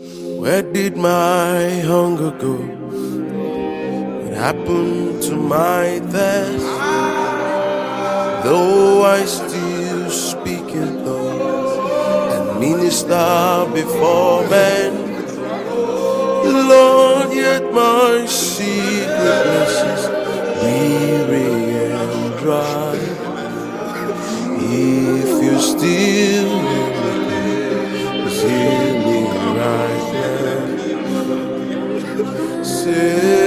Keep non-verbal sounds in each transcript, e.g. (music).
Where did my hunger go? What happened to my thirst? Though I still speak in tongues and minister before men, Lord, yet my secret places weary and dry. If you still now,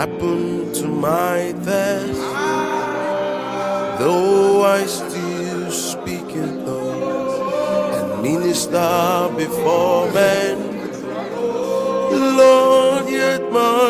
happened to my thirst? Though I still speak in tongues and minister before men, Lord, yet my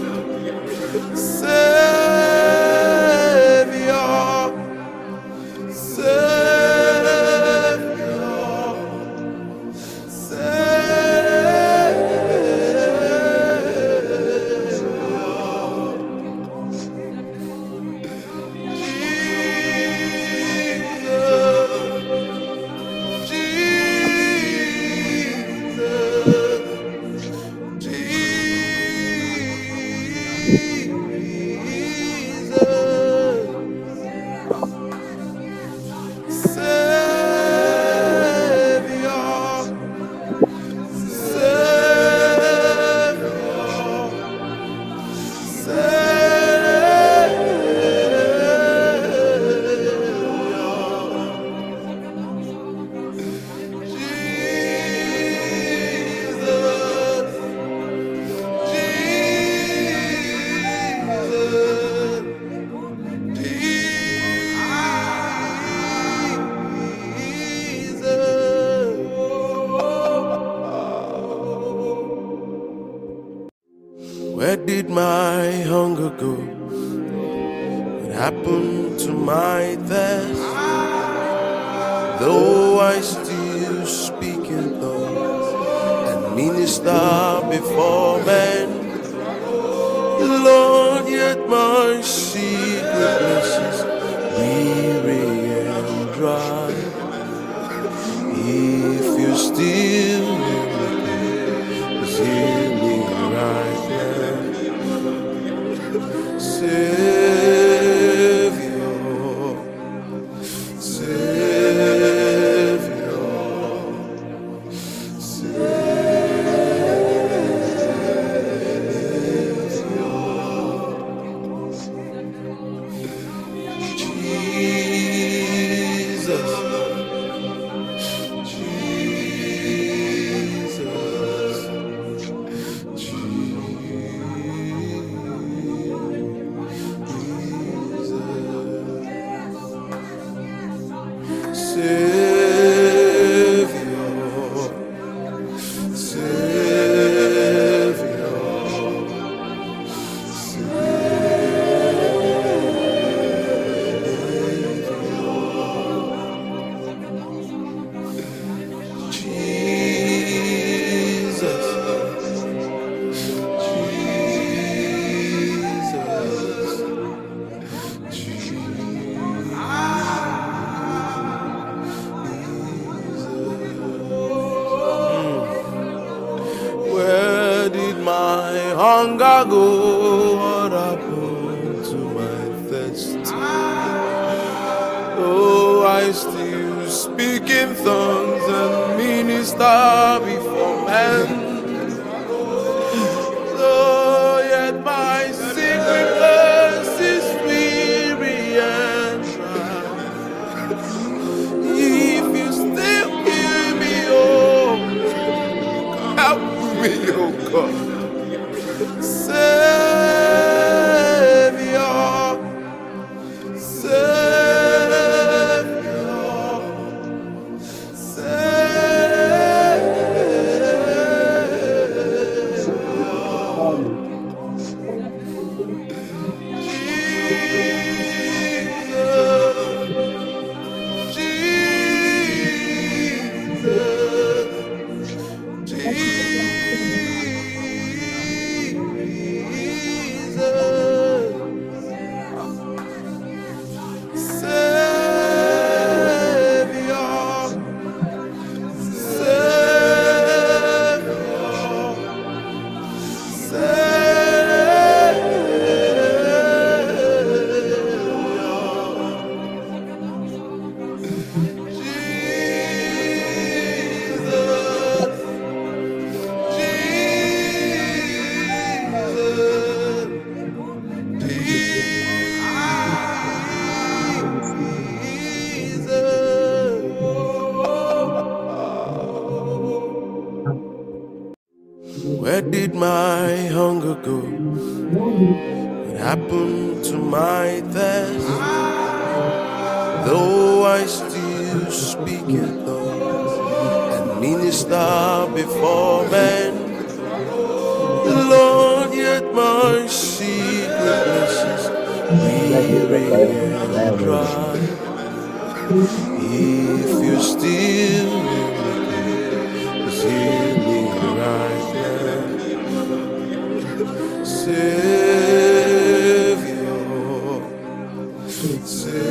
Sevra,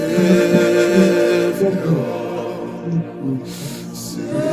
se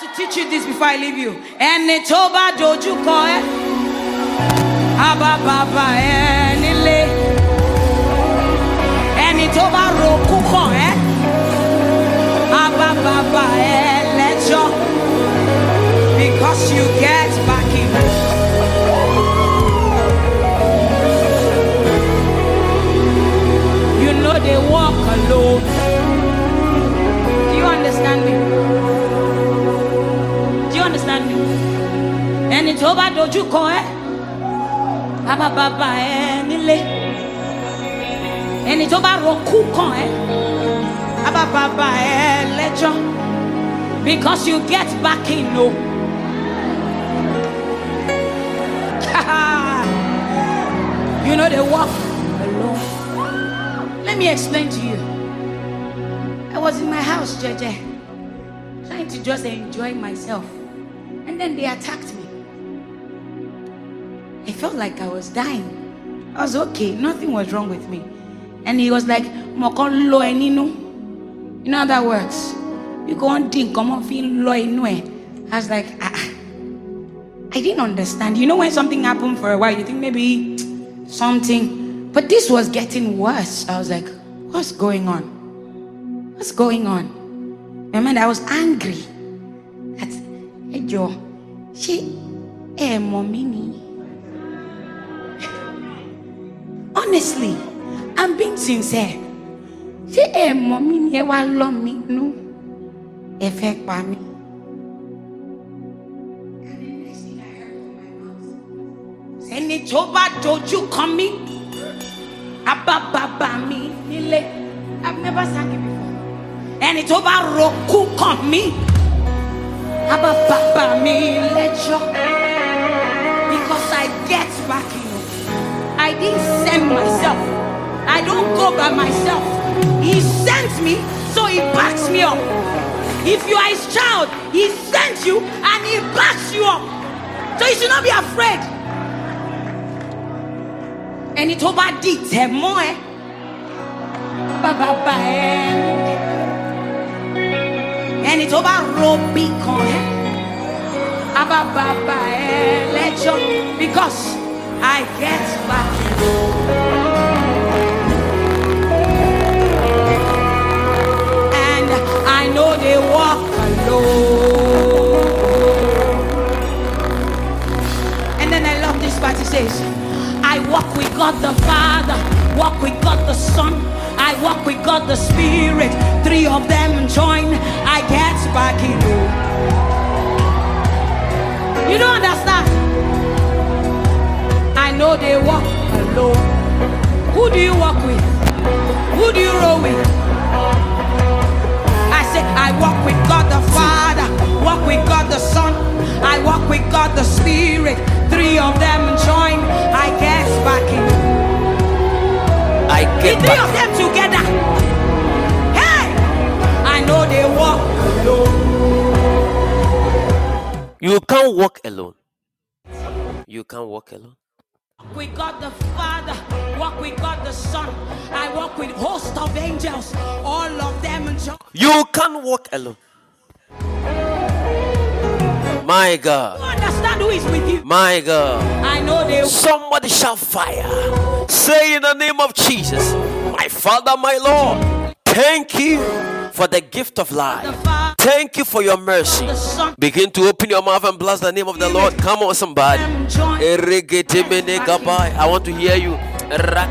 have to teach you this before I leave you. Ẹni tó dojú kọ àbá bàbá ẹ nílé. Ẹni tó bá rokú ẹ́, àbá bàbá ẹ lẹ́jọ́. Because you get backing. You know they walk alone. Do you understand me? Ẹni tó bá dojú kọ ẹ́, bàbá bàbá ẹ nílé. Ẹni tó bá rokú kàn ẹ́, bàbá bàbá ẹ lẹ́jọ́. Because you get back in no. (laughs) you know they walk alone. Let me explain to you. I was in my house, Jeje, trying to just enjoy myself. And then they attacked me. I felt like I was dying. I was okay, nothing was wrong with me. And he was like, Mokon lo eninu. How that works? You go on think, come on, feel lo. I was like, ah. ah. I didn't understand. You know when something happened for a while, you think maybe something, but this was getting worse. I was like, what's going on? What's going on? Mind, I was angry. That, hey Joe, she, eh, mommy. Honestly, I'm being sincere. Ṣé ẹ mọ̀ mí ni ẹ wá lọ́ mi nú? Ẹ fẹ́ pa mí. ẹni tó bá dojú kan mí abá bàbá mi nílé i've never sang it before ẹni tó bá rokú kan mí abá bàbá mi lẹ́jọ́ because i get back i didn't send myself. I don't go by myself. He sent me so he backs me up. If you are his child he sent you and he backs you up. So you should not be afraid. ẹni tó bá dìtẹ̀ mọ́ ẹ bàbá bá ẹ. Ẹni tó bá because I get back. And I know they walk alone. And then I love this part. It says, I walk with God the Father, walk with God the Son, I walk with God the Spirit. Three of them join, I get back in. You don't understand? Know they walk alone. Who do you walk with? Who do you roll with? I say, I walk with God the Father, walk with God the Son, I walk with God the Spirit. Three of them join, I guess back in. I The get three of them together. Hey! I know they walk alone. You can't walk alone. You can't walk alone. With got the Father, walk with God the Son. I walk with host of angels. All of them. You can't walk alone. My You God. understand who is with you? My God. I know they Somebody shall fire. Say in the name of Jesus, my Father, my Lord, thank you for the gift of life. Thank you for your mercy. Begin to open your mouth and bless the name of the Lord. Come on, somebody. them join. Eregetemenekabai. I want to hear you. Why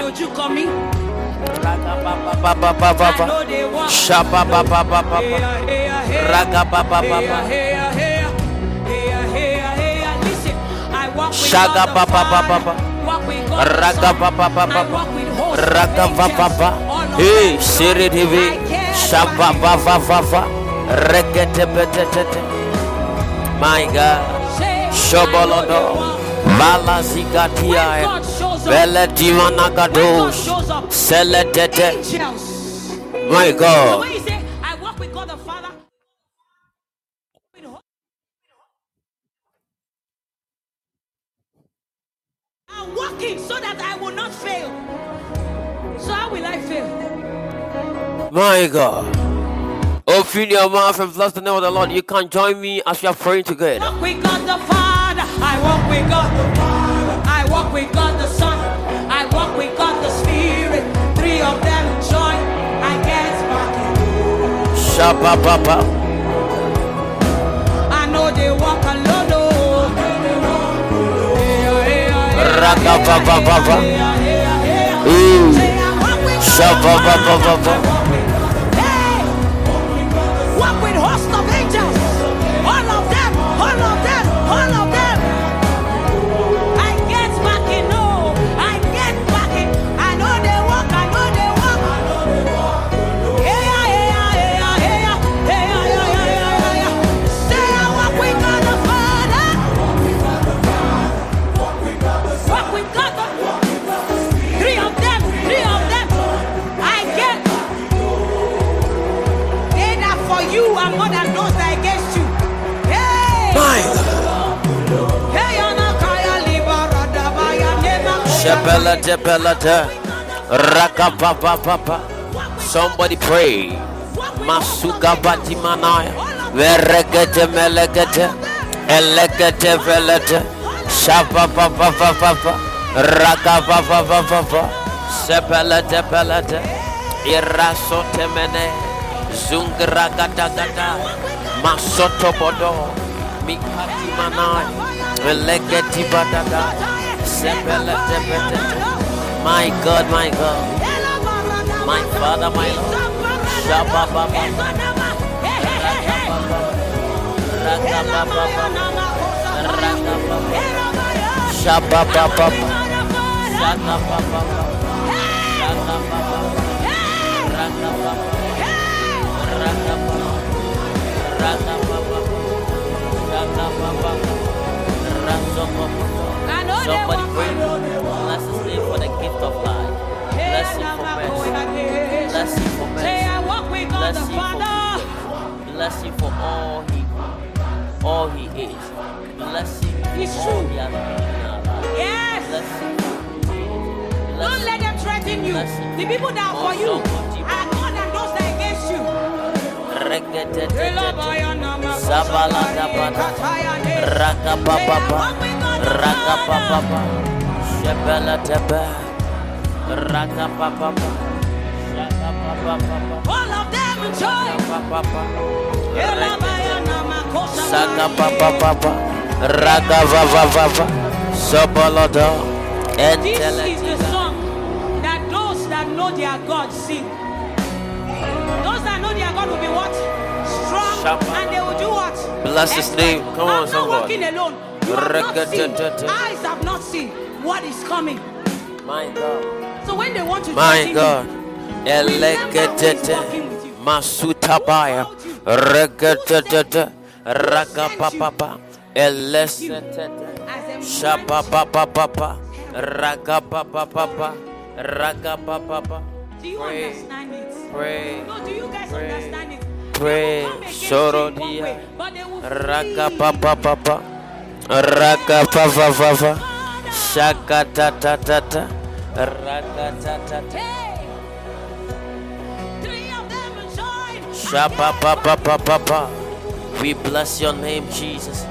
don't Shaga Raga Raga Hey, siri join. divi. I get Shaba back. va va va va. Regete betete. My God. Shobolodo. Up, Bele divana when God gados. shows up, Seletete. My God. I'm so that I will not fail. So how will I fail? My God. Open your mouth and bless the name of the Lord. You can join me as we are praying together. Walk with God the Father. I walk with God the Father. I walk with God the Son. I walk with God the Spirit. Three of them join. I get back. Shabba Baba. I know they walk alone. Oh. Raka Baba Baba. Ooh. Shop, up, up, up, up, up. Debelete, de. Raka papa papa. Somebody pray. Masuka batimanaya. Veregete melegete. Elegete velete. Shapa papa papa. Raka papa papa. Sepelete pelete. Iraso temene. Zungrakatakata. Masoto bodo. Mikati manai. Elegeti badada. My God, my God. My Father, my Lord. Shabba Baba. Raka Baba. Shabba Baba. Razo Baba. Somebody pray. Bless his name for the gift of life. Bless him for mercy. Bless him for mercy. I walk with God Bless him for Father. good. Bless him for all he all he is. Bless him for all he has been in our lives. Yes. Bless him Bless Don't let them threaten you. The people that are for you are more than those that are against you. Sabaladabada. Rakapapapa. Rakapapapa. Shebelatebe. Rakapapapa. All of them joy. Rakapapapa. Saka papa papa, raga va va va va, sobolodo, This is the song that those that know their God sing. Those that know their God will be what? Strong and they will do what? Bless his name. Come on, I'm not walking alone. You have not seen. Eyes have not seen what is coming. My God, So when they want to my God, elegete, masutabaya, regadadada, raga papa, elesete, as a shapa papa papa, raga papa papa, raga papa. Do you Pray, understand it? pray, No, do you guys Pray. understand it? Pray. They will come you in one way, but they will flee. Raka fa fa fa fa. Shaka ta ta ta ta. Raka ta ta ta. Shapa pa pa pa pa pa. We bless your name, Jesus.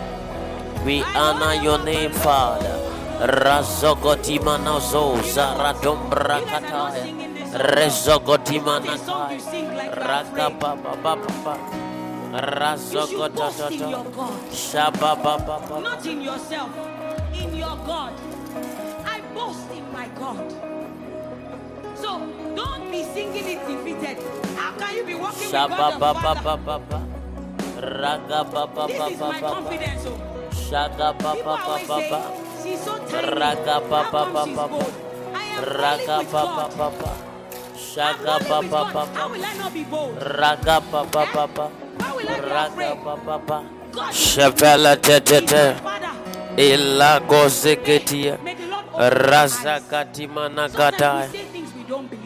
We honor your name, Father. Razogotima nazo zaradom rakataya. Rezogotima nakai. Raka pa pa pa pa pa boast in your God, papa. not in yourself, in your God. I boast in my God. So don't be singing it defeated. How can you be walking with God the ba ba ba ba ba. Ba ba This is my ba ba. confidence. Oh. Shaga ba ba ba ba ba. she's so tiny. Raga ba ba ba ba ba. Raga ba ba ba ba. Shaga ba with ba ba How will I not be bold? Raga ba ba ba ba. Eh? Shevela tete ila gozeketia raza katima nagata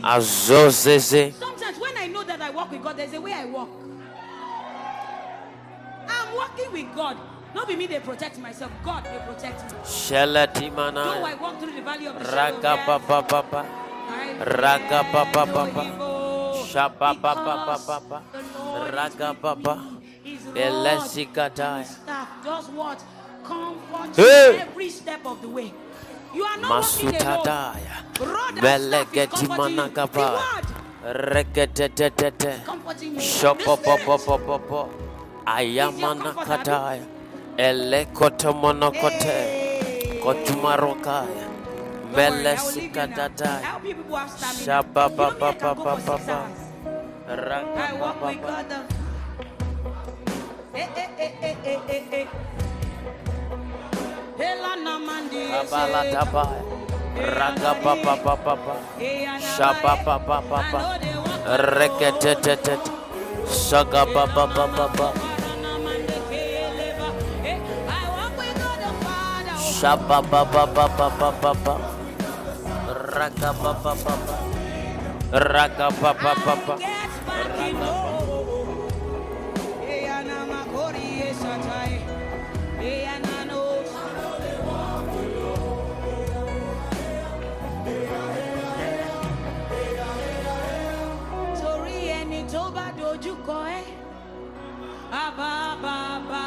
Azosese. Sometimes when I know that I walk with God, there's a way I walk. I'm walking with God. Not be me they protect myself. God they protect me. Shalatimana. Though I walk through Raga papa papa. Raga papa papa. Shaba Baba Baba Baba does what? Comfort hey. every step of the way. You are not Masutadaya. Belegeti manakapa. Reketetetete. Ayamanakataya. Elekotomonokote. Kotumarokaya. I walk with. God. Eh, eh, eh, eh, eh, eh, eh. Hela na mandi Abala tabaya. Raga. Eh, walk alone. Reketetete. Saga ba ba ba ba ba. Ana mande keleba. Eh, I walk with God the Father. Shaba ba ba ba ba ba ba ba. Raga ba ba ba ba. Raga. Eh, esatai. Eh, ana no. Torí ẹni tó bá dojú kọ ẹ́, á bá bàbá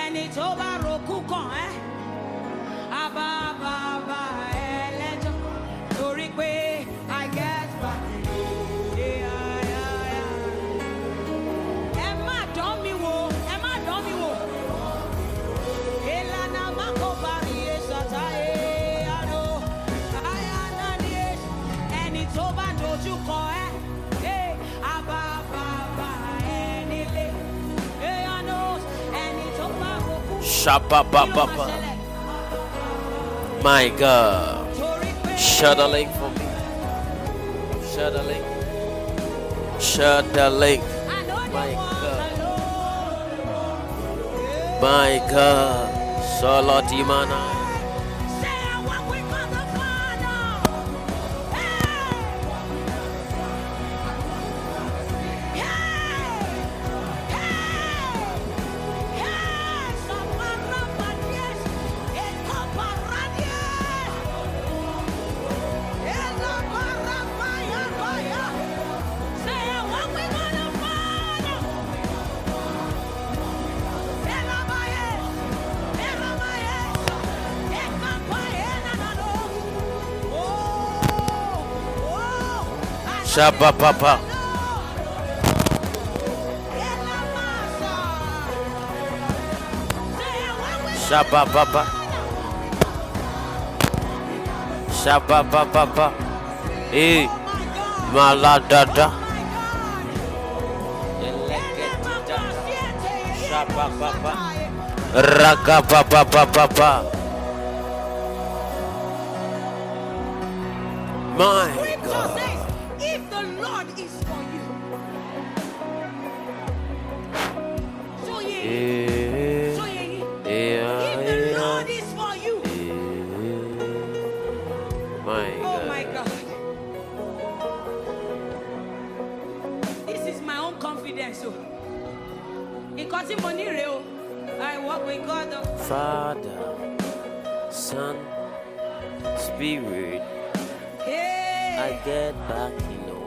ẹni tó bá rokú kàn ẹ́, á bá bàbá ẹ lẹ́jọ́. Shaba ba Kí ló ba máa ba. My God. Shut the lake for me. Shut the lake. Shut the they My God. My God. Solo dimana. Shaba ba ba. Shaba ba ba. Shaba ba ba ba. Eh. Maladada. Shaba ba ba. Raga ba ba ba ba Father, Son, Spirit, Hey, I get back, you know.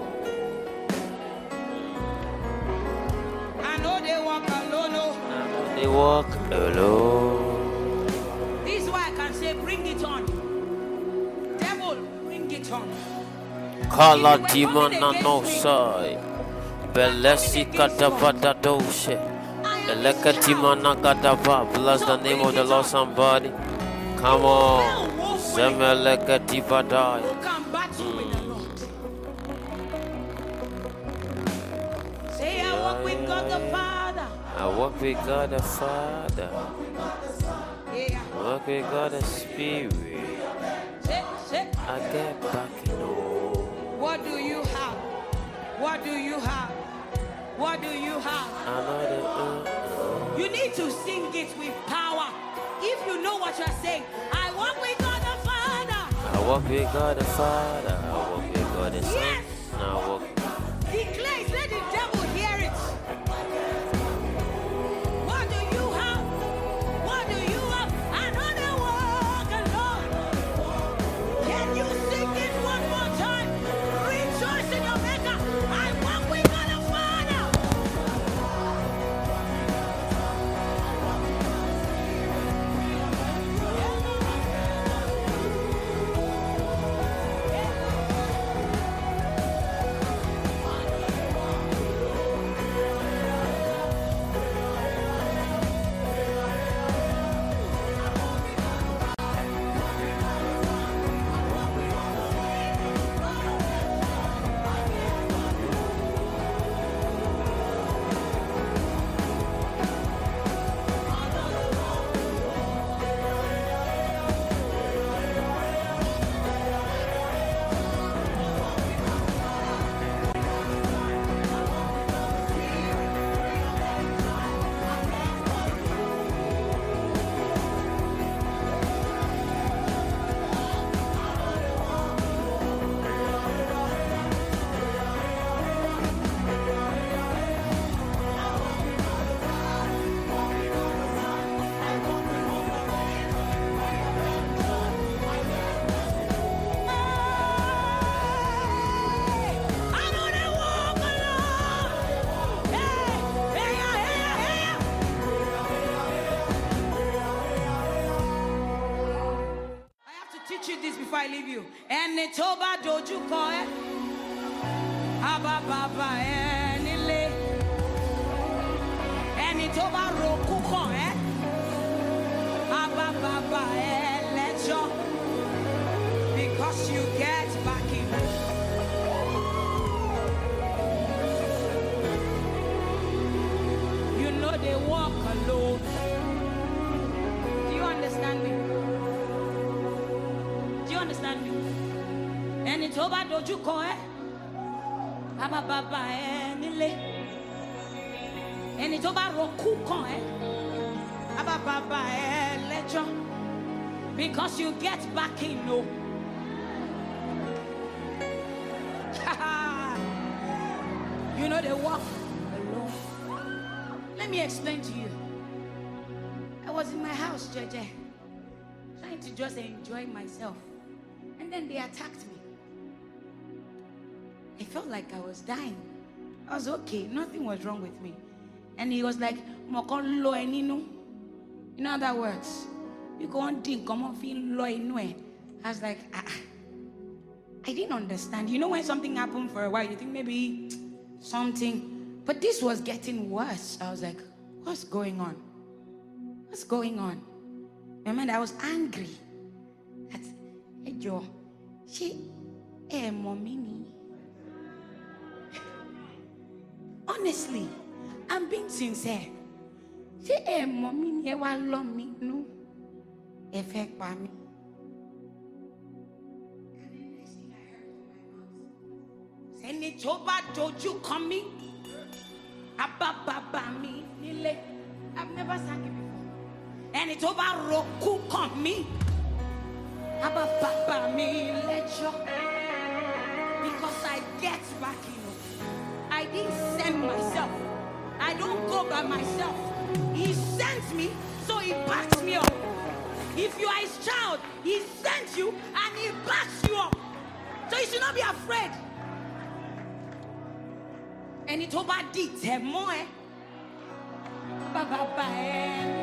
I know they walk alone. Oh. They walk alone. This is why I can say, bring it on. Devil, bring it on. Kala dimana no sai. Belesi katavada doshe. Eleka dimana gadava. Bless the name of the Lord, somebody. Come on. Divadai. Who can battle with the Lord? Say, I walk with God the Father. I walk with God the Father. I walk with God the Spirit. I get back, know. what do you have? What do you have? What do you have? Uh, You need to sing it with power. If you know what you're saying, I walk with God the Father. I walk with God the Father. I walk with God the Son. Yes. I walk. Declare tó bá dojú kọ ẹ́, á bá bàbá ẹ nílé. Ẹni tó rokú kàn ẹ́, á bá bàbá ẹ lẹ́jọ́. Because you get backing. You know they walk alone. Do you understand me? Do you understand me? Tó bá dojú kọ ẹ́, bá bàbá ẹ nílé. Ẹni tó bá rokú kàn ẹ́, bá bàbá ẹ lẹ́jọ́. Because you get back in no. (laughs) you know they walk alone. Let me explain to you. I was in my house, Jeje, trying to just enjoy myself. And then they attacked me. I felt like I was dying. I was okay, nothing was wrong with me. And he was like, Moko lo eninu. Know other words? You go on ding, come on, feel lo. I was like, ah. I didn't understand. You know when something happened for a while, you think maybe something, but this was getting worse. I was like, what's going on? What's going on? Remember, I was angry. That, hey, Joe, she, eh, mommy. Honestly, I'm being sincere. Ṣé ẹ mọ̀ mí ni ẹ wá lọ́ mi nú? Ẹ fẹ́ pa mí. Ẹni tó bá dojú kan bá bàbá mi nílé. I've never sang it before. Ẹni tó bá rokú á bá bàbá mi lẹ́jọ́. Because I get back you don't go by myself. He sent me, so he backs me up. If you are his child, he sent you and he backs you up. So you should not be afraid. Ẹni tó bá dìtẹ̀ mọ́ ẹ, bàbá bá ẹ.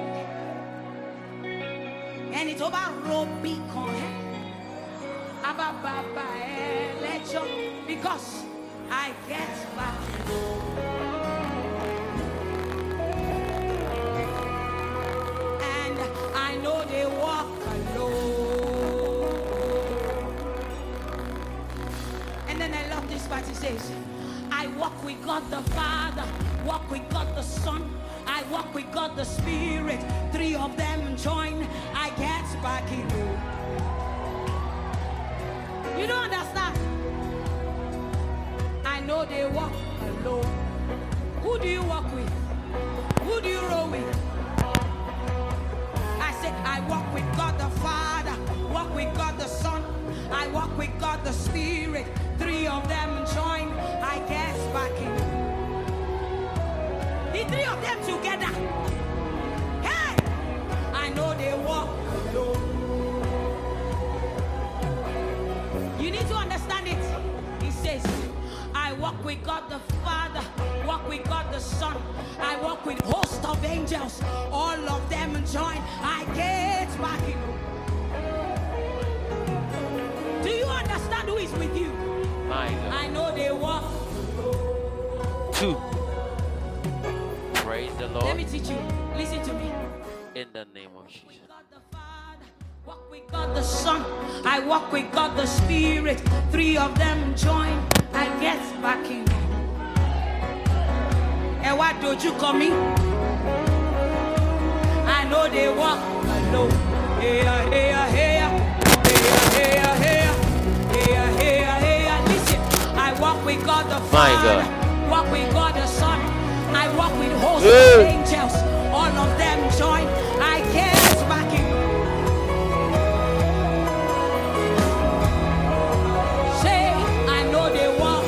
Because I get back. Part. It says, I walk with God the Father, walk with God the Son, I walk with God the Spirit. Three of them join, I get back in you. You don't understand? I know they walk alone. Who do you walk with? Who do you roll with? I said, I walk with God the Father, walk with God the Son, I walk with God the Spirit. Three of them join, I guess back in. The three of them together. Hey! I know they walk alone. You need to understand it. He says, I walk with God the Father, walk with God the Son, I walk with host of angels, all of them join. I get back in. Do you understand who is with you? God. I know they walk. Two. Praise the Lord. Let me teach you. Listen to me. in the name of Jesus. with God the Father, walk with God the Son, I walk with God the Spirit. Three of them join, I get back in. And why don't you call me? I know they walk alone. Heya, ah, heya, ah, heya. Ah. Walk with God the My Father, God. walk with God the Son. I walk with hosts of angels. All of them join. I get back in. Say, I know they walk.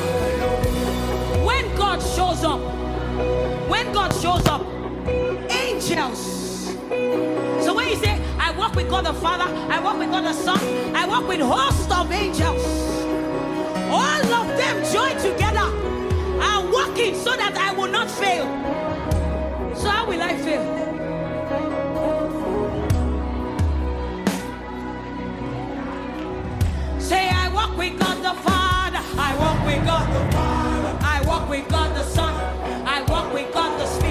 When God shows up, when God shows up, angels. So when you say, I walk with God the Father, I walk with God the Son, I walk with host of angels. All of them join together are working so that I will not fail. So, how will I fail? Say, I walk with God the Father. I walk with God the Father. I walk with God the Son. I walk with God the Spirit.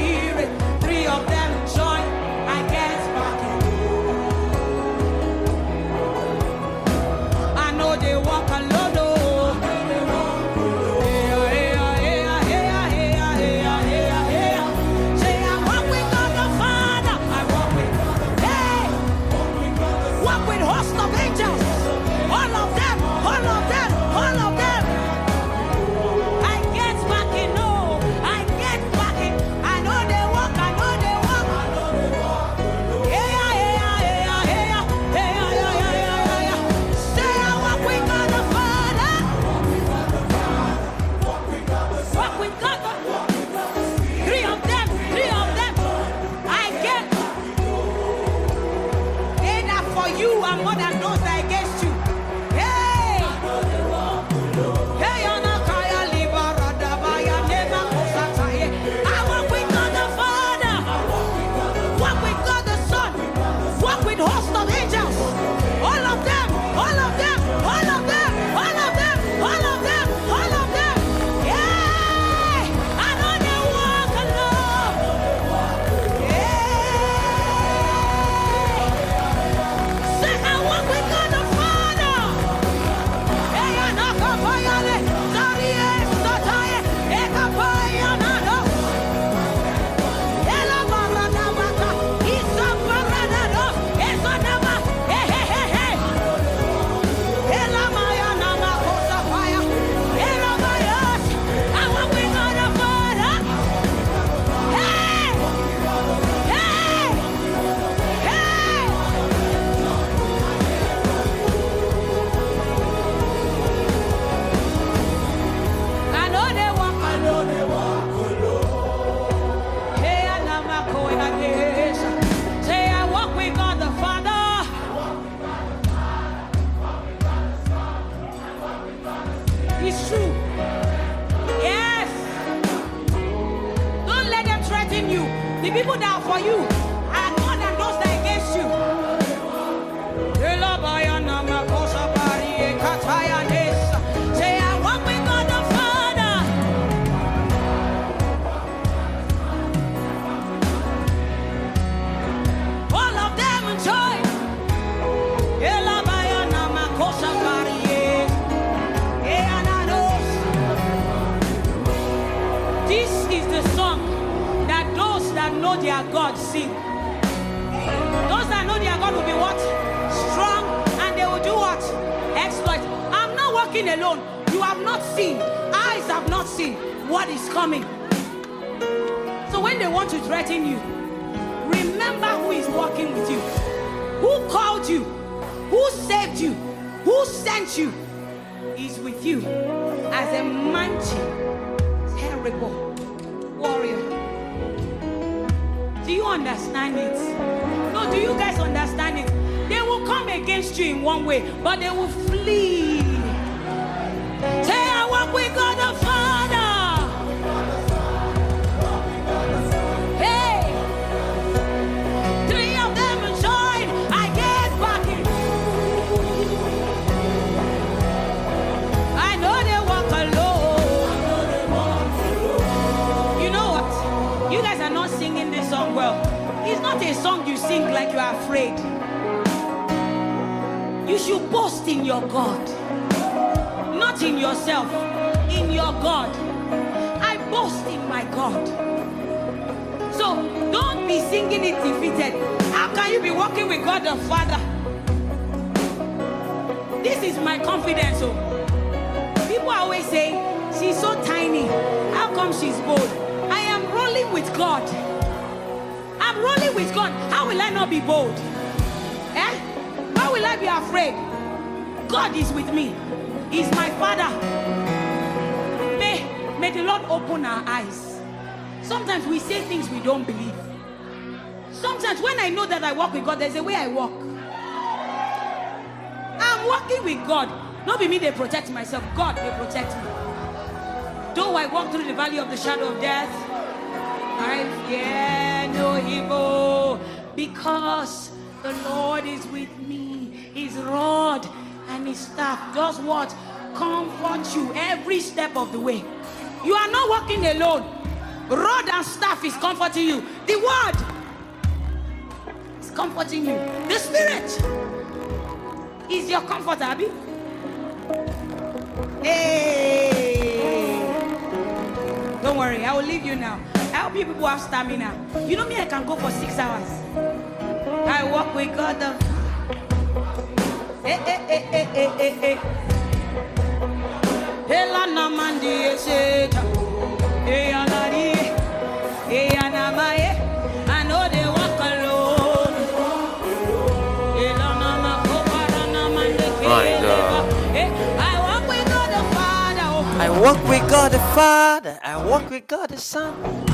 Walking alone. You have not seen. Eyes have not seen what is coming. So when they want to threaten you, remember who is walking with you, who called you, who saved you, who sent you, is with you as a mighty, terrible warrior. Do you understand it? No, do you guys understand it? They will come against you in one way, but they will flee. Afraid. You should boast in your God, not in yourself, in your God. I boast in my God. So don't be singing it defeated. How can you be walking with God the Father? This is my confidence. Oh. People always say, she's so tiny. How come she's bold? I am rolling with God. I'm rolling with God. How will I not be bold? Eh? How will I be afraid? God is with me. He's my Father. May, may the Lord open our eyes. Sometimes we say things we don't believe. Sometimes when I know that I walk with God, there's a way I walk. I'm walking with God. Not be me, they protect myself. God, they protect me. Though I walk through the valley of the shadow of death, I fear no evil because the Lord is with me. His rod and his staff does what? Comfort you every step of the way. You are not walking alone. Rod and staff is comforting you. The word is comforting you. The spirit is your comforter, Abby. Hey. Don't worry, I will leave you now. I hope you people have stamina. You know me, I can go for six hours. I walk with God. The... Eh, eh, eh, eh, eh, eh, eh. Hela na mandi eseta. Anari. Anamaye. I know they walk alone. Hela na makopara na mande My. God. I walk with God the Father. oh. I walk with God the Father. I walk with God the Son.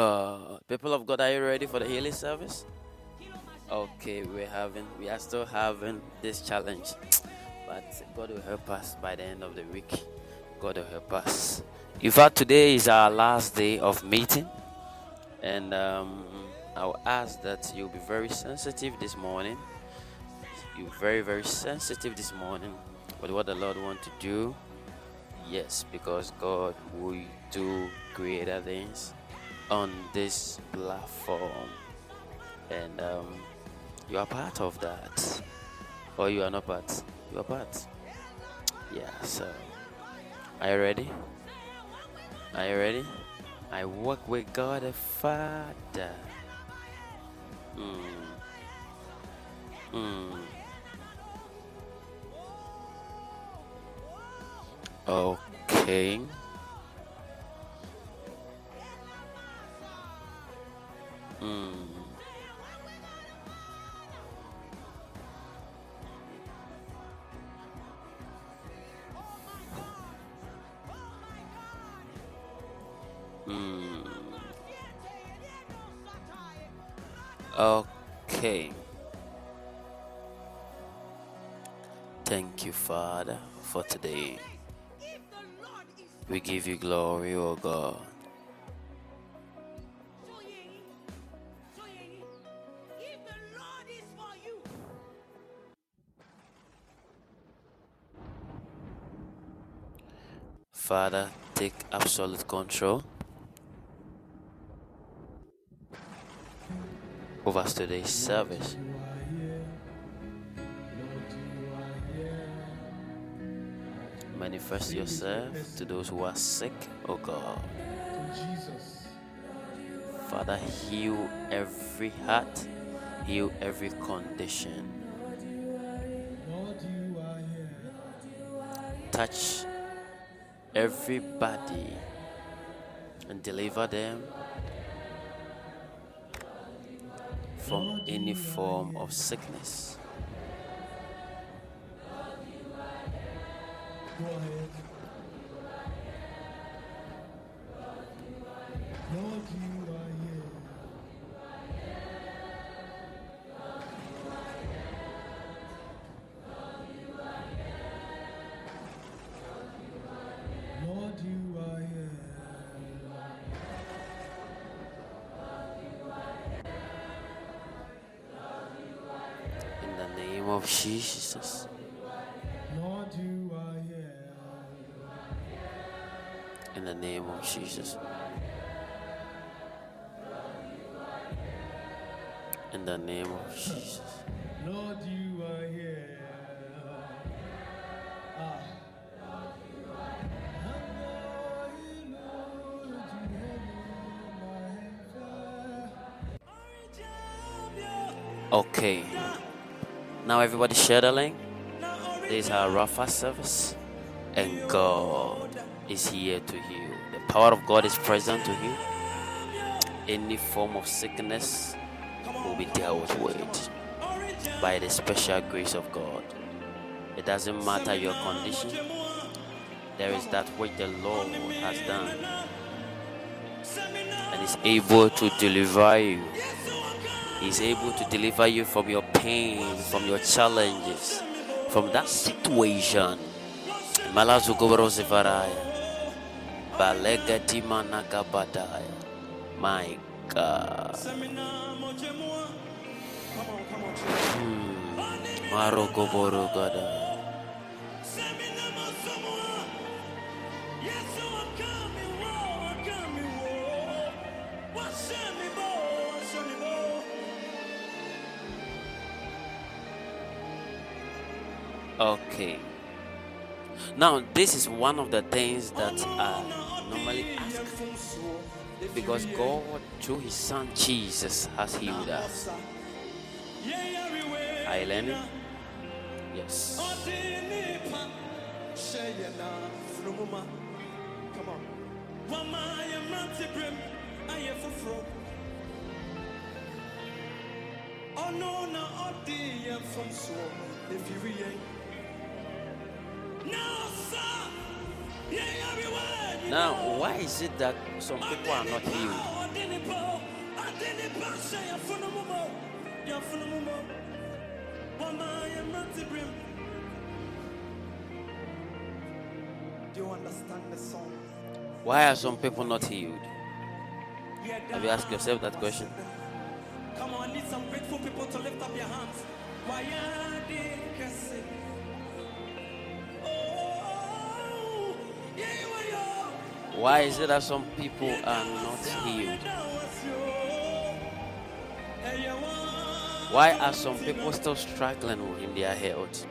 God. People of God, are you ready for the healing service? Okay, we're having, we are still having this challenge, but God will help us by the end of the week. God will help us. In fact, today is our last day of meeting, and um, I'll ask that you'll be very sensitive this morning. You're very, very sensitive this morning with what the Lord wants to do. Yes, because God will do greater things on this platform, and um, you are part of that, or you are not part. You are part. Yeah. So, are you ready? Are you ready? I work with God the Father. Mm. Mm. Okay. Okay. Thank you, Father, for today. We give you glory, O God. Father, take absolute control over today's service. Manifest yourself to those who are sick, oh God. Father, heal every heart, heal every condition. Touch everybody and deliver them from any form of sickness. Now everybody share the link. This is our Rapha service. And God is here to heal. The power of God is present to heal. Any form of sickness will be dealt with by the special grace of God. It doesn't matter your condition. There is that which the Lord has done and is able to deliver you. He's able to deliver you from your pain, from your challenges, from that situation. Malazugobrosivaraya. Balegatimanagadaya. My God. Hmm. Marogoborogada. Okay. Now, this is one of the things that I normally ask because God, through His Son Jesus, has healed us. Are you? Yes. Come on. fam soɔ ɛfiri yɛn na ɔsa yɛn arewa Now, why is it that some people are not healed? ɔde nipa ɔde nipa hyɛ yɛfono mu mɔ yɛfono mu mɔ wɔma yɛn mmerante berem Do you understand the song? Why are some people not healed? Have you asked yourself that question? Come on, I need some grateful people to lift up your hands. Why is it that some people are not healed? Why are some people still struggling in their health?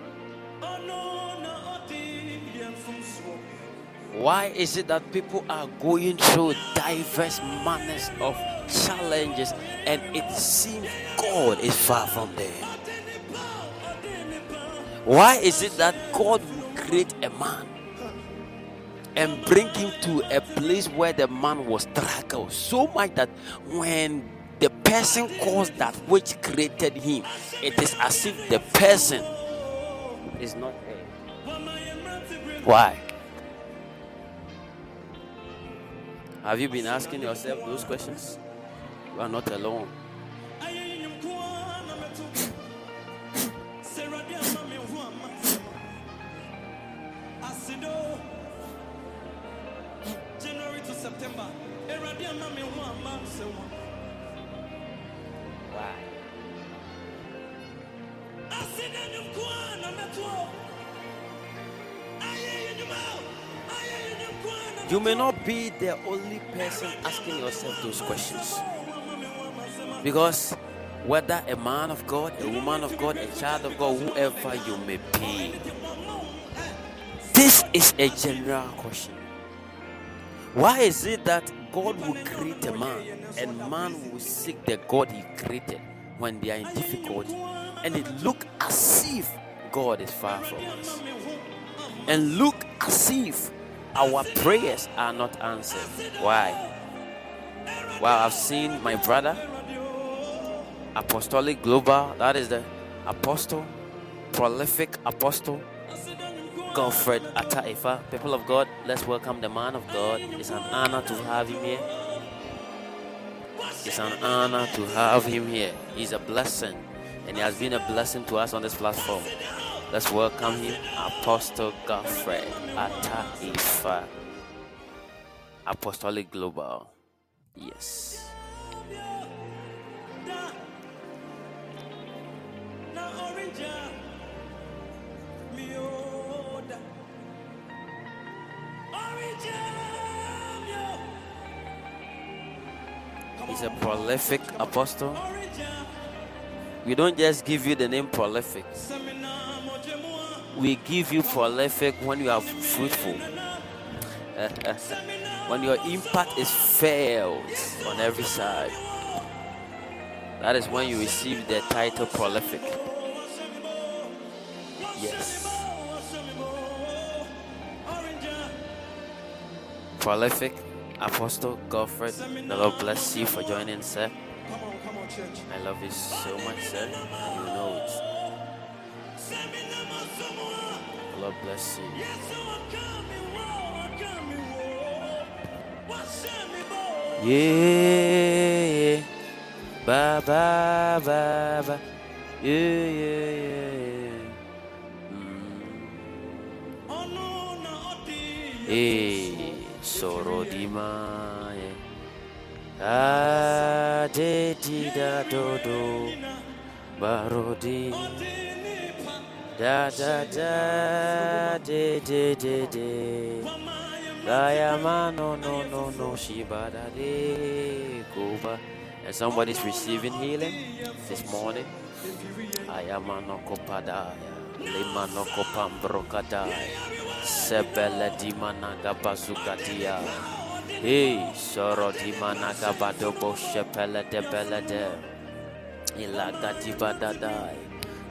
Why is it that people are going through diverse manners of challenges and it seems God is far from them? Why is it that God will create a man and bring him to a place where the man was struggle so much that when the person calls that which created him, it is as if the person is not there. Why? Have you been asking yourself those questions? You are not alone. You may not be the only person asking yourself those questions. Because whether a man of God, a woman of God, a child of God, whoever you may be, this is a general question. Why is it that God will create a man and man will seek the God he created when they are in difficulty and it look as if God is far from us and look as if our prayers are not answered. Why? Well, I've seen my brother, Apostolic Global, that is the apostle, prolific apostle, Godfred Ataifa. People of God, let's welcome the man of God. It's an honor to have him here. It's an honor to have him here. He's a blessing, and he has been a blessing to us on this platform. Let's welcome him, Apostle Godfred Ataifa, Apostolic Global. Yes. He's a prolific apostle. We don't just give you the name prolific. We give you prolific when you are fruitful. (laughs) when your impact is felt on every side. That is when you receive the title prolific. Yes. Prolific Apostle Godfred. The Lord bless you for joining, sir. Come on, come on, church. I love you so much, sir. You know it. The Lord bless you. Yeah, ba ba ba ba. Yeah, yeah, yeah, yeah. Mm. Eh, soro di mae. Ah, de di da do do. Barodi. Da da da de de de de. Gayama no no no no shibada de kuba. And somebody's receiving healing this morning. Ayama no kopadaya. Limanoko pambrokadai. Sebele dimanaga bazukatia. Hey, soro dimanaga badobo shepele de bele de. Ilaga dibadadai.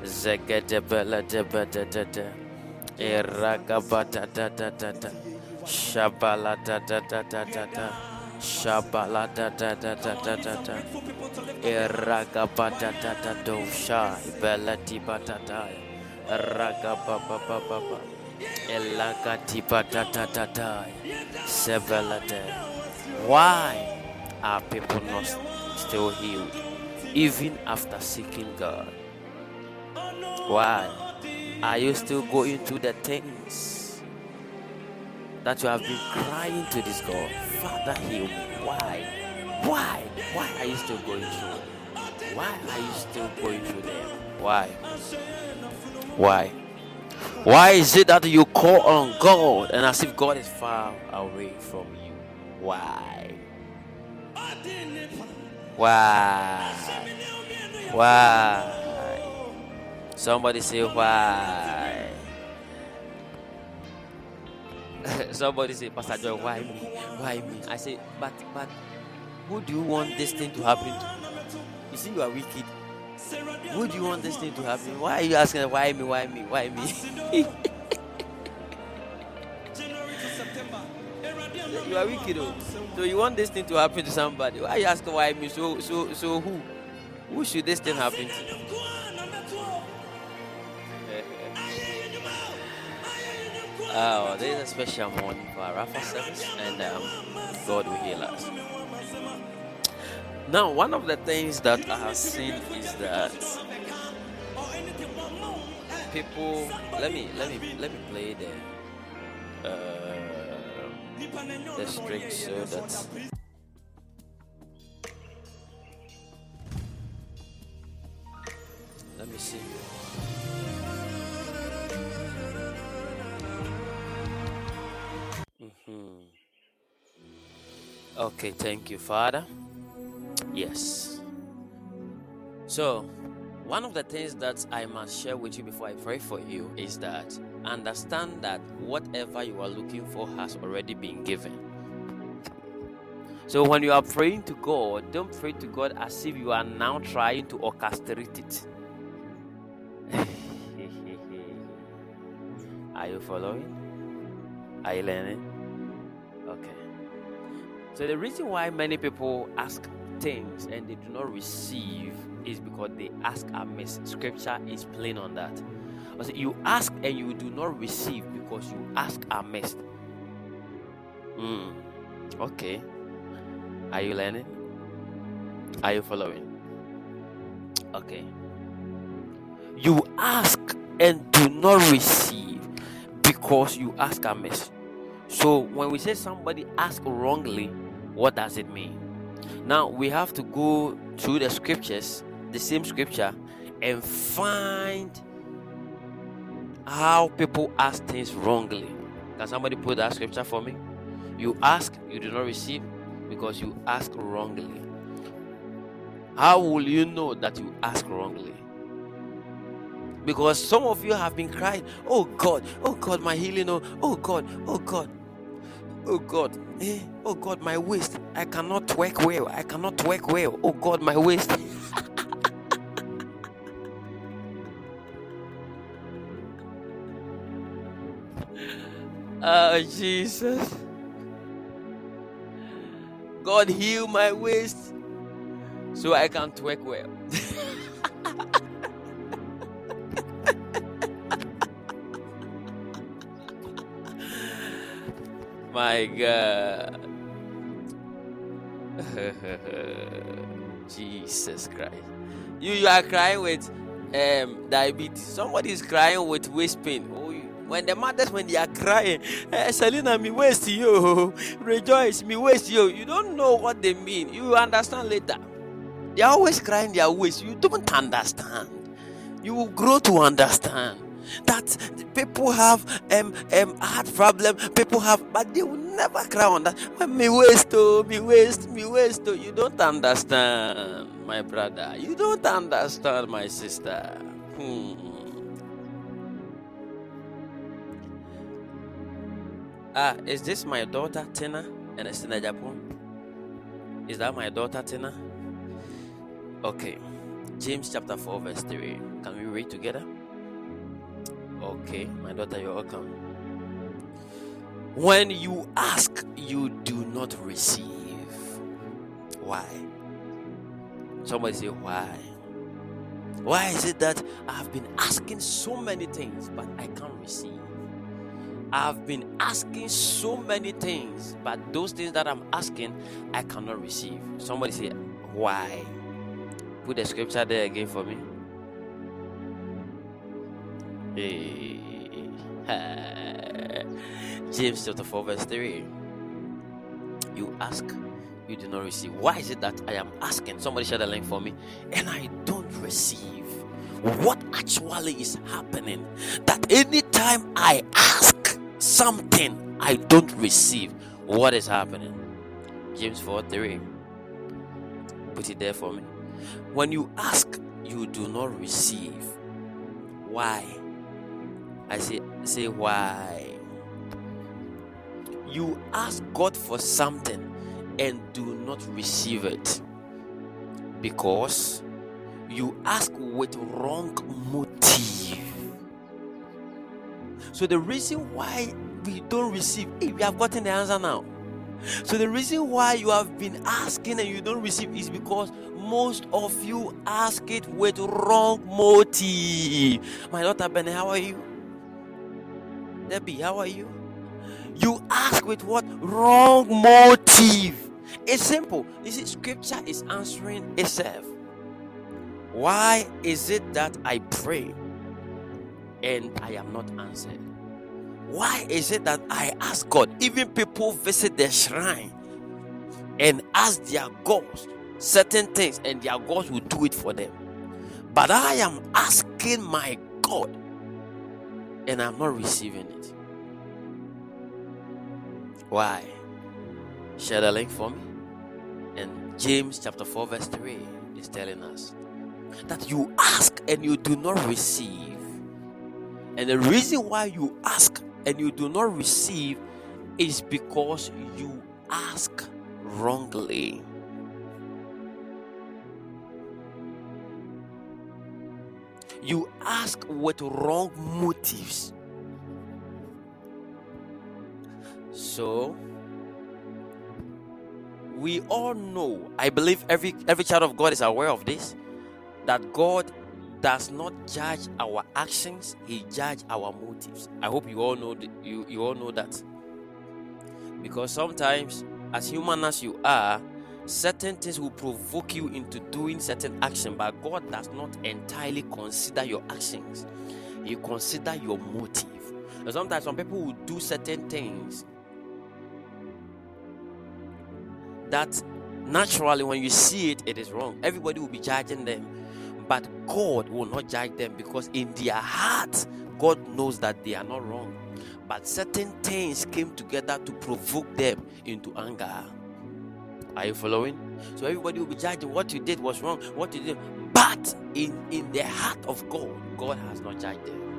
Zegede bele de bede de de. Iraga bada da da da da. Shabala da da da da da da. Shabala da da da da Why are people not still healed even after seeking God? Why are you still going through the things that you have been crying to this God? Father, heal me. Why? Why? Why are you still going through? Why are you still going through them? Why? Why? Why is it that you call on God and as if God is far away from you? Why? Why? Why? Somebody say why? (laughs) Somebody say, Pastor Joy, why me? Why me? I say, but but who do you want this thing to happen to? You see, you are wicked. Do you want this thing to happen? Why are you asking why me? Why me? Why me? (laughs) you are wicked, though. So you want this thing to happen to somebody? Why are you asking why me? So so so who? Who should this thing happen to? (laughs) Oh, there is a special morning for our Rapha service, and um, God will heal us. Now, one of the things that I have seen is that people. Let me let me let me play the uh, the string so that. Let me see. Mhm. Okay, thank you, Father. Yes. So, one of the things that I must share with you before I pray for you is that understand that whatever you are looking for has already been given. So, when you are praying to God, don't pray to God as if you are now trying to orchestrate it. (laughs) are you following? Are you learning? Okay. So, the reason why many people ask things and they do not receive is because they ask amiss. Scripture is plain on that. You ask and you do not receive because you ask amiss. Hmm. Okay. Are you learning? Are you following? Okay. You ask and do not receive because you ask amiss. So when we say somebody ask wrongly, what does it mean? Now we have to go through the scriptures, the same scripture, and find how people ask things wrongly. Can somebody put that scripture for me? You ask, you do not receive because you ask wrongly. How will you know that you ask wrongly? Because some of you have been crying, Oh God, oh God, my healing, oh, oh God, oh God, oh God, eh, oh God, my waist, I cannot work well, I cannot work well, oh God, my waist. Oh (laughs) Jesus. God heal my waist so I can work well. (laughs) my God. (laughs) Jesus Christ. You, you are crying with um, diabetes. Somebody is crying with waist pain. Oh, you- when the mothers, when they are crying, (laughs) eh, Selena, me waist you, rejoice, me waist you. You don't know what they mean. You understand later. They are always crying their waist. You don't understand. You will grow to understand that people have um, um, heart problem, people have, but they will never cry on that. Me waste, oh, me waste, me waste. Oh. You don't understand, my brother. You don't understand, my sister. Hmm. Ah, is this my daughter Tina and it's in Japan? Is that my daughter Tina? Okay. James chapter 4 verse 3. Can we read together? Okay, my daughter, you're welcome. When you ask, you do not receive. Why? Somebody say, Why? Why is it that I've been asking so many things, but I can't receive? I've been asking so many things, but those things that I'm asking, I cannot receive. Somebody say, Why? Put the scripture there again for me. James chapter 4, verse 3. You ask, you do not receive. Why is it that I am asking? Somebody share the link for me, and I don't receive. What actually is happening? That anytime I ask something, I don't receive. What is happening? James 4 3. Put it there for me. When you ask, you do not receive. Why? I say, say why? You ask God for something and do not receive it because you ask with wrong motive. So the reason why we don't receive, hey, we have gotten the answer now. So the reason why you have been asking and you don't receive is because most of you ask it with wrong motive. My daughter Benny, how are you? Debbie, how are you? You ask with what wrong motive? It's simple. You see, scripture is answering itself. Why is it that I pray and I am not answered? Why is it that I ask God? Even people visit the shrine and ask their gods certain things, and their gods will do it for them. But I am asking my God and I'm not receiving it. Why? Share the link for me. And James chapter 4, verse 3 is telling us that you ask and you do not receive. And the reason why you ask and you do not receive is because you ask wrongly. You ask with wrong motives. So we all know, I believe every every child of God is aware of this, that God does not judge our actions, he judge our motives. I hope you all know you, you all know that. Because sometimes, as human as you are, certain things will provoke you into doing certain action, but God does not entirely consider your actions. He consider your motive. And sometimes some people will do certain things that naturally when you see it, it is wrong. Everybody will be judging them, but God will not judge them because in their heart, God knows that they are not wrong. But certain things came together to provoke them into anger. Are you following? So everybody will be judging what you did was wrong, what you did. But in, in the heart of God, God has not judged them.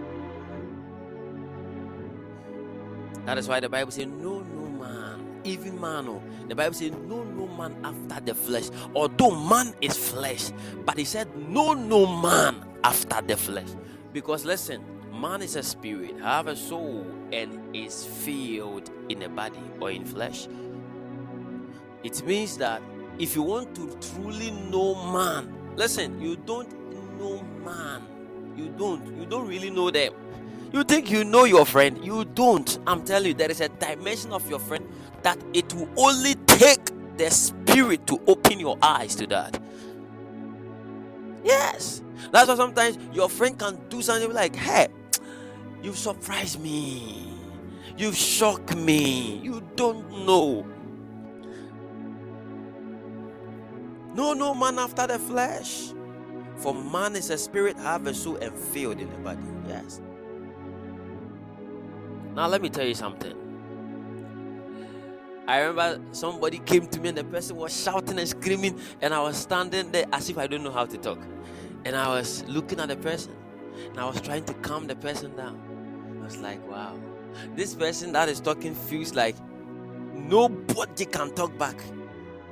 That is why the Bible says, No, no man, even man, oh, the Bible says, No, no man after the flesh. Although man is flesh, but he said, No, no man after the flesh. Because listen, man is a spirit, have a soul, and is filled in a body or in flesh. It means that if you want to truly know man, listen, you don't know man. You don't. You don't really know them. You think you know your friend. You don't. I'm telling you, there is a dimension of your friend that it will only take the spirit to open your eyes to that. Yes. That's why sometimes your friend can do something like, hey, you've surprised me. You've shocked me. You don't know. No, no man after the flesh. For man is a spirit, have a soul, and filled in the body. Yes. Now let me tell you something. I remember somebody came to me and the person was shouting and screaming, and I was standing there as if I don't know how to talk. And I was looking at the person and I was trying to calm the person down. I was like, wow, this person that is talking feels like nobody can talk back.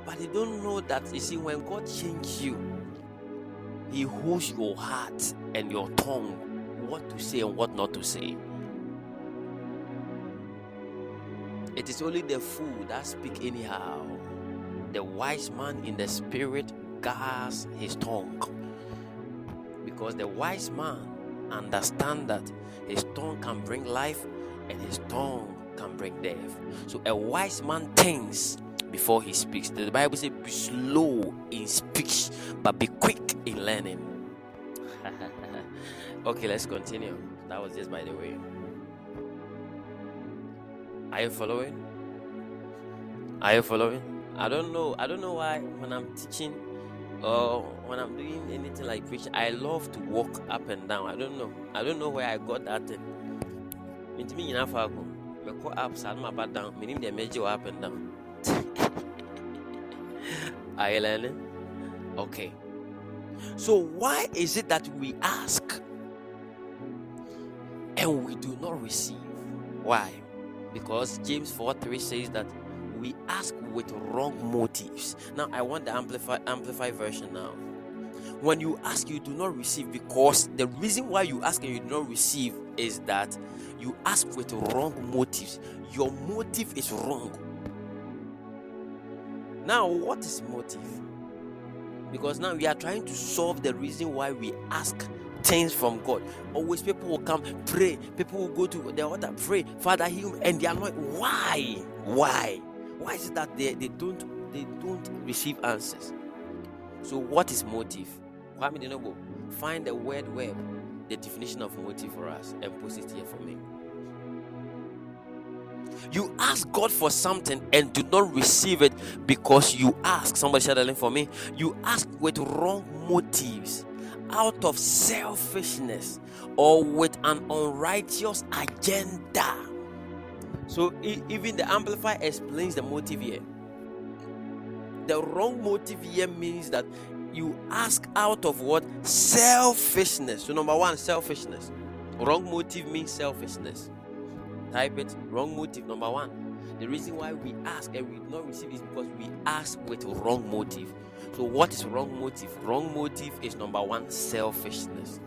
But they don't know that you see, when God changes you, He holds your heart and your tongue, what to say and what not to say. It is only the fool that speak anyhow. The wise man in the spirit guards his tongue. Because the wise man understand that his tongue can bring life and his tongue can bring death. So a wise man thinks before he speaks. The Bible says, Be slow in speech, but be quick in learning. (laughs) okay, let's continue. That was just by the way. Are you following? Are you following? I don't know. I don't know why when I'm teaching or when I'm doing anything like preaching, I love to walk up and down. I don't know. I don't know where I got that thing. Ntumi nyina faako. Mekɔ up saa no maba down. Deɛ mɛgye wɔ up and down. (laughs) Learning? Okay. So why is it that we ask and we do not receive? Why? Because James 4 3 says that we ask with wrong motives. Now I want the amplify amplify version now. When you ask, you do not receive because the reason why you ask and you do not receive is that you ask with wrong motives. Your motive is wrong. Now, what is motive? Because now we are trying to solve the reason why we ask things from God. Always people will come pray. People will go to the altar pray, Father heal, and they are not. Why? Why? Why is it that they, they don't they don't receive answers? So what is motive? Kwame Denobo, find the word web, the definition of motive for us, and post it here for me. You ask God for something and do not receive it because you ask. Somebody share the link for me. You ask with wrong motives, out of selfishness, or with an unrighteous agenda. So even the Amplifier explains the motive here. The wrong motive here means that you ask out of what? Selfishness. So, number one, selfishness. Wrong motive means selfishness. Type it. Wrong motive. Number one. The reason why we ask and we not receive is because we ask with wrong motive. So, what is wrong motive? Wrong motive is number one, selfishness.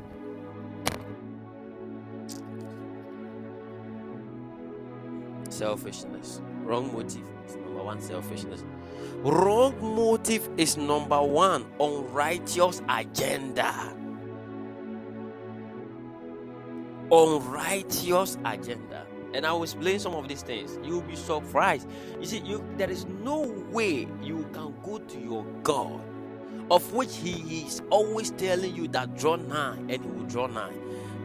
Selfishness. Wrong motive is number one, selfishness. Wrong motive is number one, unrighteous agenda. Unrighteous agenda. And I will explain some of these things. You'll be surprised. You see, you there is no way you can go to your God, of which He is always telling you that draw nigh, and He will draw nigh.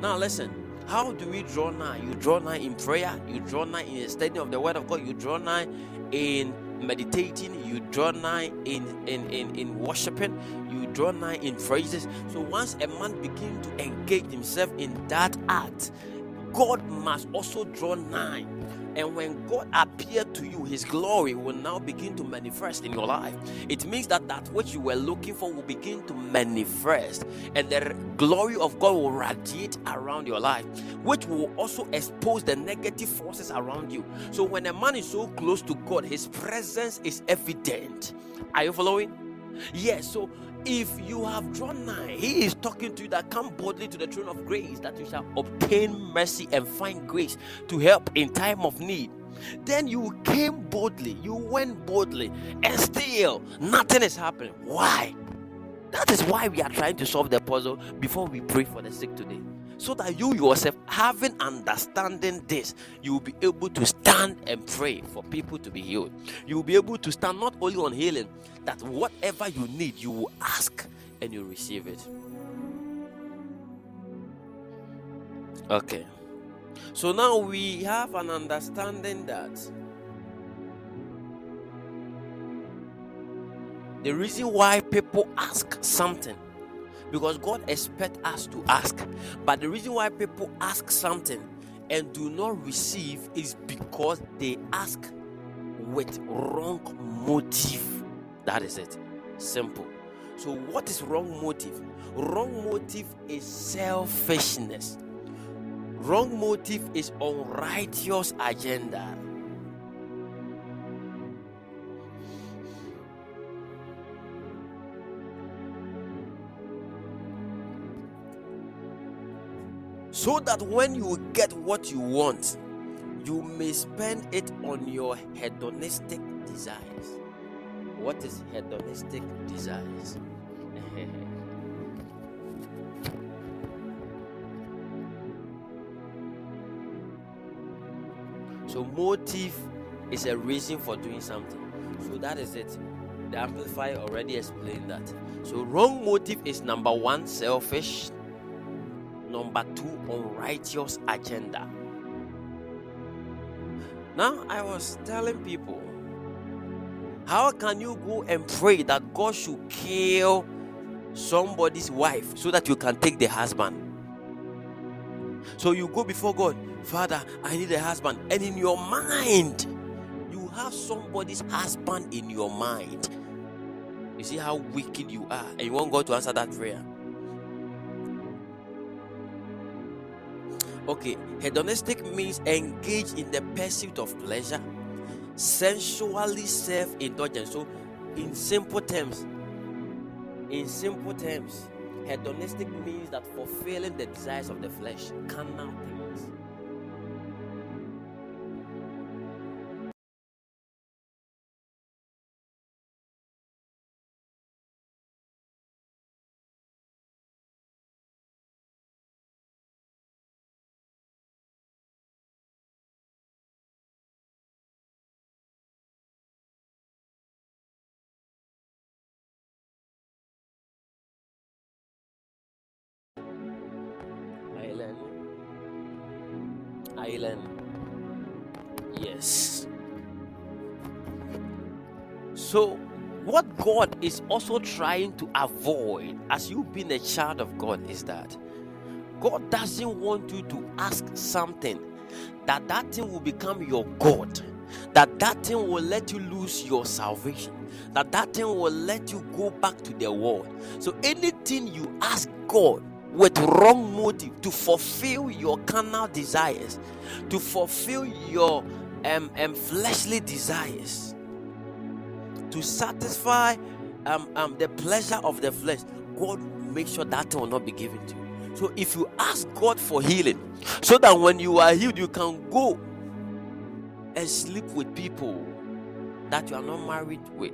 Now listen. How do we draw nigh? You draw nigh in prayer, you draw nigh in the study of the word of God, you draw nigh in meditating, you draw nigh in, in, in, in worshiping, you draw nigh in praises. So once a man begins to engage himself in that act, God must also draw nigh. And when God appeared to you, His glory will now begin to manifest in your life. It means that that which you were looking for will begin to manifest, and the glory of God will radiate around your life, which will also expose the negative forces around you. So, when a man is so close to God, his presence is evident. Are you following? Yes, so if you have drawn nigh, he is talking to you that come boldly to the throne of grace that you shall obtain mercy and find grace to help in time of need. Then you came boldly, you went boldly, and still nothing is happening. Why? That is why we are trying to solve the puzzle before we pray for the sick today. So that you yourself, having understanding this, you will be able to stand and pray for people to be healed. You will be able to stand not only on healing, that whatever you need, you will ask and you receive it. Okay. So now we have an understanding that the reason why people ask something because God expects us to ask, but the reason why people ask something and do not receive is because they ask with wrong motive. That is it. Simple. So, what is wrong motive? Wrong motive is selfishness. Wrong motive is unrighteous agenda. So that when you get what you want, you may spend it on your hedonistic desires. What is hedonistic desires? (laughs) so, motive is a reason for doing something. So, that is it. The Amplifier already explained that. So, wrong motive is number one, selfish. Number two, unrighteous agenda. Now, I was telling people, how can you go and pray that God should kill somebody's wife so that you can take the husband? So you go before God, Father, I need a husband, and in your mind, you have somebody's husband in your mind. You see how wicked you are, and you want God to answer that prayer. Okay, hedonistic means engage in the pursuit of pleasure, sensually self indulgence. So, in simple terms, in simple terms, hedonistic means that fulfilling the desires of the flesh, carnal things. So, what God is also trying to avoid as you being a child of God is that God doesn't want you to ask something that that thing will become your God, that that thing will let you lose your salvation, that that thing will let you go back to the world. So anything you ask God with wrong motive to fulfill your carnal desires, to fulfill your um, um, fleshly desires, to satisfy um, um, the pleasure of the flesh, God make sure that will not be given to you. So if you ask God for healing, so that when you are healed, you can go and sleep with people that you are not married with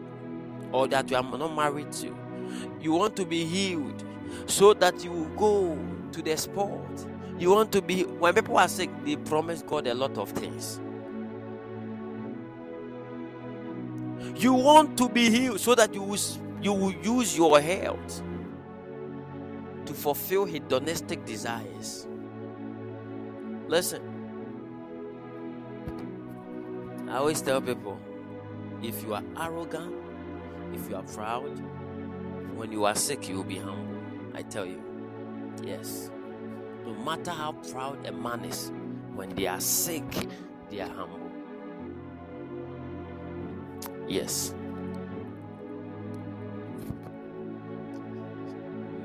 or that you are not married to. You want to be healed so that you will go to the sport. You want to be when people are sick, they promise God a lot of things. You want to be healed so that you will, you will use your health to fulfill hedonistic desires. Listen, I always tell people if you are arrogant, if you are proud, when you are sick, you will be humble. I tell you, yes. No matter how proud a man is, when they are sick, they are humble. Yes.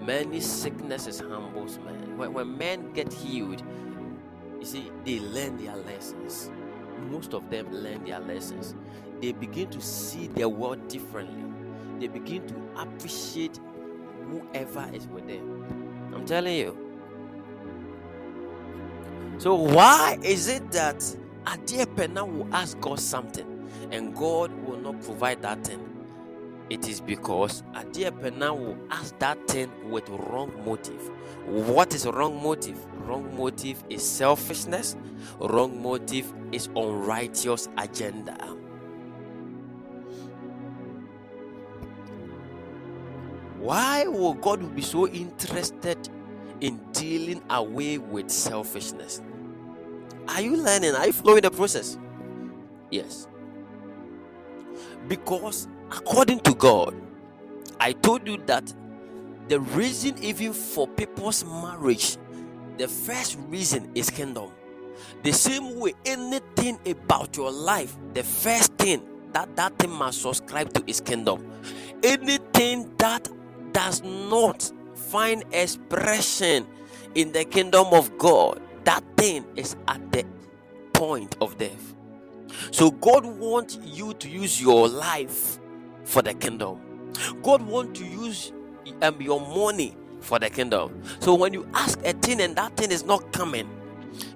Many sicknesses humbles men. When, when men get healed, you see, they learn their lessons. Most of them learn their lessons. They begin to see the world differently. They begin to appreciate whoever is with them. I'm telling you. So why is it that Adiepena will ask God something and God will not provide that thing? It is because a dear Adiepena will ask that thing with wrong motive. What is wrong motive? Wrong motive is selfishness. Wrong motive is unrighteous agenda. Why will God be so interested in dealing away with selfishness? Are you learning? Are you following the process? Yes. Because according to God, I told you that the reason even for people's marriage, the first reason is kingdom. The same way anything about your life, the first thing that that thing must subscribe to is kingdom. Anything that does not find expression in the kingdom of God, that thing is at the point of death. So God wants you to use your life for the kingdom. God wants to use um, your money for the kingdom. So when you ask a thing and that thing is not coming,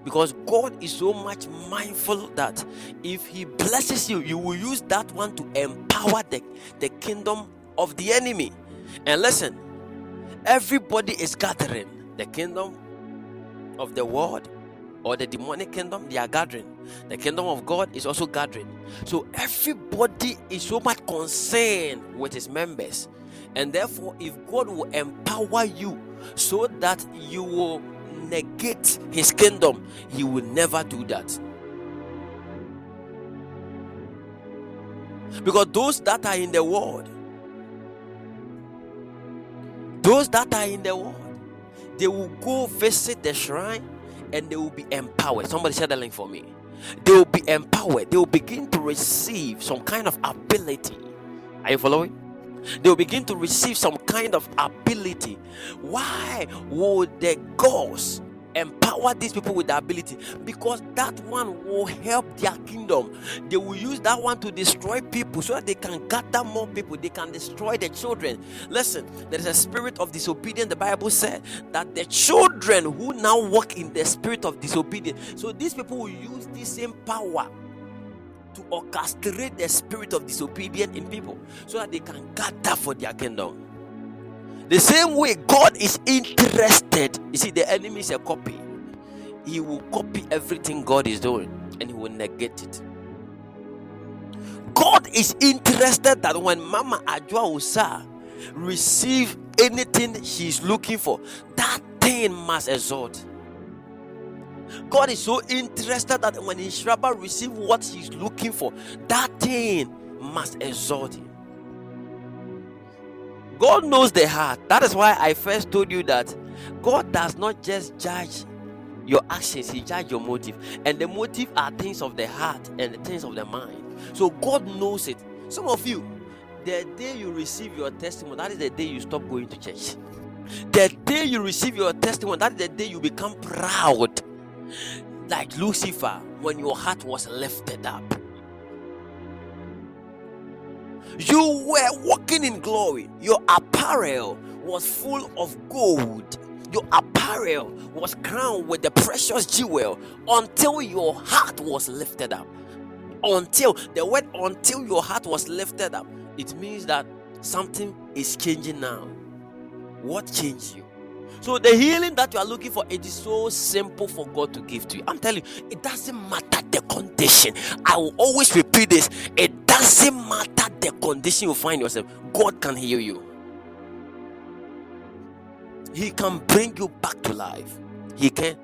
because God is so much mindful that if He blesses you, you will use that one to empower the, the kingdom of the enemy. And listen, everybody is gathering the kingdom of the world or the demonic kingdom, they are gathering. The kingdom of God is also gathering. So everybody is so much concerned with his members. And therefore, if God will empower you so that you will negate his kingdom, he will never do that. Because those that are in the world, those that are in the world, they will go visit the shrine and they will be empowered. Somebody said that link for me. They will be empowered. They will begin to receive some kind of ability. Are you following? They will begin to receive some kind of ability. Why would the gods empower these people with the ability because that one will help their kingdom. They will use that one to destroy people so that they can gather more people. They can destroy the children. Listen there is a spirit of disobedience the bible said that the children who now walk in the spirit of disobedience. So these people will use this same power to orchestrate the spirit of disobedience in people so that they can gather for their kingdom the same way God is interested, you see, the enemy is a copy. He will copy everything God is doing and he will negate it. God is interested that when Mama Ajwa Usa receive anything she's looking for, that thing must exalt. God is so interested that when Ishraba receive what she's looking for, that thing must exalt him. God knows the heart. That is why I first told you that God does not just judge your actions, He judges your motive. And the motive are things of the heart and the things of the mind. So God knows it. Some of you, the day you receive your testimony, that is the day you stop going to church. The day you receive your testimony, that is the day you become proud. Like Lucifer, when your heart was lifted up. You were walking in glory. Your apparel was full of gold. Your apparel was crowned with the precious jewel until your heart was lifted up. Until the word until your heart was lifted up, it means that something is changing now. What changed you? So the healing that you are looking for, it is so simple for God to give to you. I'm telling you, it doesn't matter the condition. I will always repeat this. It doesn't matter the condition you find yourself. God can heal you. He can bring you back to life. He can.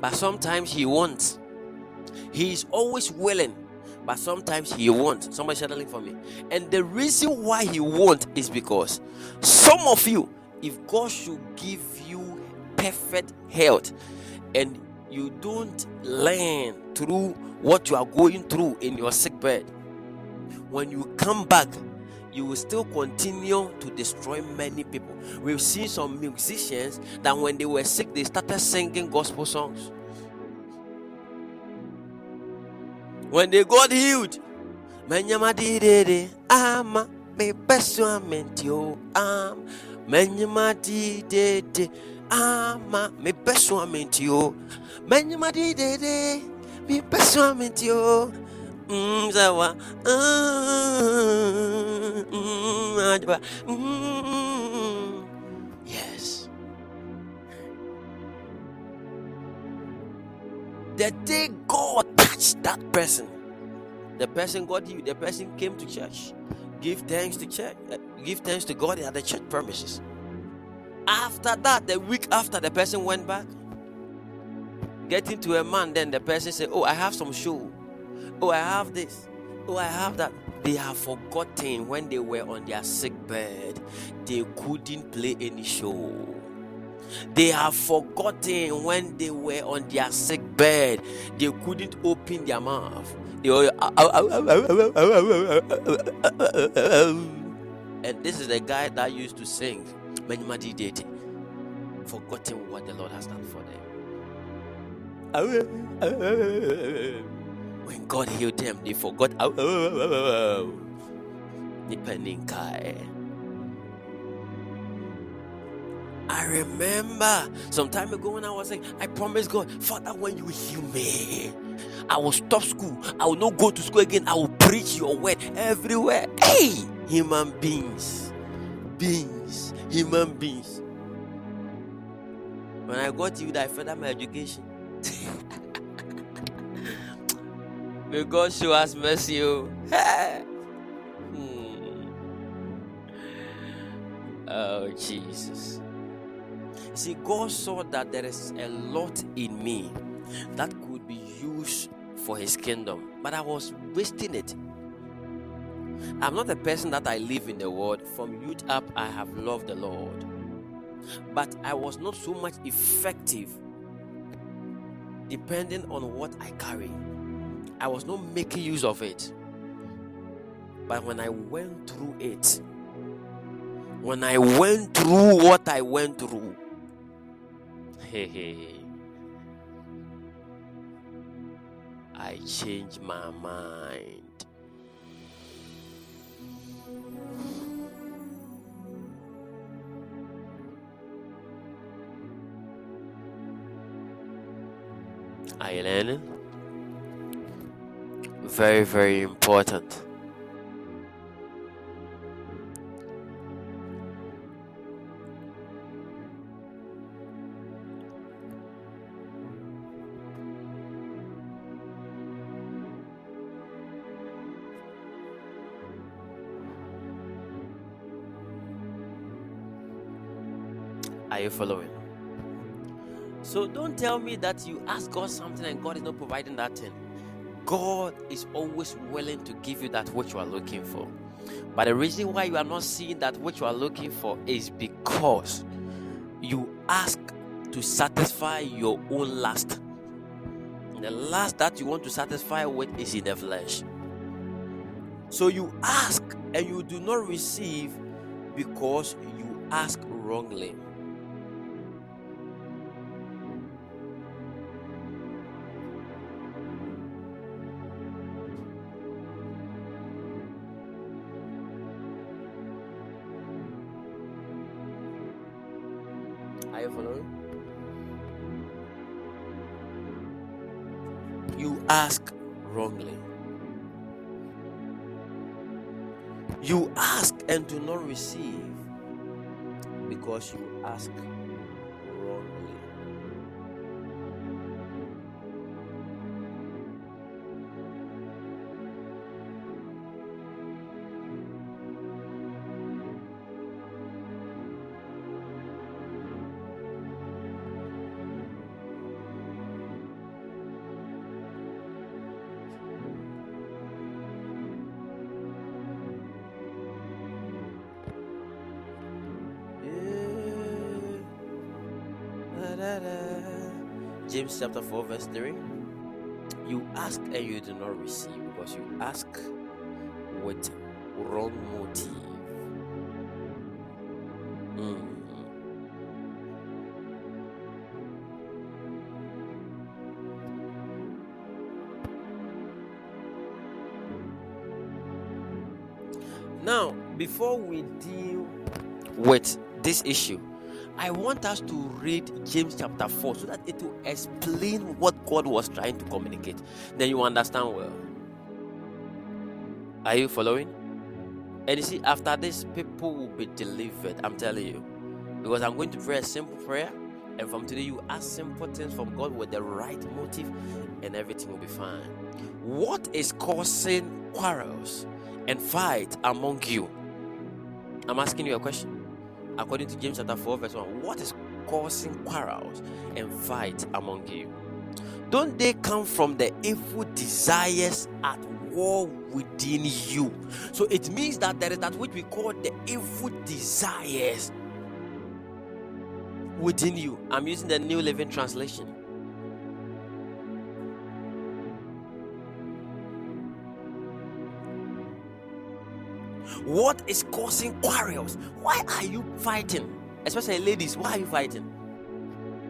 But sometimes he wants. He is always willing but sometimes he won't. Somebody settling for me. And the reason why he won't is because some of you, if God should give you perfect health and you don't learn through what you are going through in your sick bed, when you come back, you will still continue to destroy many people. We've seen some musicians that when they were sick, they started singing gospel songs. When they got healed, Menyama did ama me persuament yo am Menyama did ama me persuament yo Menyama did me persuament yo Mm, zawa. Mm, mm, adwa. Mm. Yes. The day God touched that person, the person got you, the person came to church. Give thanks to church, uh, give thanks to God at the church premises. After that, the week after, the person went back. Getting to a man, then the person said, Oh, I have some show. Oh, I have this. Oh, I have that. They have forgotten when they were on their sick bed, they couldn't play any show. They have forgotten when they were on their sick bed, they couldn't open their mouth. They were, And this is the guy that used to sing Menimadi Date, forgotten what the Lord has done for them. When God healed them, they forgot. I remember some time ago when I was saying, I promise God, Father, when you heal me, I will stop school. I will not go to school again. I will preach your word everywhere. Hey, human beings, beings, human beings. When I got you, I further my education. (laughs) May God show us mercy. Oh. Hmm. oh, Jesus. See, God saw that there is a lot in me that could be used for His kingdom, but I was wasting it. I'm not a person that I live in the world. From youth up, I have loved the Lord, but I was not so much effective depending on what I carry. I was not making use of it. But when I went through it, when I went through what I went through, hey, I changed my mind. Are you learning? Very, very important. You following? So don't tell me that you ask God something and God is not providing that thing. God is always willing to give you that which you are looking for. But the reason why you are not seeing that which you are looking for is because you ask to satisfy your own lust. The lust that you want to satisfy with is in the flesh. So you ask and you do not receive because you ask wrongly. Ask wrongly. You ask and do not receive because you ask Chapter 4, verse 3. You ask and you do not receive because you ask with wrong motive. Mm. Now, before we deal with this issue, I want us to read James chapter 4 so that it will explain what God was trying to communicate. Then you understand well. Are you following? And you see, after this, people will be delivered. I'm telling you. Because I'm going to pray a simple prayer. And from today, you ask simple things from God with the right motive, and everything will be fine. What is causing quarrels and fight among you? I'm asking you a question according to James chapter 4, verse 1, what is causing quarrels and fight among you? Don't they come from the evil desires at war within you? So it means that there is that which we call the evil desires within you. I'm using the New Living Translation. What is causing quarrels? Why are you fighting? Especially ladies, why are you fighting?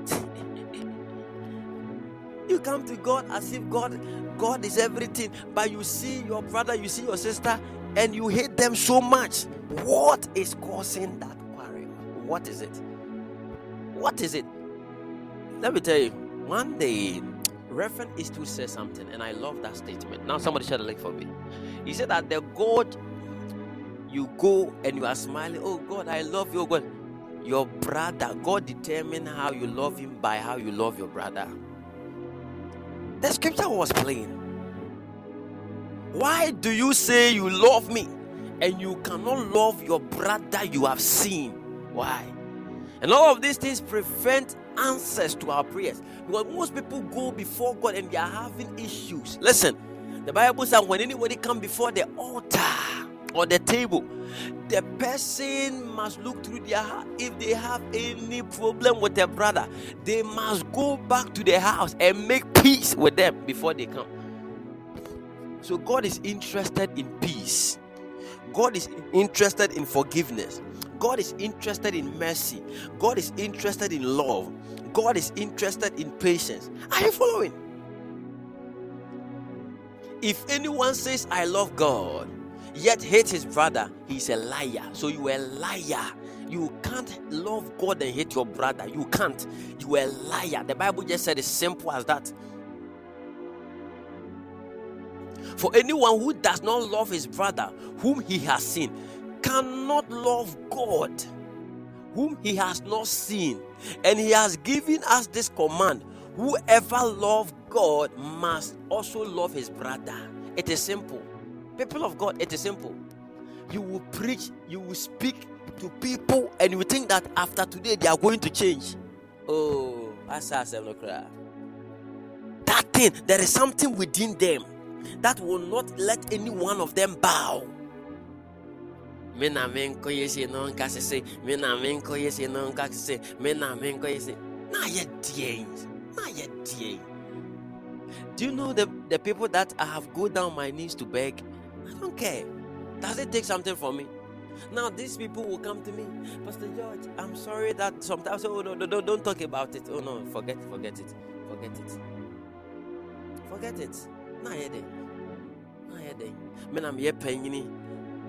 (laughs) you come to God as if God God is everything, but you see your brother, you see your sister, and you hate them so much. What is causing that quarrel? What is it? What is it? Let me tell you. One day, Reverend Eastwood said something, and I love that statement. Now, somebody share the link for me. He said that the God you go and you are smiling, oh God, I love you, oh God. Your brother, God determine how you love him by how you love your brother. The scripture was plain. Why do you say you love me and you cannot love your brother you have seen? Why? And all of these things prevent answers to our prayers because most people go before God and they are having issues. Listen, the Bible says when anybody come before the altar or the table, the person must look through their heart. If they have any problem with their brother, they must go back to their house and make peace with them before they come. So God is interested in peace. God is interested in forgiveness. God is interested in mercy. God is interested in love. God is interested in patience. Are you following? If anyone says, I love God, yet hate his brother, he's a liar. So you are a liar. You can't love God and hate your brother. You can't. You are a liar. The Bible just said it's simple as that. For anyone who does not love his brother, whom he has seen, cannot love God, whom he has not seen. And he has given us this command whoever loves God must also love his brother. It is simple. People of God, it is simple. You will preach, you will speak to people, and you think that after today they are going to change. Oh, that's That thing, there is something within them that will not let any one of them bow. Do you know the, the people that I have go down my knees to beg? I don't care. Does it take something from me? Now these people will come to me, Pastor George. I'm sorry that sometimes oh no, no, no don't talk about it. Oh no, forget forget it, forget it, forget it. Na yɛ de, na yɛ de. Me na me yɛ panyini.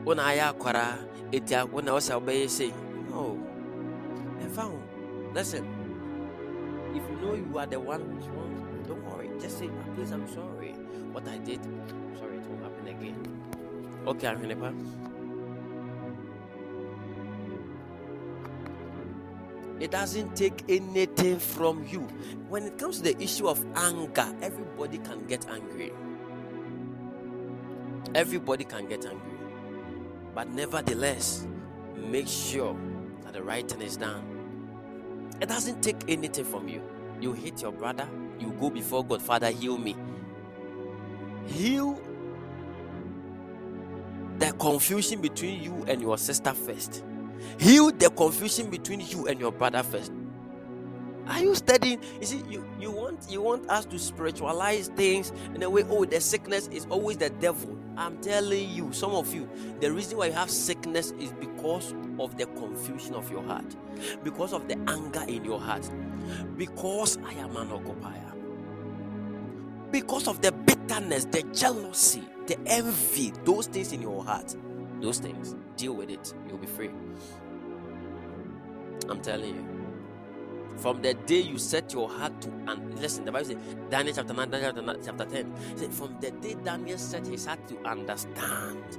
When I akwara, etia when I was obey say no. Ho. Listen. If you know you are the one who's wrong, don't worry. Just say, "Ah, please, I'm sorry. What I did, I'm sorry, Okay, Ahwenepa. It doesn't take anything from you. When it comes to the issue of anger, everybody can get angry. Everybody can get angry. But nevertheless, make sure that the right thing is done. It doesn't take anything from you. You hit your brother, you go before God, Father, heal me. Heal the confusion between you and your sister first. Heal the confusion between you and your brother first. Are you studying? You see, you, you want you want us to spiritualize things in a way, oh, the sickness is always the devil. I'm telling you, some of you, the reason why you have sickness is because of the confusion of your heart, because of the anger in your heart, because I am an occupier, because of the bitterness, the jealousy, the envy, those things in your heart, those things, deal with it. You'll be free. I'm telling you. From the day you set your heart to and listen, the Bible says Daniel chapter 9, Daniel chapter, 9, chapter 10. it said, From the day Daniel set his heart to understand,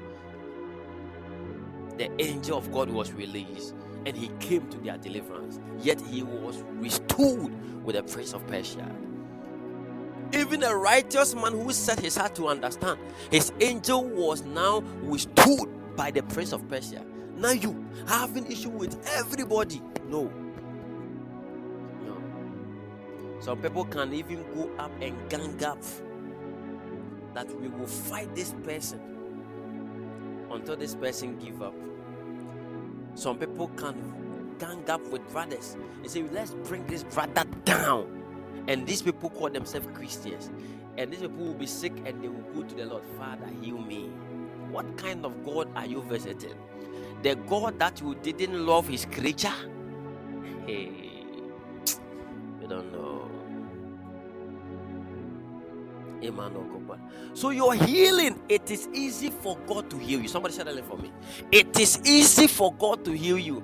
the angel of God was released and he came to their deliverance. Yet he was restored with the prince of Persia. Even a righteous man who set his heart to understand, his angel was now withstood by the prince of Persia. Now you having issue with everybody. No. No. Some people can even go up and gang up that we will fight this person until this person give up. Some people can gang up with brothers and say, let's bring this brother down. And these people call themselves Christians. And these people will be sick and they will go to the Lord, Father, heal me. what kind of God are you visiting? The God that you didn't love his creature? Hey, you don't know. So your healing, it is easy for God to heal you. Somebody said that for me. It is easy for God to heal you,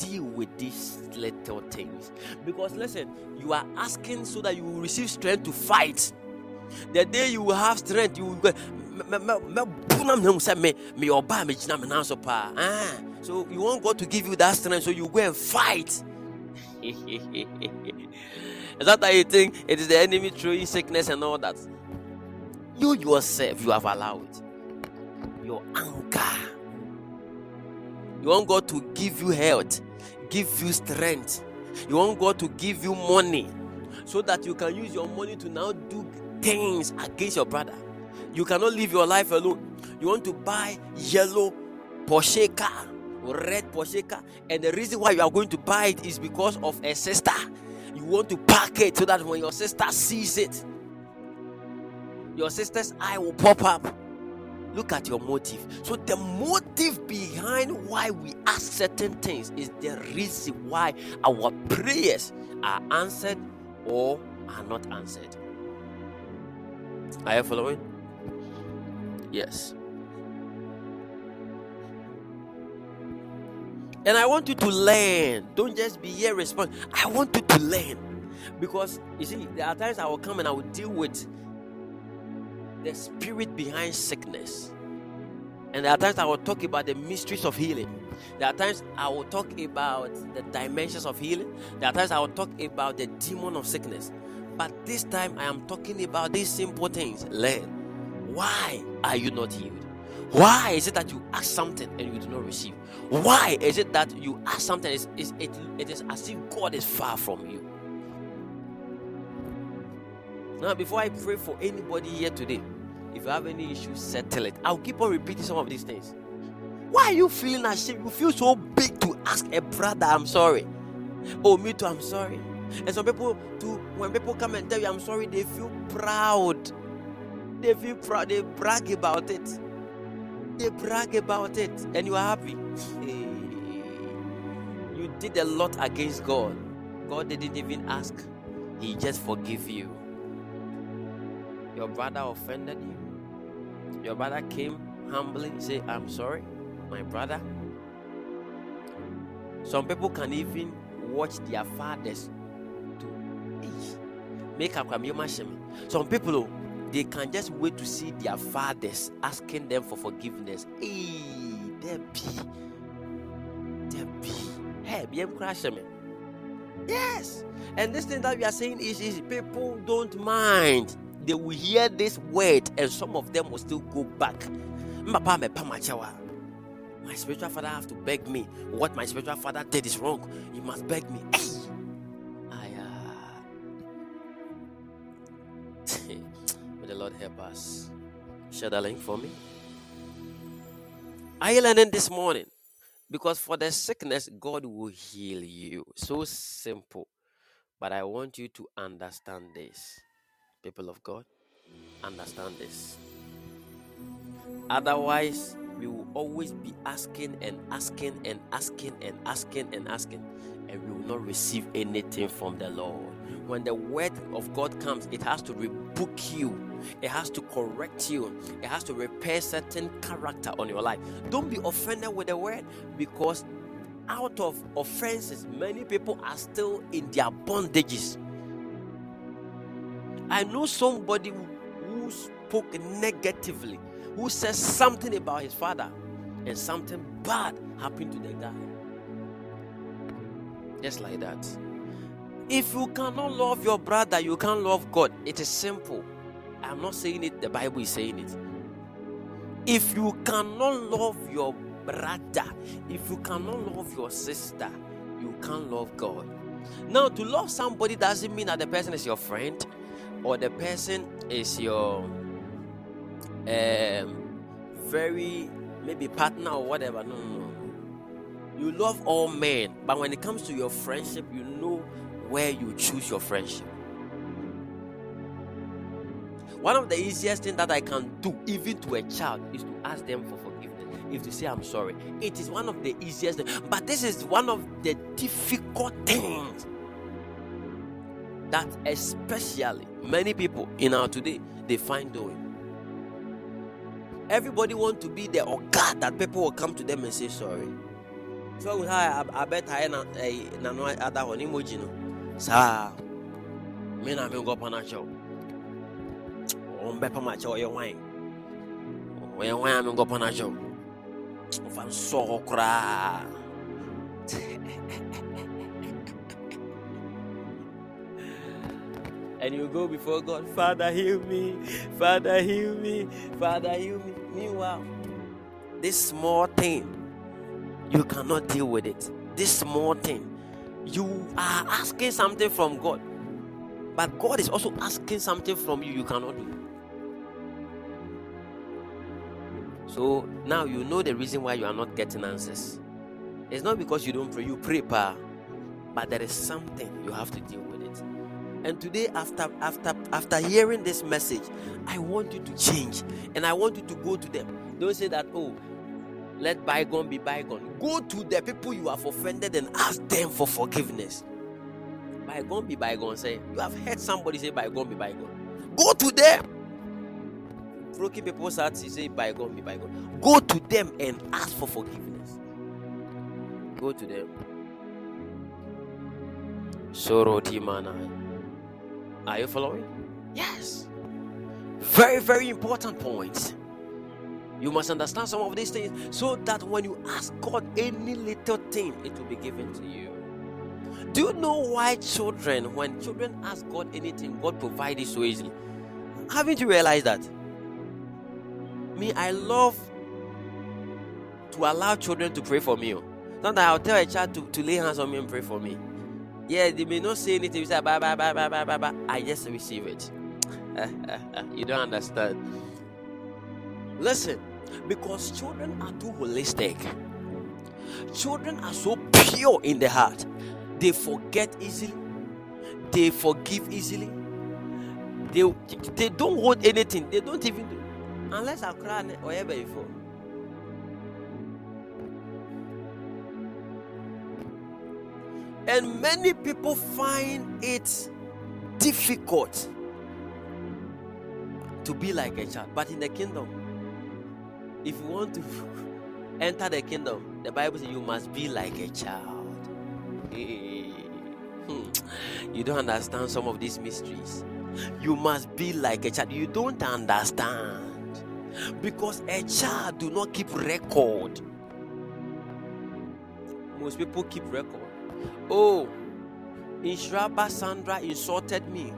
deal with these little things. Because listen, you are asking so that you will receive strength to fight. The day you will have strength, you will go. Ah, so you want God to give you that strength, so you go and fight. (laughs) is that how you think it is the enemy throwing sickness and all that? You yourself, you have allowed your anger. You want God to give you health, give you strength. You want God to give you money so that you can use your money to now do things against your brother. You cannot live your life alone. You want to buy yellow Porsche car, or red Porsche car, and the reason why you are going to buy it is because of a sister. You want to pack it so that when your sister sees it, your sister's eye will pop up. Look at your motive. So, the motive behind why we ask certain things is the reason why our prayers are answered or are not answered. Are you following? Yes. And I want you to learn. Don't just be here respond. I want you to learn. Because you see, there are times I will come and I will deal with the spirit behind sickness. And there are times I will talk about the mysteries of healing. There are times I will talk about the dimensions of healing. There are times I will talk about the demon of sickness. But this time I am talking about these simple things. Learn. Why are you not healed? Why is it that you ask something and you do not receive? Why is it that you ask something? It's, it's, it, it is as if God is far from you. Now, before I pray for anybody here today, if you have any issues, settle it. I'll keep on repeating some of these things. Why are you feeling ashamed? You feel so big to ask a brother, I'm sorry. Oh, me too, I'm sorry. And some people too, when people come and tell you I'm sorry, they feel proud. They feel proud, they brag about it. They brag about it, and you are happy. (laughs) you did a lot against God. God didn't even ask, He just forgive you. Your brother offended you. Your brother came humbly, say, I'm sorry, my brother. Some people can even watch their fathers to make up some people oh, they can just wait to see their fathers asking them for forgiveness. Hey, Debbie, Debbie, hey, Yes, and this thing that we are saying is, is people don't mind they will hear this word and some of them will still go back. My spiritual father have to beg me. What my spiritual father did is wrong. He must beg me. Hey! Ah. (laughs) May the Lord help us. Share the link for me. Are you learning this morning? Because for the sickness, God will heal you. So simple. But I want you to understand this people of God, understand this. Otherwise, we will always be asking and asking and asking and asking and asking, and we will not receive anything from the Lord. When the word of God comes, it has to rebuke you, it has to correct you, it has to repair certain character on your life. Don't be offended with the word because out of offenses, many people are still in their bondages. I know somebody who, spoke negatively, who said something about his father, and something bad happened to the guy. Just like that. If you cannot love your brother, you can't love God. It is simple. I'm not saying it, the Bible is saying it. If you cannot love your brother, if you cannot love your sister, you can't love God. Now, to love somebody doesn't mean that the person is your friend or the person is your um, very maybe partner or whatever. No, no, no. You love all men, but when it comes to your friendship, you know where you choose your friendship. One of the easiest things that I can do, even to a child, is to ask them for forgiveness, if to say I'm sorry. It is one of the easiest, but this is one of the difficult things that especially many people in our today they find doing. Everybody want to be there or God that people will come to them and say sorry. So I I bet I na na no other one emoji no. Sa me na me go panacho. On be pa macho ye wine. Oh, Oye wine me go panacho. Fan so kra. (laughs) and you go before God, Father, heal me, Father, heal me, Father, heal me. Meanwhile, this small thing, you cannot deal with it. This small thing, you are asking something from God, but God is also asking something from you you cannot do. So now you know the reason why you are not getting answers. It's not because you don't pray, you pray, pa, but there is something you have to deal with it. And today, after after after hearing this message, I want you to change and I want you to go to them. Don't say that, oh, let bygone be bygone. Go to the people you have offended and ask them for forgiveness. Bygone be bygone. Say, you have heard somebody say bygone be bygone. Go to them. Broken people's hearts, you say bygone be bygone. Go to them and ask for forgiveness. Go to them. Soro Timana. Are you following? Yes. Very, very important points. You must understand some of these things so that when you ask God any little thing, it will be given to you. Do you know why children, when children ask God anything, God provides it so easily? Haven't you realized that? Me, I love to allow children to pray for me. Not that I'll tell a child to, to lay hands on me and pray for me. Yeah, they may not say anything. You say bye bye bye bye bye bye bye. I just receive it. (laughs) you don't understand. Listen, because children are too holistic. Children are so pure in the heart. They forget easily. They forgive easily. They they don't hold anything. They don't even do unless I cry or ever before. And many people find it difficult to be like a child. But in the kingdom, if you want to (laughs) enter the kingdom, the Bible says you must be like a child. Hmm. You don't understand some of these mysteries. You must be like a child. You don't understand. Because a child do not keep record. Most people keep record. Oh, Inshraba Sandra insulted me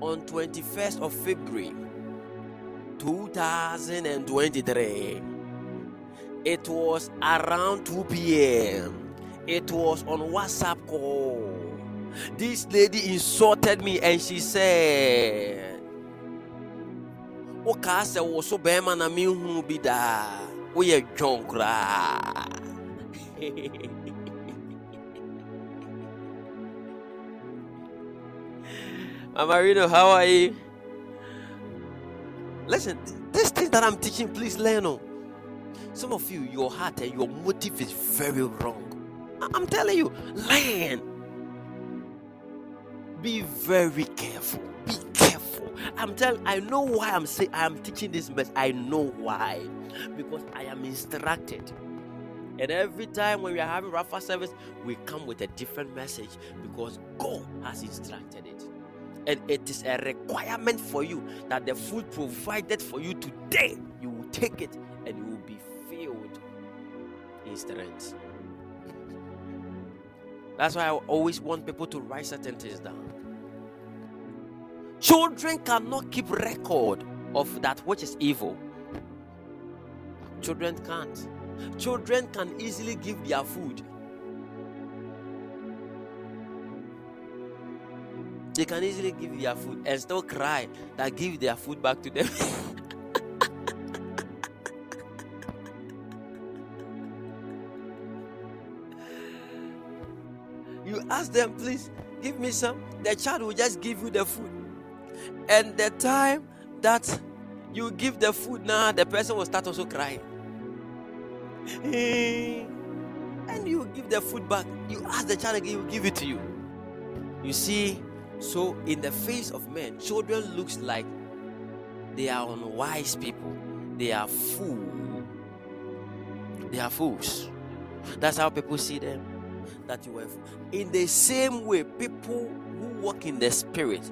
on 21st of February 2023. It was around 2 p.m. It was on WhatsApp call. This lady insulted me and she said, Woka sɛ wo so bɛrima na menhu (laughs) Mama Rino, how are you? Listen, this thing that I'm teaching, please learn. oh. Some of you, your heart and your motive is very wrong. I'm telling you, learn. Be very careful. Be careful. I'm telling. I know why I'm saying I'm teaching this message. I know why, because I am instructed. And every time when we are having Rapha service, we come with a different message because God has instructed it. And it is a requirement for you that the food provided for you today, you will take it and you will be filled in strength. That's why I always want people to write certain things down. Children cannot keep record of that which is evil. Children can't. Children can easily give their food. They can easily give their food and still cry that give their food back to them. (laughs) you ask them, please give me some. The child will just give you the food. And the time that you give the food now, the person will start also crying. (laughs) and you give the food back. You ask the child again, he will give it to you. You see, so in the face of men, children looks like they are unwise people. They are fool. They are fools. That's how people see them. That you are. In the same way, people who walk in the spirit,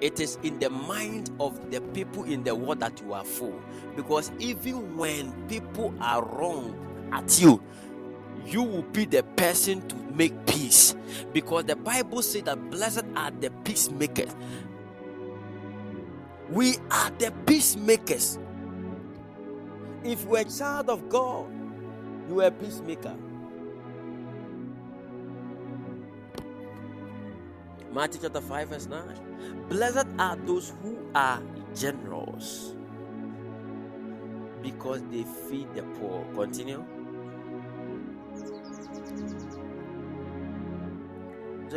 it is in the mind of the people in the world that you are fool. Because even when people are wrong at you, you will be the person to make peace. Because the Bible says that blessed are the peacemakers. We are the peacemakers. If you're a child of God, you are a peacemaker. Matthew chapter 5, verse 9. Blessed are those who are generous because they feed the poor. Continue.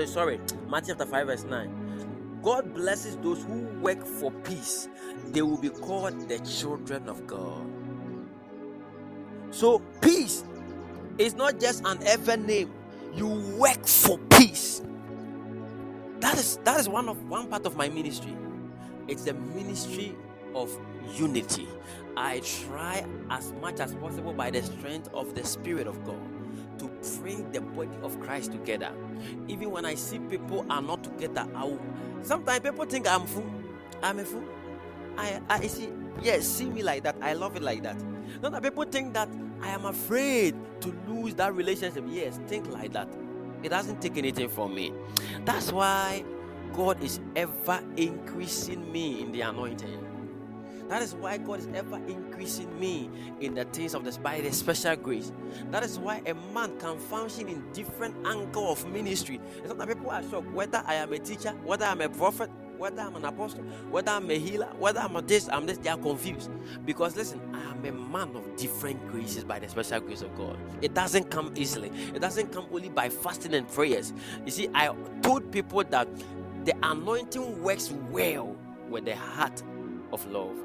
Sorry, Matthew chapter 5, verse 9. God blesses those who work for peace, they will be called the children of God. So, peace is not just an ever name, you work for peace. That is that is one of one part of my ministry. It's the ministry of unity. I try as much as possible by the strength of the Spirit of God to bring the body of Christ together. Even when I see people are not together, I will, sometimes people think I'm fool. I'm a fool. I, I see, yes, see me like that. I love it like that. Not that people think that I am afraid to lose that relationship. Yes, think like that. It doesn't take anything from me. That's why God is ever increasing me in the anointing. That is why God is ever increasing me in the things of the by the special grace. That is why a man can function in different angle of ministry. Sometimes people are shocked whether I am a teacher, whether I'm a prophet, whether I'm an apostle, whether I'm a healer, whether I'm a this, I'm this. They are confused because listen, I am a man of different graces by the special grace of God. It doesn't come easily. It doesn't come only by fasting and prayers. You see, I told people that the anointing works well with the heart of love.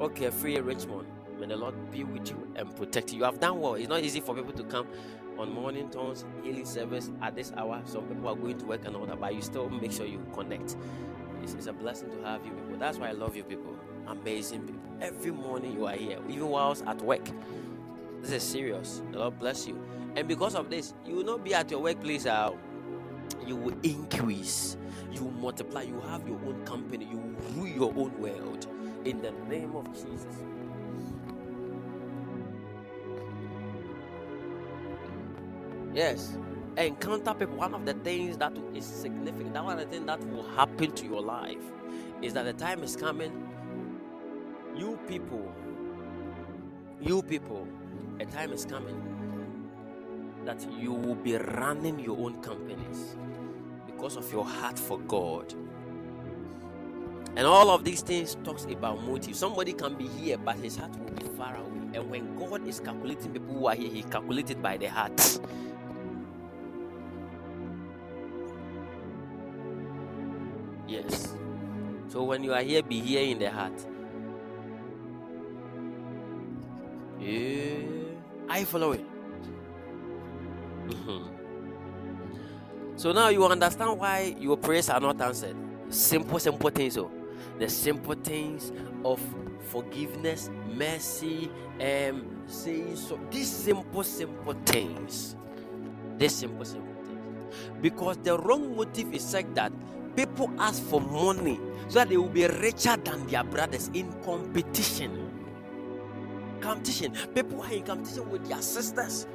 Okay, free Richmond. May the Lord be with you and protect you. You have done well. It's not easy for people to come on morning tones, healing service at this hour. Some people are going to work and all that, but you still make sure you connect. It's, it's a blessing to have you people. That's why I love you people. Amazing people. Every morning you are here, even whilst at work. This is serious. The Lord bless you. And because of this, you will not be at your workplace. Uh, you will increase. You will multiply. You have your own company. You rule your own world. In the name of Jesus. Yes. Encounter people. One of the things that is significant, that one of the things that will happen to your life is that the time is coming. You people, you people, a time is coming that you will be running your own companies because of your heart for God. And all of these things talks about motive. Somebody can be here, but his heart will be far away. And when God is calculating people who are here, He calculated by the heart. Yes. So when you are here, be here in the heart. Yeah. I follow it. Mhm. So now you understand why your prayers are not answered. Simple, simple things. So the simple things of forgiveness, mercy, and saying so. These simple, simple things. These simple, simple things. Because the wrong motive is such that people ask for money so that they will be richer than their brothers in competition. Competition. People are in competition with their sisters.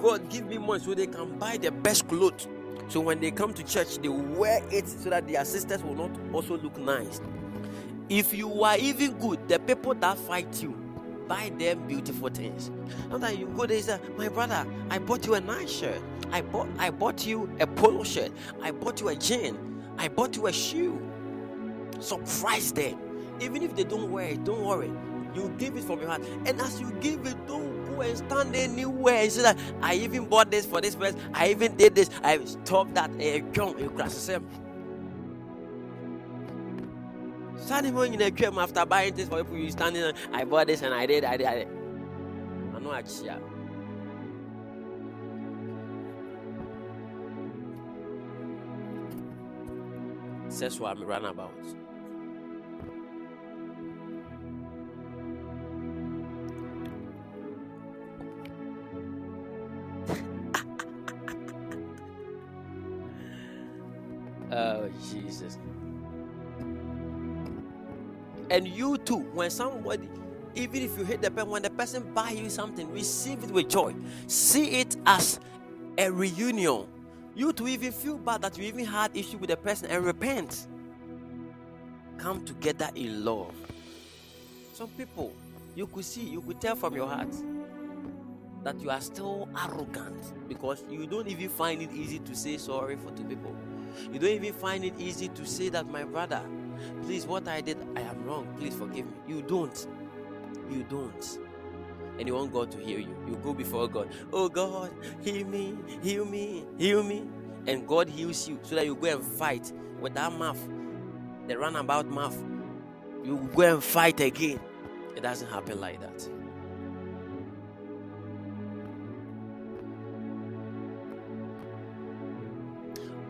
God give me money so they can buy the best clothes. So when they come to church, they wear it so that their sisters will not also look nice. If you are even good, the people that fight you, buy them beautiful things. Sometimes you go there say, My brother, I bought you a nice shirt. I bought I bought you a polo shirt. I bought you a jean. I bought you a shoe. Surprise them. Even if they don't wear it, don't worry. You give it from your heart. And as you give it, don't and stand anywhere say that I even bought this for this person. I even did this. I stopped that. Eh, come, you crash them. Standing when you came after buying this for people, you standing. I bought this and I did. I did. I. I know actually. That's what I'm runabout. Oh Jesus. And you too, when somebody, even if you hate the person, when the person buy you something, receive it with joy. See it as a reunion. You too even feel bad that you even had issue with the person and repent. Come together in love. Some people, you could see, you could tell from your heart that you are still arrogant because you don't even find it easy to say sorry for two people. You don't even find it easy to say that my brother, please, what I did, I am wrong. Please forgive me. You don't. You don't. And you want God to heal you. You go before God. Oh God, heal me, heal me, heal me. And God heals you so that you go and fight with that mouth, the runabout mouth. You go and fight again. It doesn't happen like that.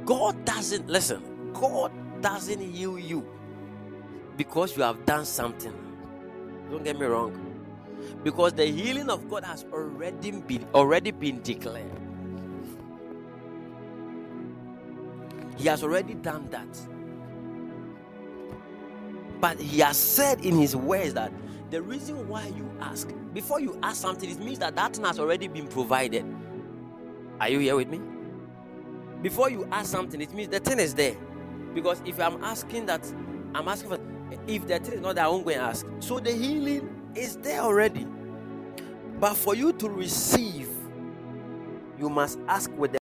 God doesn't listen. God doesn't heal you because you have done something. Don't get me wrong. Because the healing of God has already been already been declared. He has already done that. But he has said in his words that the reason why you ask, before you ask something, it means that that thing has already been provided. Are you here with me? Before you ask something, it means the thing is there. Because if I'm asking that, I'm asking for, if the thing is not there, I won't go and ask. So the healing is there already. But for you to receive, you must ask with the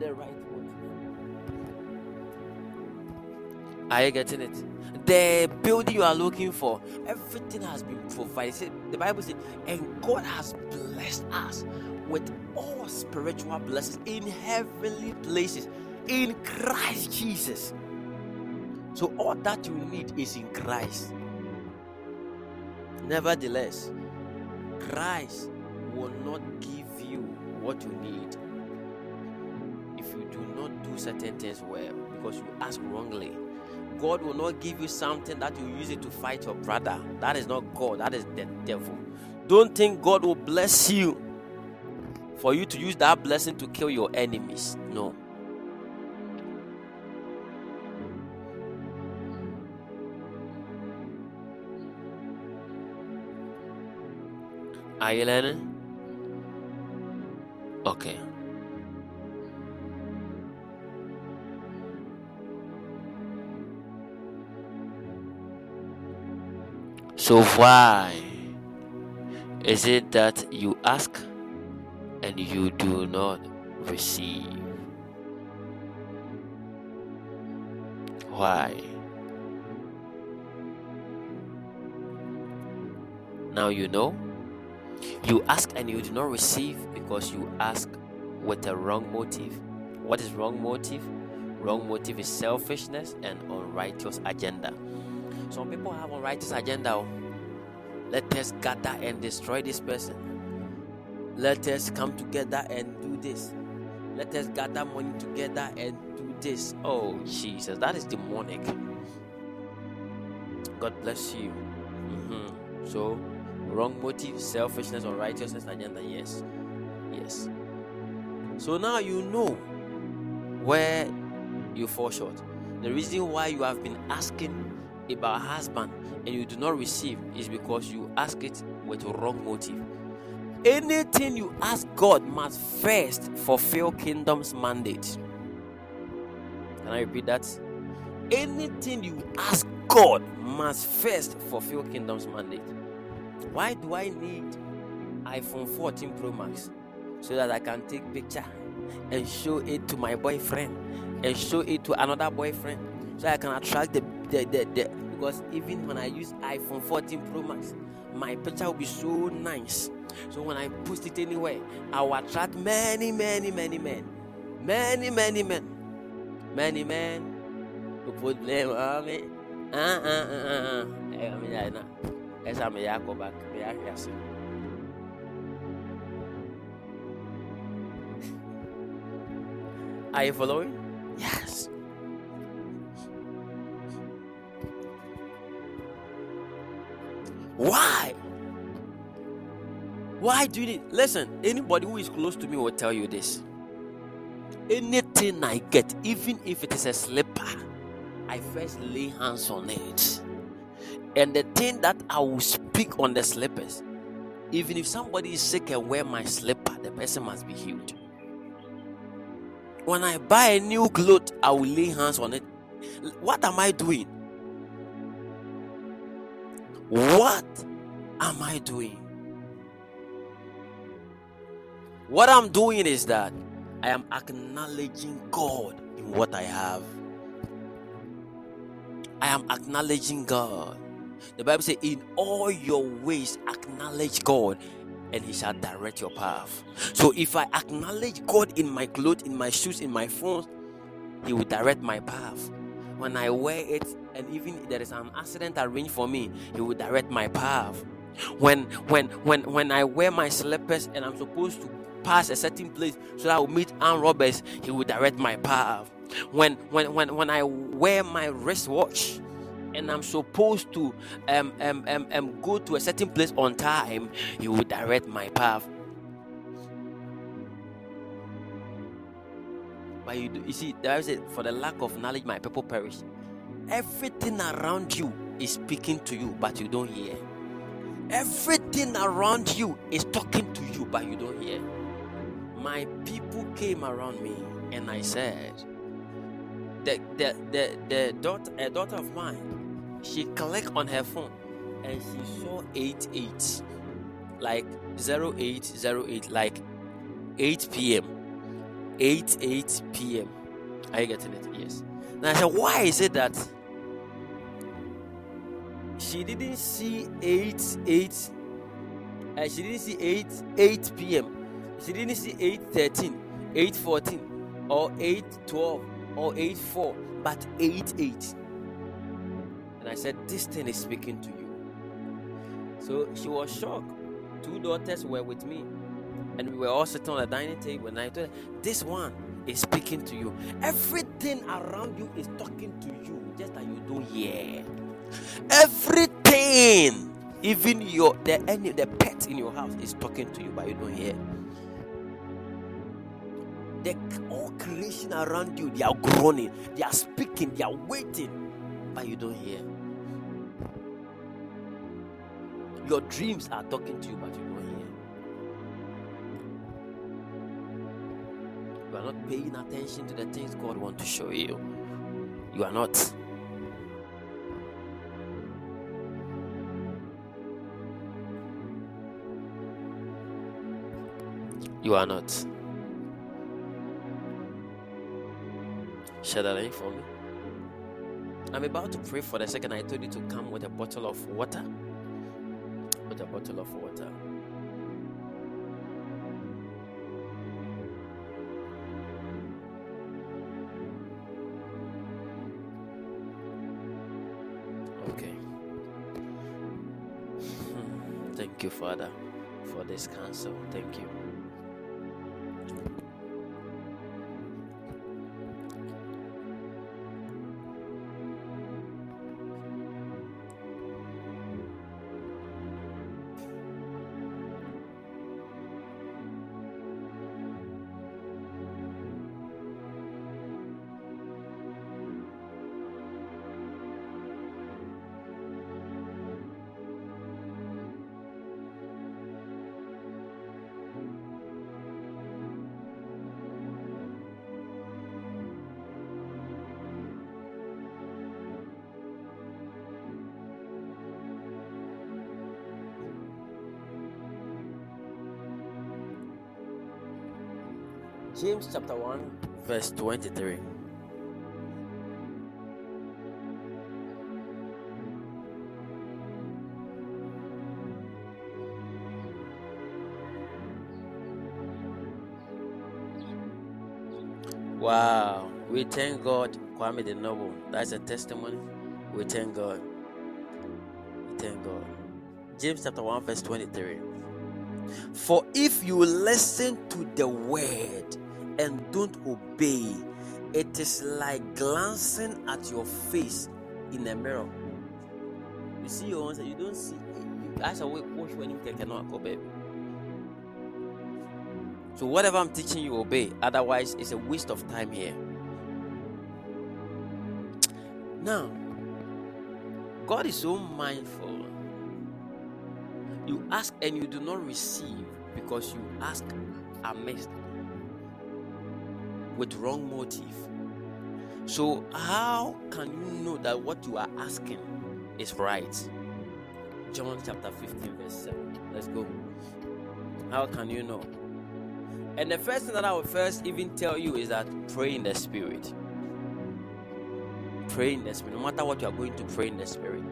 the right. Are you getting it? The building you are looking for, everything has been provided. The Bible says, and God has blessed us with all spiritual blessings in heavenly places in Christ Jesus. So all that you need is in Christ. Nevertheless, Christ will not give you what you need do not do certain things well because you ask wrongly. God will not give you something that you use it to fight your brother. That is not God, that is the devil. Don't think God will bless you for you to use that blessing to kill your enemies. No. Are you learning? Okay. So why is it that you ask and you do not receive? Why? Now you know. You ask and you do not receive because you ask with a wrong motive. What is wrong motive? Wrong motive is selfishness and unrighteous agenda. Some people have unrighteous agenda. Oh. Let us gather and destroy this person. Let us come together and do this. Let us gather money together and do this. Oh, Jesus, that is demonic. God bless you. Mhm. So, wrong motive, selfishness, unrighteousness agenda. Yes. Yes. So now you know where you fall short. The reason why you have been asking about husband and you do not receive is because you ask it with a wrong motive. Anything you ask God must first fulfill kingdom's mandate. Can I repeat that? Anything you ask God must first fulfill kingdom's mandate. Why do I need iPhone 14 Pro Max? So that I can take picture and show it to my boyfriend and show it to another boyfriend so I can attract the the, the, the because even when I use iPhone 14 Pro Max, my picture will be so nice. So when I post it anywhere, I will attract many, many, many men. Many, many men. Many men who put blame on me. Uh uh uh uh. uh. Eh, I mean, I know. That's how me go back. Me I hear say. Are you following? Yes. Why? Why do you need? Listen, anybody who is close to me will tell you this. Anything I get, even if it is a slipper, I first lay hands on it. And the thing that I will speak on the slippers, even if somebody is sick and wear my slipper, the person must be healed. When I buy a new cloth, I will lay hands on it. What am I doing? What am I doing? What I'm doing is that I am acknowledging God in what I have. I am acknowledging God. The Bible says, In all your ways, acknowledge God, and He shall direct your path. So if I acknowledge God in my clothes, in my shoes, in my phone, He will direct my path. When I wear it, and even if there is an accident arranged for me, He will direct my path. When when when when I wear my slippers and I'm supposed to pass a certain place so that I will meet armed robbers, He will direct my path. When when when when I wear my wristwatch and I'm supposed to um, um, um, um, go to a certain place on time, He will direct my path. But you, do, you see, there is a, for the lack of knowledge, my people perish. Everything around you is speaking to you, but you don't hear. Everything around you is talking to you, but you don't hear. My people came around me, and I said, the the the, the daughter a daughter of mine she clicked on her phone and she saw eight eight, like 0808 like 8 p.m 8 8 p.m are you getting it yes now i said why is it that she didn't see 8 8 uh, she didn't see 8 8 p.m she didn't see 8 13 8 14 or 8 12 or 8 4, but 8 8. And I said, This thing is speaking to you. So she was shocked. Two daughters were with me, and we were all sitting on the dining table. And I told her, This one is speaking to you. Everything around you is talking to you, just that you don't hear. Everything, even your the any the pet in your house is talking to you, but you don't hear the all creation around you they are groaning they are speaking they are waiting but you don't hear your dreams are talking to you but you are not paying attention to the things god wants to show you you are not you are not Share that link for me. I'm about to pray for the second. I told you to come with a bottle of water. With a bottle of water. Thank you, Father, for this counsel. Thank you. James chapter 1 verse 23. Wow, we thank God, Kwame the Noble. That's a testimony. We thank God. We thank God. James chapter 1, verse 23. For if you listen to the word and don't obey, it is like glancing at your face in a mirror. You see your own, you don't see. That's a way wash when you cannot go, baby. So whatever I'm teaching you, obey. Otherwise, it's a waste of time here. Now, God is so mindful. You ask and you do not receive because you ask amiss with wrong motive. So, how can you know that what you are asking is right? John chapter 15, verse 7. Let's go. How can you know? And the first thing that I will first even tell you is that pray in the spirit. Pray in the spirit. No matter what you are going to pray in the spirit.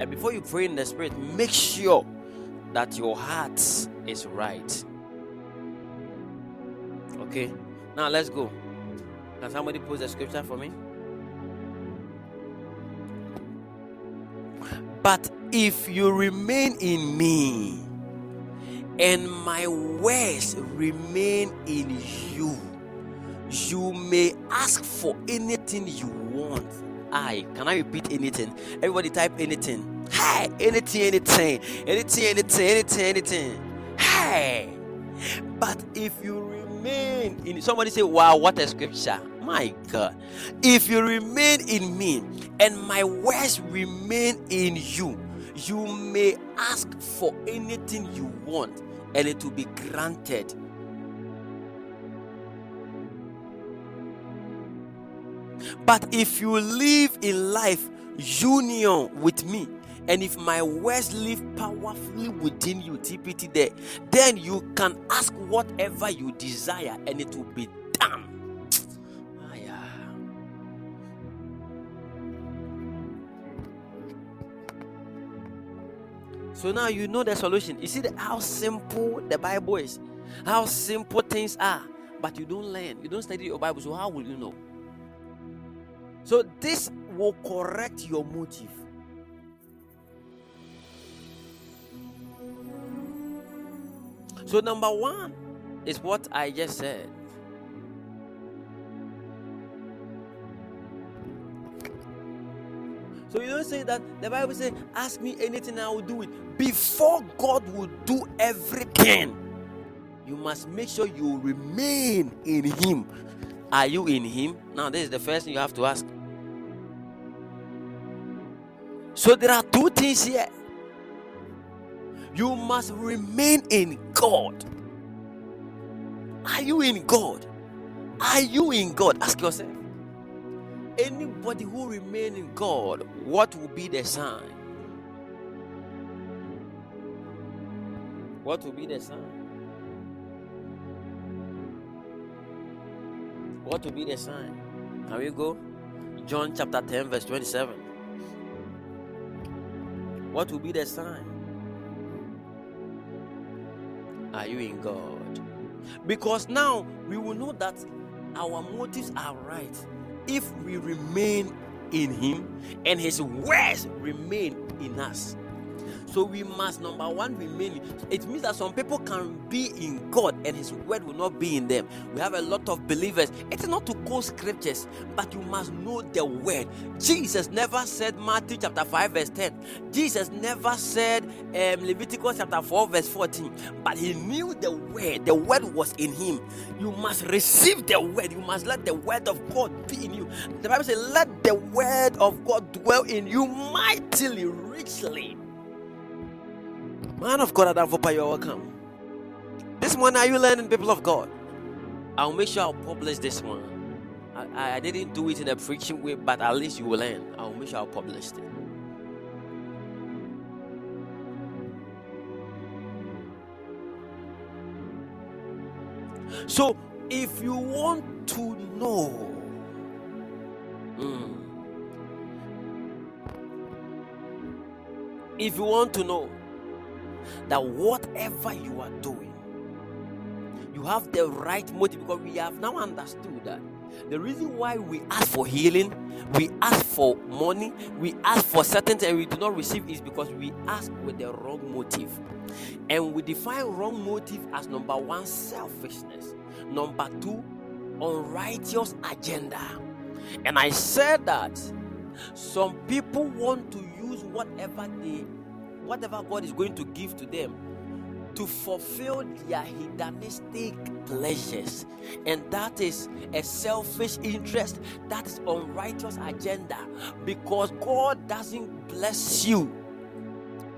And before you pray in the spirit, make sure that your heart is right. Okay? Now let's go. Can somebody post the scripture for me? But if you remain in me and my words remain in you, you may ask for anything you want. I can I repeat anything? Everybody type anything. Hey, anything, anything, anything, anything, anything, anything. Hey, but if you remain in somebody say, Wow, what a scripture! My God, if you remain in me and my words remain in you, you may ask for anything you want and it will be granted. But if you live in life union with me, and if my words live powerfully within you, TPT there, then you can ask whatever you desire and it will be done. So now you know the solution. You see how simple the Bible is, how simple things are, but you don't learn, you don't study your Bible. So how will you know? So this will correct your motive. So number one is what I just said. So you don't say that the Bible says, ask me anything, I will do it. Before God will do everything, you must make sure you remain in Him. Are you in Him? Now, this is the first thing you have to ask. So there are two things here. You must remain in God. Are you in God? Are you in God? Ask yourself. Anybody who remain in God, what will be the sign? What will be the sign? What will be the sign? Can we go? John chapter 10, verse 27. What will be the sign? Are you in God? Because now we will know that our motives are right if we remain in Him and His words remain in us. So we must number one remain. It means that some people can be in God and His word will not be in them. We have a lot of believers. It's not to quote scriptures, but you must know the word. Jesus never said Matthew chapter 5, verse 10. Jesus never said um, Leviticus chapter 4, verse 14. But he knew the word. The word was in him. You must receive the word. You must let the word of God be in you. The Bible says, Let the word of God dwell in you mightily, richly. Man of God, Adam Fopa, you're welcome. This one, are you learning, people of God? I'll make sure I'll publish this one. I, I didn't do it in a preaching way, but at least you will learn. I'll make sure I'll publish it. So, if you want to know, mm, if you want to know that whatever you are doing, you have the right motive because we have now understood that the reason why we ask for healing, we ask for money, we ask for certain and we do not receive is because we ask with the wrong motive. And we define wrong motive as number one, selfishness, number two, unrighteous agenda. And I said that some people want to use whatever they whatever God is going to give to them to fulfill their hedonistic pleasures. And that is a selfish interest, that is unrighteous agenda because God doesn't bless you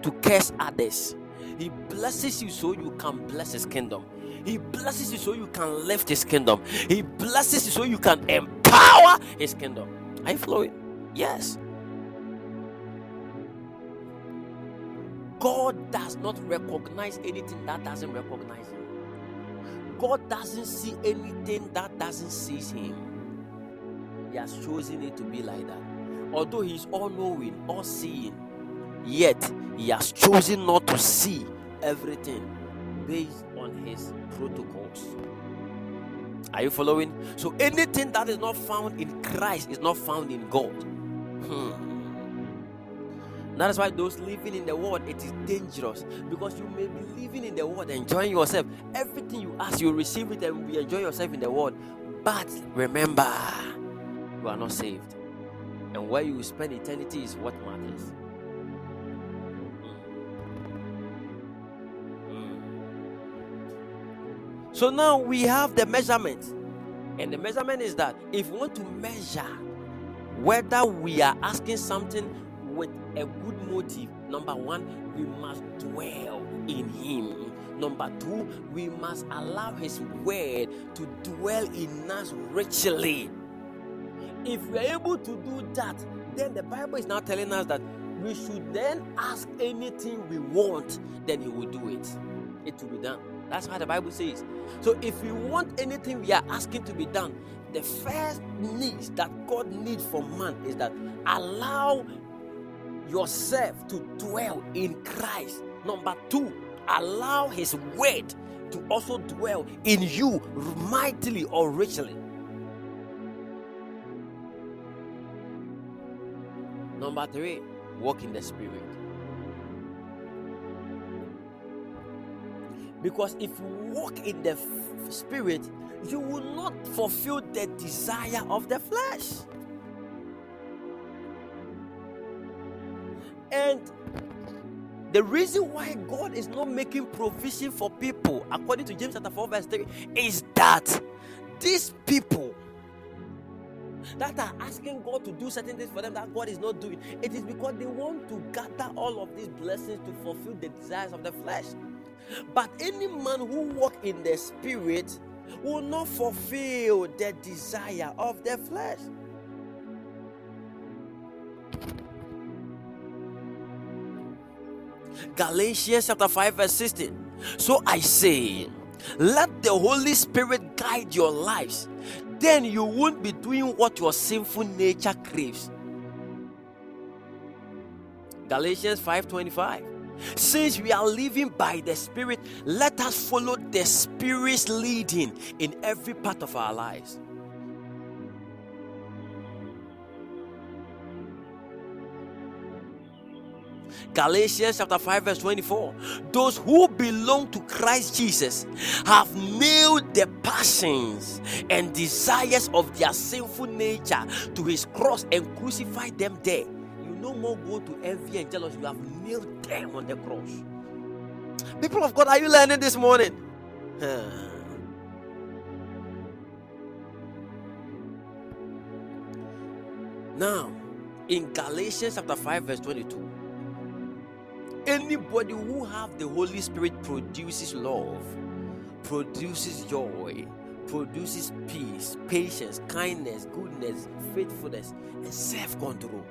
to curse others. He blesses you so you can bless his kingdom. He blesses you so you can lift his kingdom. He blesses you so you can empower his kingdom. Are you flowing? Yes. God does not recognize anything that doesn't recognize Him. God doesn't see anything that doesn't see Him. He has chosen it to be like that. Although He is all knowing, all seeing, yet He has chosen not to see everything based on His protocols. Are you following? So anything that is not found in Christ is not found in God. Hmm. That is why those living in the world it is dangerous because you may be living in the world enjoying yourself. Everything you ask, you receive it and you enjoy yourself in the world. But remember, you are not saved, and where you spend eternity is what matters. Mm. Mm. So now we have the measurement, and the measurement is that if we want to measure whether we are asking something a good motive. Number one, we must dwell in Him. Number two, we must allow His word to dwell in us richly. If we are able to do that, then the Bible is now telling us that we should then ask anything we want, then He will do it. It will be done. That's what the Bible says. So if we want anything we are asking to be done, the first needs that God needs from man is that allow yourself to dwell in Christ. Number two, allow His word to also dwell in you mightily or richly. Number three, walk in the Spirit. Because if you walk in the f- Spirit, you will not fulfill the desire of the flesh. And the reason why God is not making provision for people, according to James chapter 4, verse 3, is that these people that are asking God to do certain things for them that God is not doing, it is because they want to gather all of these blessings to fulfill the desires of the flesh. But any man who walk in the spirit will not fulfill the desire of the flesh. Galatians chapter 5, verse 16. So I say, let the Holy Spirit guide your lives. Then you won't be doing what your sinful nature craves. Galatians 5:25. Since we are living by the Spirit, let us follow the Spirit's leading in every part of our lives. Galatians chapter 5, verse 24. Those who belong to Christ Jesus have nailed the passions and desires of their sinful nature to his cross and crucified them there. You no more go to envy and jealousy, you have nailed them on the cross. People of God, are you learning this morning? (sighs) Now, in Galatians chapter 5, verse 22 anybody who have the holy spirit produces love produces joy produces peace patience kindness goodness faithfulness and self-control.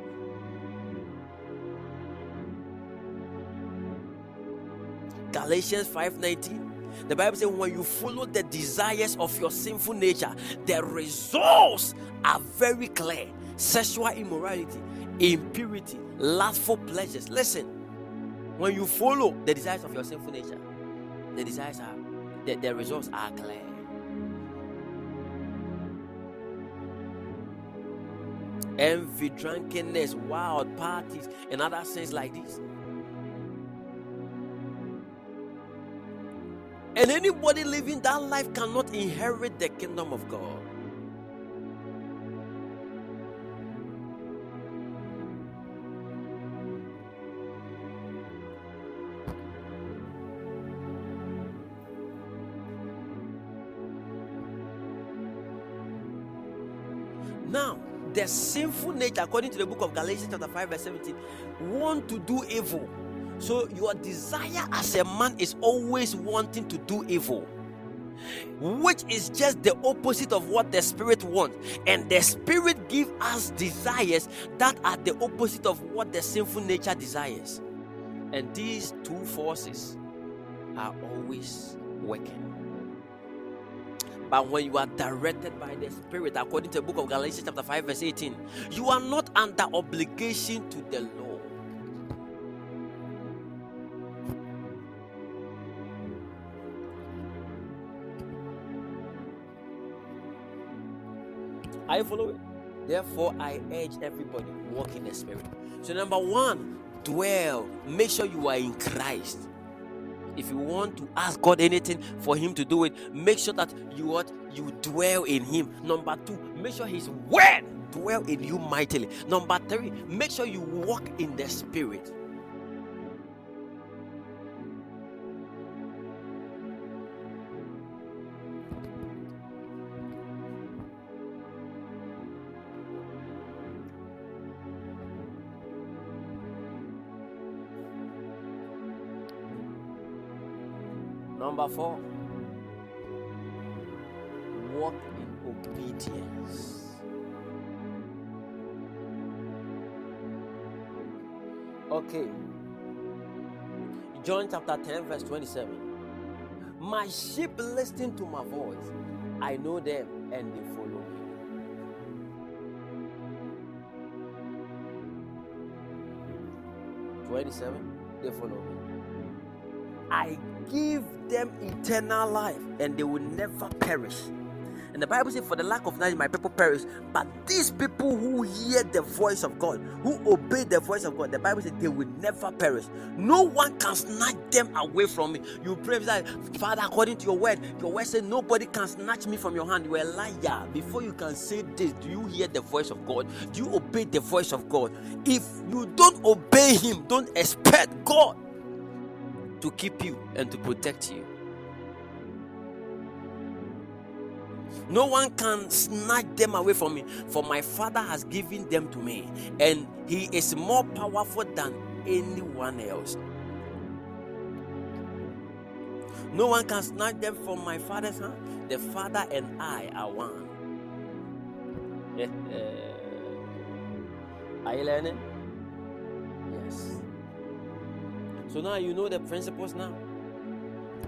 Galatians 5:19 the bible says when you follow the desires of your sinful nature the results are very clear. Sexual immorality impurity lustful pleasures. Listen when you follow the desires of your sinful nature, the desires are the, the results are clear. Envy, drunkenness, wild parties, and other things like this. And anybody living that life cannot inherit the kingdom of God. The sinful nature, according to the book of Galatians, chapter 5, verse 17, want to do evil. So, your desire as a man is always wanting to do evil, which is just the opposite of what the spirit wants. And the spirit give us desires that are the opposite of what the sinful nature desires. And these two forces are always working. But when you are directed by the Spirit, according to the book of Galatians, chapter 5, verse 18, you are not under obligation to the law. Are you following? Therefore, I urge everybody walk in the Spirit. So, number one, dwell. Make sure you are in Christ if you want to ask God anything for Him to do it, make sure that you what you dwell in Him. Number two, make sure His word dwell in you mightily. Number three, make sure you walk in the Spirit. Number four, walk in obedience. Okay. John chapter 10, verse 27. My sheep listen to my voice. I know them and they follow me. Twenty-seven, they follow me. I give them eternal life and they will never perish. And the Bible says, For the lack of knowledge, my people perish. But these people who hear the voice of God, who obey the voice of God, the Bible says they will never perish. No one can snatch them away from me. You pray that, Father, according to your word, your word says, Nobody can snatch me from your hand. You are a liar. Before you can say this, do you hear the voice of God? Do you obey the voice of God? If you don't obey Him, don't expect God to keep you and to protect you. No one can snatch them away from me, for my Father has given them to me, and He is more powerful than anyone else. No one can snatch them from my Father's hand. The Father and I are one. (laughs) are you learning? Yes. So now you know the principles now.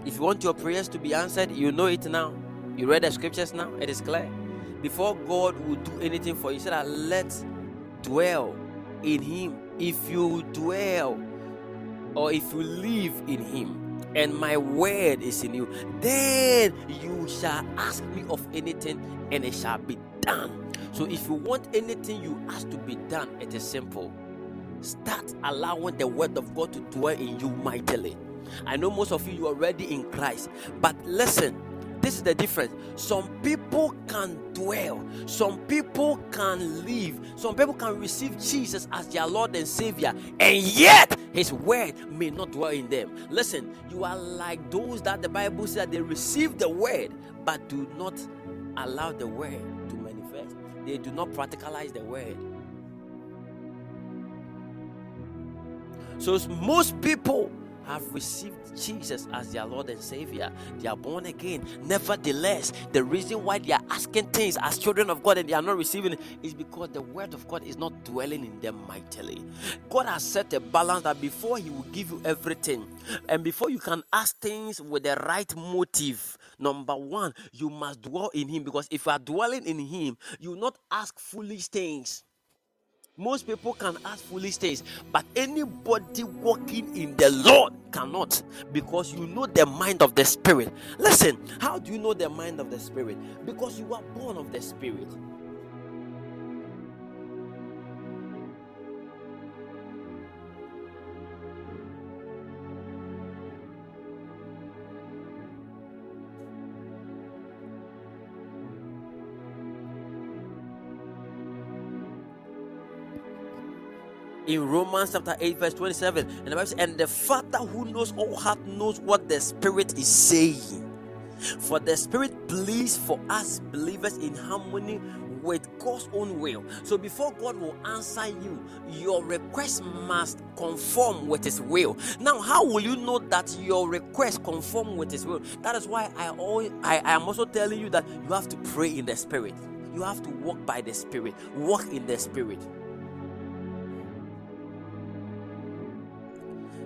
If you want your prayers to be answered, you know it now. You read the scriptures now, it is clear. Before God will do anything for you, he said let's dwell in him. If you dwell or if you live in him, and my word is in you, then you shall ask me of anything, and it shall be done. So if you want anything you ask to be done, it is simple. Start allowing the word of God to dwell in you mightily. I know most of you you are already in Christ, but listen, this is the difference. Some people can dwell, some people can live, some people can receive Jesus as their Lord and Savior, and yet His word may not dwell in them. Listen, you are like those that the Bible says they receive the word but do not allow the word to manifest, they do not practicalize the word. So, most people have received Jesus as their Lord and Savior. They are born again. Nevertheless, the reason why they are asking things as children of God and they are not receiving is because the Word of God is not dwelling in them mightily. God has set a balance that before He will give you everything, and before you can ask things with the right motive, number one, you must dwell in Him because if you are dwelling in Him, you will not ask foolish things. Most people can ask foolish things, but anybody walking in the Lord cannot because you know the mind of the Spirit. Listen, how do you know the mind of the Spirit? Because you are born of the Spirit. In Romans chapter 8, verse 27. And the Bible says, And the Father who knows all heart knows what the Spirit is saying. For the Spirit pleads for us believers in harmony with God's own will. So before God will answer you, your request must conform with His will. Now, how will you know that your request conform with His will? That is why I always I, I am also telling you that you have to pray in the Spirit. You have to walk by the Spirit. Walk in the Spirit.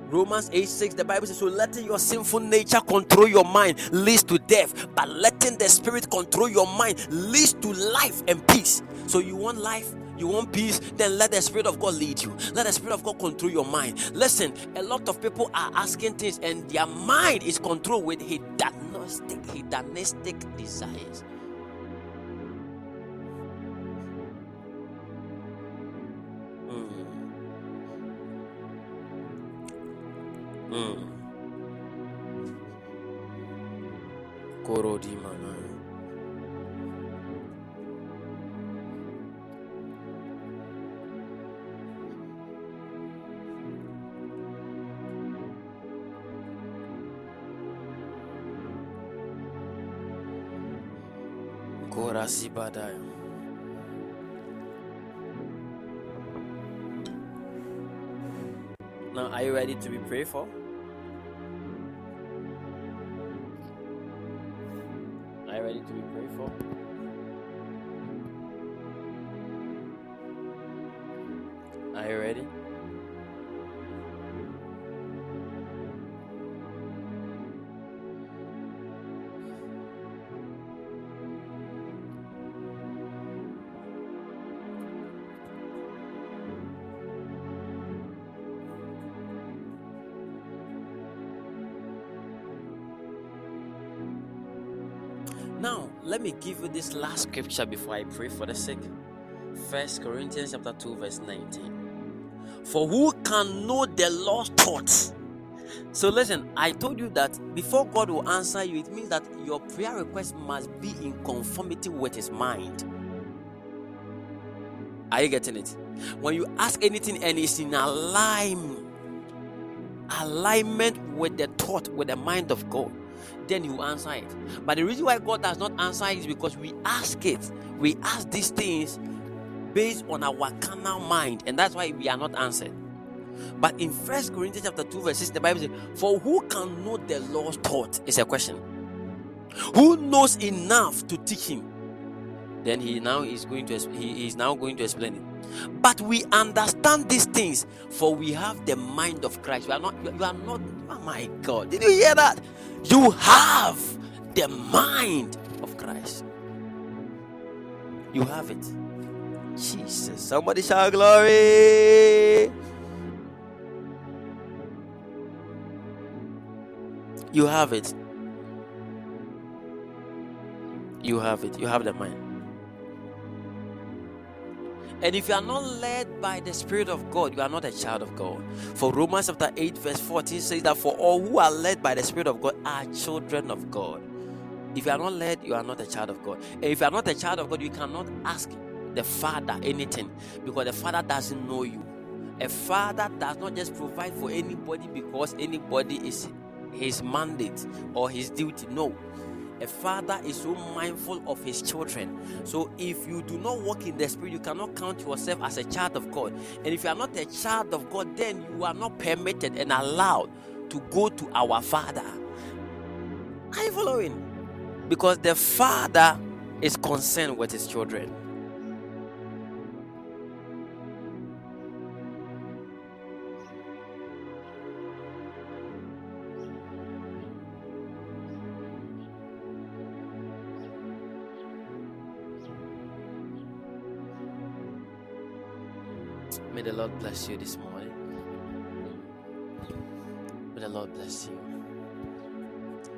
Romans 8 6, the Bible says, So letting your sinful nature control your mind leads to death, but letting the spirit control your mind leads to life and peace. So you want life, you want peace, then let the Spirit of God lead you. Let the Spirit of God control your mind. Listen, a lot of people are asking things, and their mind is controlled with hedonistic, hedonistic desires. Mm. Koro di mana? Korasi badai. Now, are you ready to be prayed for? Ready to be for? Are you ready? Let me give you this last scripture before I pray for the sick. First Corinthians chapter 2, verse 19. For who can know the Lord's thoughts? So listen, I told you that before God will answer you, it means that your prayer request must be in conformity with his mind. Are you getting it? When you ask anything and it's in alignment, alignment with the thought, with the mind of God, then you answer it. But the reason why God does not answer is because we ask it. We ask these things based on our carnal mind, and that's why we are not answered. But in First Corinthians chapter 2, verse 6, the Bible says, For who can know the Lord's thought? Is a question. Who knows enough to teach him? Then he now is going to he is now going to explain it. But we understand these things, for we have the mind of Christ. You are not, you are not, oh my God, did you hear that? You have the mind of Christ. You have it. Jesus. Somebody shout glory. You have it. You have it. You have the mind. And if you are not led by the Spirit of God, you are not a child of God. For Romans chapter 8, verse 14 says that for all who are led by the Spirit of God are children of God. If you are not led, you are not a child of God. And if you are not a child of God, you cannot ask the Father anything because the Father doesn't know you. A father does not just provide for anybody because anybody is his mandate or his duty. No. A father is so mindful of his children. So if you do not walk in the spirit, you cannot count yourself as a child of God. And if you are not a child of God, then you are not permitted and allowed to go to our father. Are you following? Because the father is concerned with his children. Lord bless you this morning. May the Lord bless you.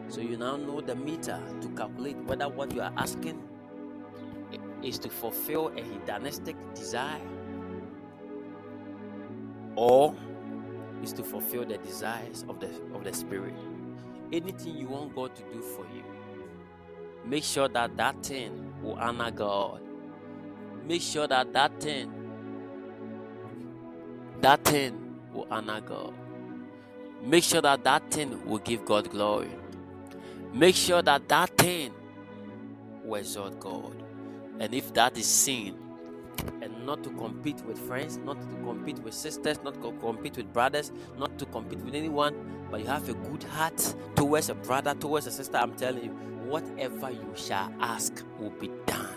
So you now know the meter to calculate whether what you are asking is to fulfill a hedonistic desire or is to fulfill the desires of the of the spirit. Anything you want God to do for you, make sure that that thing will honor God. Make sure that that thing that thing will honor God. Make sure that that thing will give God glory. Make sure that that thing will exalt God. And if that is sin, and not to compete with friends, not to compete with sisters, not to compete with brothers, not to compete with anyone, but you have a good heart towards a brother, towards a sister, I'm telling you, whatever you shall ask will be done.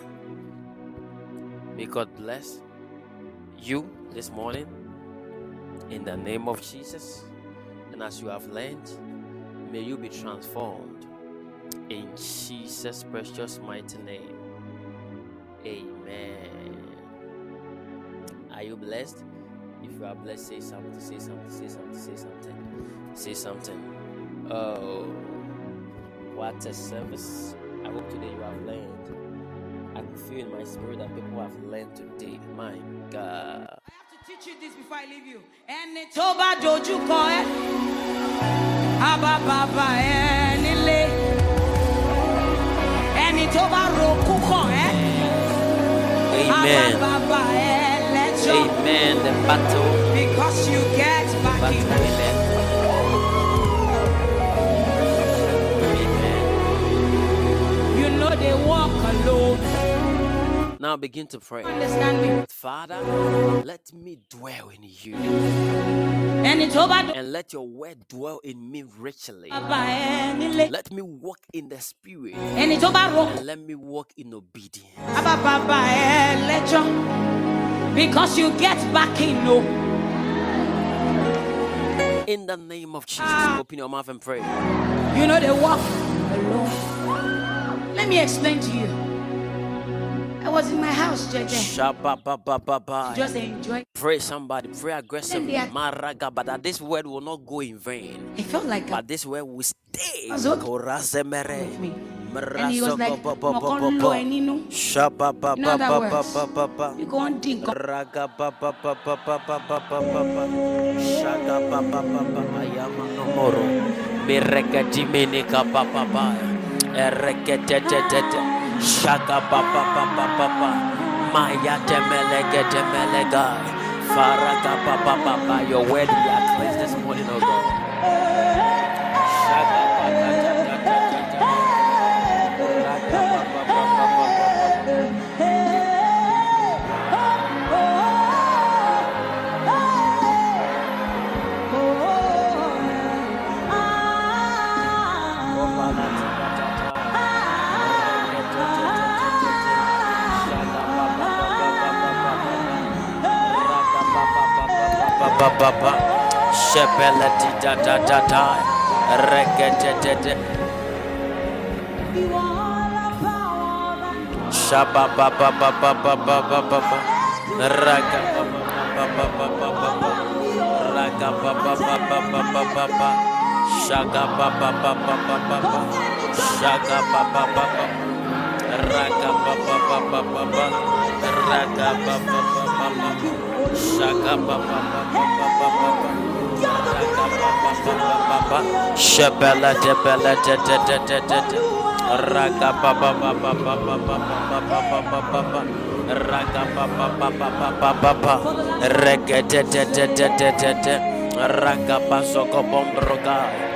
May God bless you this morning in the name of Jesus. And as you have learned, may you be transformed in Jesus' precious mighty name. Amen. Are you blessed? If you are blessed, say something, say something, say something, say something, say something. Oh, what a service. I hope today you have learned. I can feel in my spirit that people have learned today. My God. I have teach you this before I leave you. Ẹni tó bá dojú kọ ẹ́, àbá bàbá ẹ nílé. Ẹni tó bá rokú kàn ẹ́, àbá Amen. bàbá ẹ lẹ́jọ́. Amen. The battle. Because you get back battle. in. Now begin to pray. Father, let me dwell in you Ẹni tó bá and let your word dwell in me richly. bàbá ẹ nílé. Let me walk in the spirit Ẹni tó bá and let me walk in obedience. àbá bàbá ẹ lẹ́jọ́. Because you get back in. No. In the name of Jesus, ah. open your mouth and pray. You know they walk alone. Let me explain to you. I was in my house, JJ. Just enjoy. Pray somebody, pray aggressively. Maraga, but that this word will not go in vain. It felt like a, But this word will stay. Was okay Korazemere. with me. And he was like, "Mọ̀kàn lo ẹ nínú." Shabba In other words. You go on think. Raga ba Shaka papa papa papa. Maya temelega temelega. Faraka papa papa. Your word we are cleansed this morning, oh God. Shepelati da da da da, regete Shaba ba ba ba ba ba ba ba ba ba, raga ba ba ba ba ba ba ba raga ba ba ba ba ba ba ba ba, shaga ba ba ba ba ba ba ba, shaga ba ba ba ba. Raga ba ba ba ba ba ba, raga ba ba ba ba ba, shaga ba ba ba Ragapa Shabala Debella Ragapa Baba Baba Baba Baba Baba Ragapa Baba Baba Baba Regate Ragapa Sokobom Rogai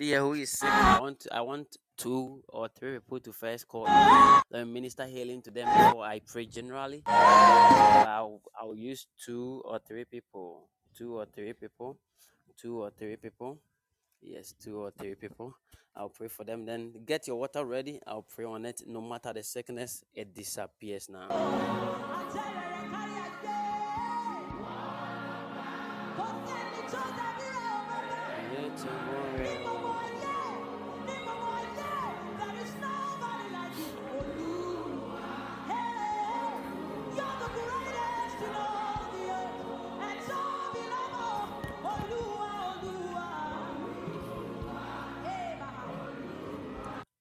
here who is sick? I want I want two or three people to first call. Me minister healing to them before I pray generally. I'll I'll use two or three people. Two or three people. Two or three people. Yes, two or three people. I'll pray for them. Then get your water ready. I'll pray on it. No matter the sickness, it disappears now.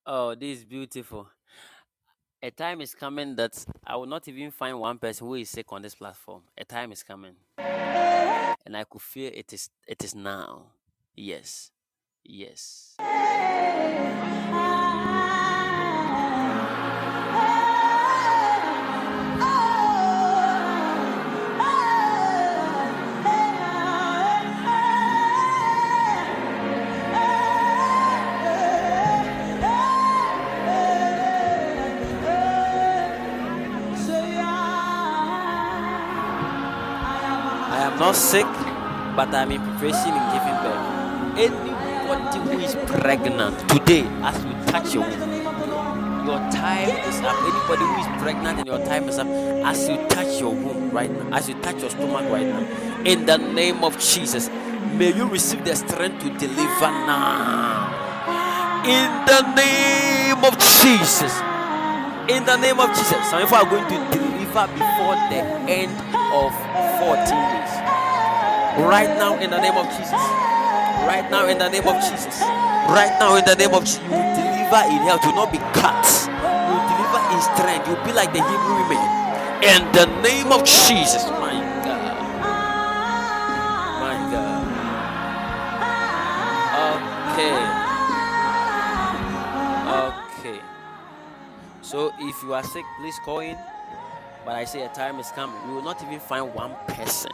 Oh, this is beautiful. A time is coming that I will not even find one person who is sick on this platform. A time is coming. And I could feel it is it is now. Yes. Yes. Not sick, but I'm in preparation in giving birth. Anybody who is pregnant today, as you touch your womb, your time is up. Anybody who is pregnant and your time is up, as you touch your womb right now, as you touch your stomach right now, in the name of Jesus, may you receive the strength to deliver now. In the name of Jesus. In the name of Jesus. Some people are going to deliver before the end of 14 days. Right now, in the name of Jesus. Right now, in the name of Jesus. Right now, in the name of Jesus. You will deliver in health. You will not be cut. You will deliver in strength. You will be like the Hebrew women. In the name of Jesus. My God. My God. Okay. Okay. So if you are sick, please call in. But I say a time is coming. We will not even find one person,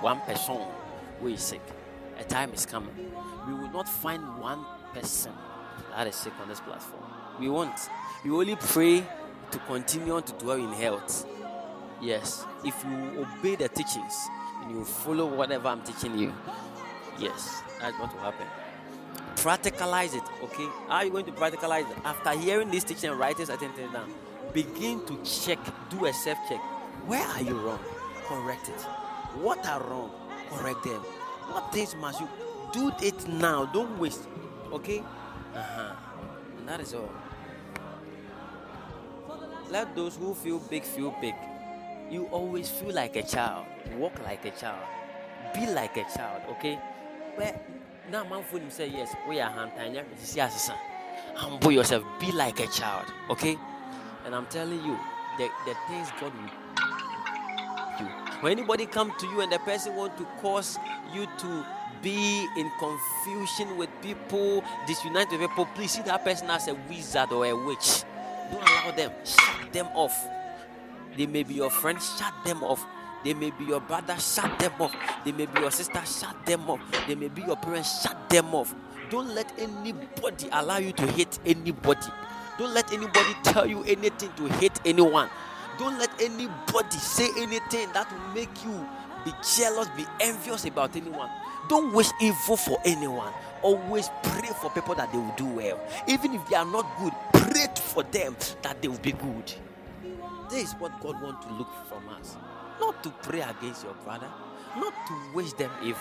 one person who is sick. A time is coming. We will not find one person that is sick on this platform. We won't. We only pray to continue to dwell in health. Yes. If you obey the teachings and you follow whatever I'm teaching you, yes, that's what will happen practicalize it okay how are you going to practicalize it after hearing this teaching and writing certain things down begin to check do a self check where are you wrong correct it what are wrong correct them. What things must you do it now? Don't waste okay? Uh-huh. And that is all. Let those who feel big feel big. You always feel like a child. Walk like a child. Be like a child okay? But now man for say yes we are hantanya humble yourself. Be like a child okay? And i'm telling you the, the things god will when anybody come to you and the person want to cause you to be in confusion with people disunite with people please see that person as a wizard or a witch don't allow them shut them off they may be your friend shut them off they may be your brother, shut them off. They may be your sister, shut them off. They may be your parents, shut them off. Don't let anybody allow you to hate anybody. Don't let anybody tell you anything to hate anyone. Don't let anybody say anything that will make you be jealous, be envious about anyone. Don't wish evil for anyone. Always pray for people that they will do well. Even if they are not good, pray for them that they will be good. This is what God wants to look from us. Not to pray against your brother, not to wish them evil.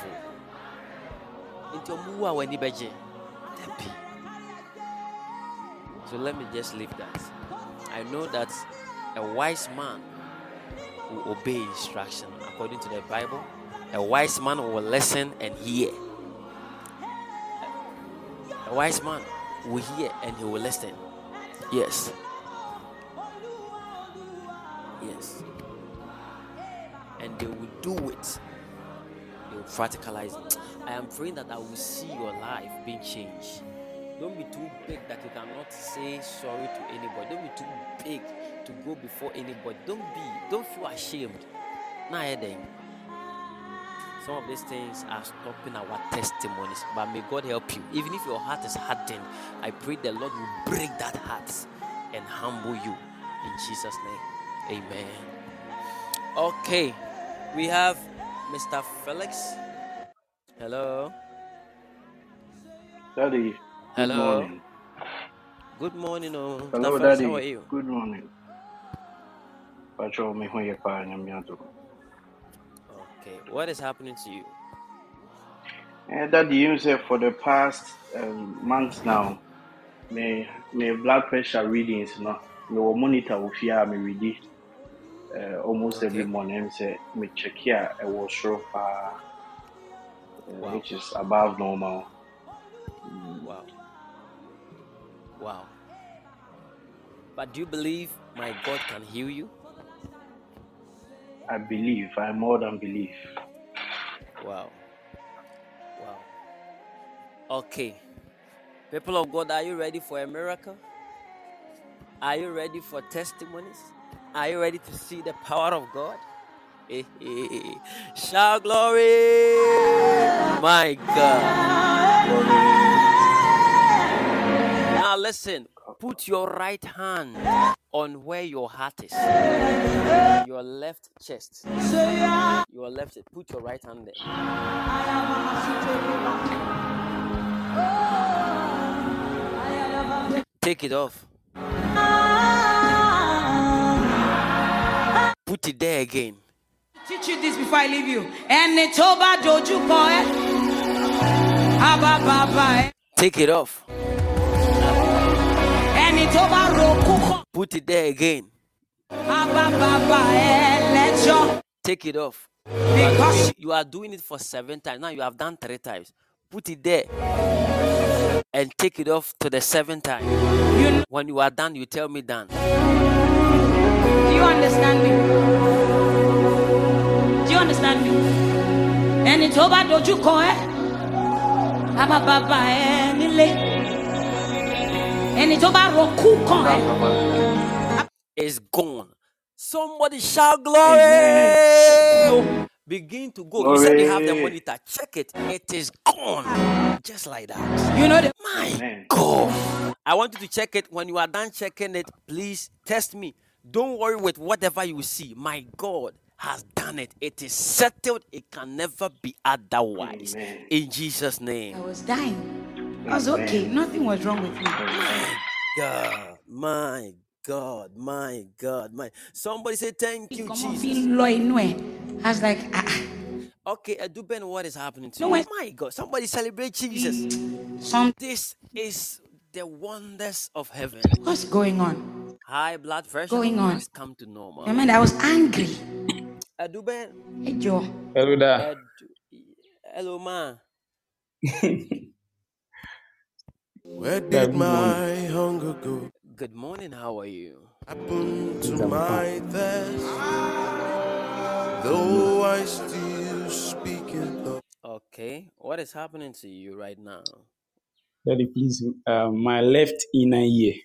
So let me just leave that. I know that a wise man will obey instruction according to the Bible. A wise man will listen and hear. A wise man will hear and he will listen. Yes. Yes. And they will do it. They will practicalize it. I am praying that I will see your life being changed. Don't be too big that you cannot say sorry to anybody. Don't be too big to go before anybody. Don't be, don't feel ashamed. Now, eh, then, some of these things are stopping our testimonies, but may God help you. Even if your heart is hardened, I pray the Lord will break that heart and humble you in Jesus' name. Amen. Okay, we have Mr. Felix. Hello. Daddy. Hello. Good morning. Good morning, oh. Mr. Hello, Felix, Daddy. how are you? Good morning. Pacho, me ho ye pa. Okay, what is happening to you? Daddy, you say for the past um, months now, me me blood pressure readings no, will monitor with fear me read uh, almost every Okay. morning. Say me check here, it was sure uh, Wow. which is above normal. Wow. Wow. But do you believe my God can heal you? I believe, I more than believe. Wow. Wow. Okay. People of God, are you ready for a miracle? Are you ready for testimonies? Are you ready to see the power of God? (laughs) Shout glory! My God. Now listen, put your right hand on where your heart is. Your left chest. Your left chest. Put your right hand there. Take it off. Put it there again. Teach you this before I leave you. Ẹni tó dojú kọ ẹ́, á bá bàbá ẹ̀. Take it off. Ẹni tó bá rokú kọ, Put it there again. á bá bàbá ẹ̀ lẹ́jọ́. Take it off. You are, Because doing, you are doing it for seven times. Now you have done three times. Put it there. And take it off to the seventh time. you When you are done, you tell me done. do you understand me? Do you understand me? Ẹni tó bá dojú kọ ẹ́, á bá bàbá ẹ̀ nílé. Ẹni tó bá rokú kàn ẹ́. It's gone. Somebody shout glory. Amen. Begin to go. You said you have the monitor. Check it. It is gone. Just like that. You know the My Amen. God. I want you to check it. When you are done checking it, please test me. Don't worry with whatever you see. My God has done it. It is settled. It can never be otherwise. Amen. In Jesus' name. I was dying. I was okay. Nothing was wrong with me. Amen. God, my God, my God, my. Somebody say thank you, Come Jesus. feel low in way. I was like, ah, ah. Okay, Eduben, what is happening to No, you? wait. My God, somebody celebrate Jesus. some This is the wonders of heaven. what's going on? High blood pressure Going on? has come to normal. I mean, I was angry. Eduben, Hey, Joe. Hello there. Hello, ma. (laughs) Where did good my hunger go? Good morning. How are you? Happened to I'm my fine. thirst. Though I still speak in tongues. Okay. What is happening to you right now? Daddy, please, uh, my left inner ear.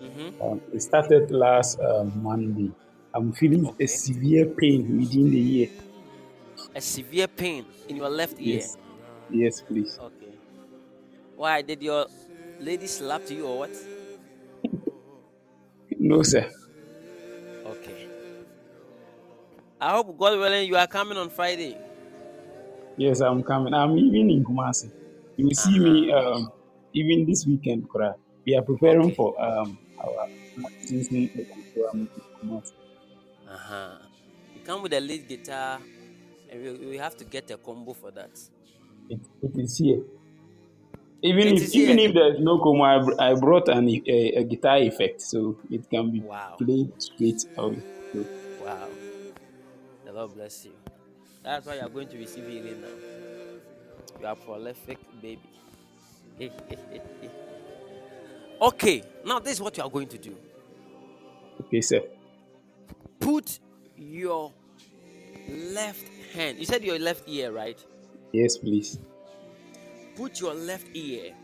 Mm-hmm. Um, it started last uh, Monday. I'm feeling a Okay. severe pain within the ear. A severe pain in your left ear. Yes, yes, please. Okay. Why did your lady slapped you or what? No, sir. Okay. I hope God willing you are coming on Friday. Yes, I'm coming. I'm even in Kumasi. You will see me Uh-huh. um, even this weekend. Kora. We are preparing Okay. for um, our Kumasi. Uh-huh. You come with a lead guitar and we, we have to get a combo for that. It, it is here. Even if is even if there's no Como, I, I brought an a, a guitar effect, so it can be Wow. played straight away. So, Wow. The Lord bless you. That's why you are going to receive healing now. You are prolific, baby. (laughs) okay, now this is what you are going to do. okay, sir. Put your left hand. You said your left ear, right? Yes, please. Put your left ear.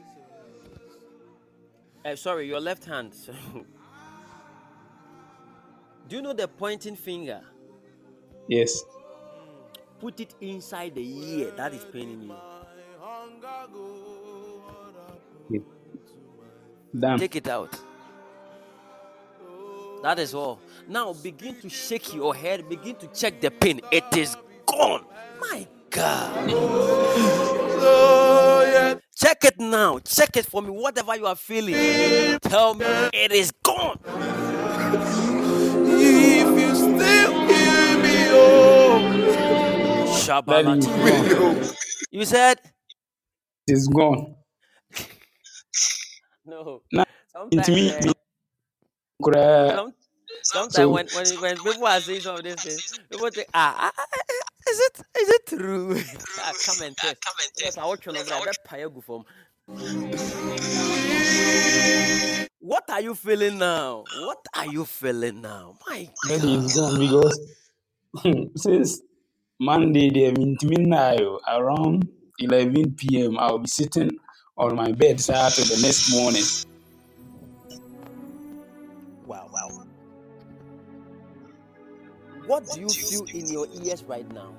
Uh, sorry, your left hand. (laughs) Do you know the pointing finger? Yes. Put it inside the ear that is paining you. Okay. Done. Take it out. That is all. Now begin to shake your head. Begin to check the pain. It is gone. My God. (laughs) Check it now. Check it for me. Whatever you are feeling, tell me it is gone. If you still hear me, oh, Daddy, it's Shabalati. gone. (laughs) You said It's gone. (laughs) no. Now, Sometimes, It me, me, cry. some, sometimes So- when, when when people are saying some of these things, people think, ah, ah, ah, is it is it true? ah, (laughs) come and test. Yes, I watch you know, I bet pay you from. What are you feeling now? What are you feeling now? My Daddy is gone because (laughs) since Monday, they mint midnight around 11 p.m. I'll be sitting on my bed side till the next morning. wow, wow. What do you feel in your ears right now?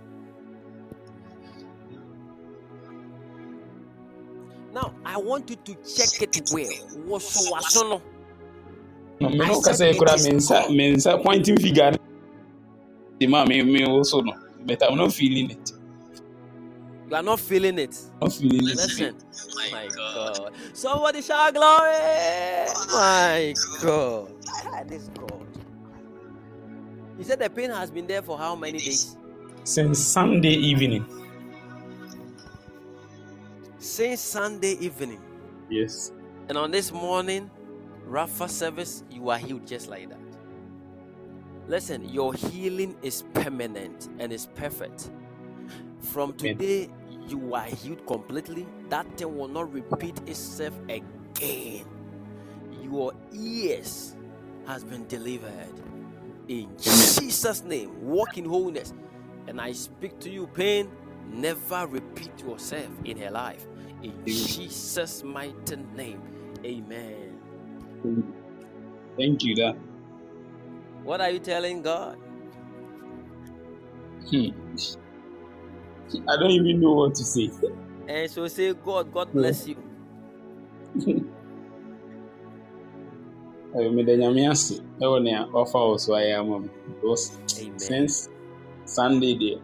Now I want you to check it well. Waso waso no. Me I no kasa it kura mensa mensa pointing figure. The man me me also no, but I'm not feeling it. You are not feeling it. Not feeling it. Listen. My God. Somebody shout glory. My God. That is God. He said the pain has been there for how many days? Since Sunday evening. Since Sunday evening. Yes. And on this morning, Rapha service, you are healed just like that. Listen, your healing is permanent and is perfect. From today, you are healed completely. That thing will not repeat itself again. Your ears has been delivered. In Jesus' name, walk in wholeness. And I speak to you, pain, never repeat yourself in her life. In Jesus' mighty name, amen. Thank you, that. What are you telling God? Hmm. I don't even know what to say. And so say, God, God bless you. (laughs) Meda nyame ase ɛwɔ nea wafa wɔ so ayɛ ama me because Amen. since sunday deɛ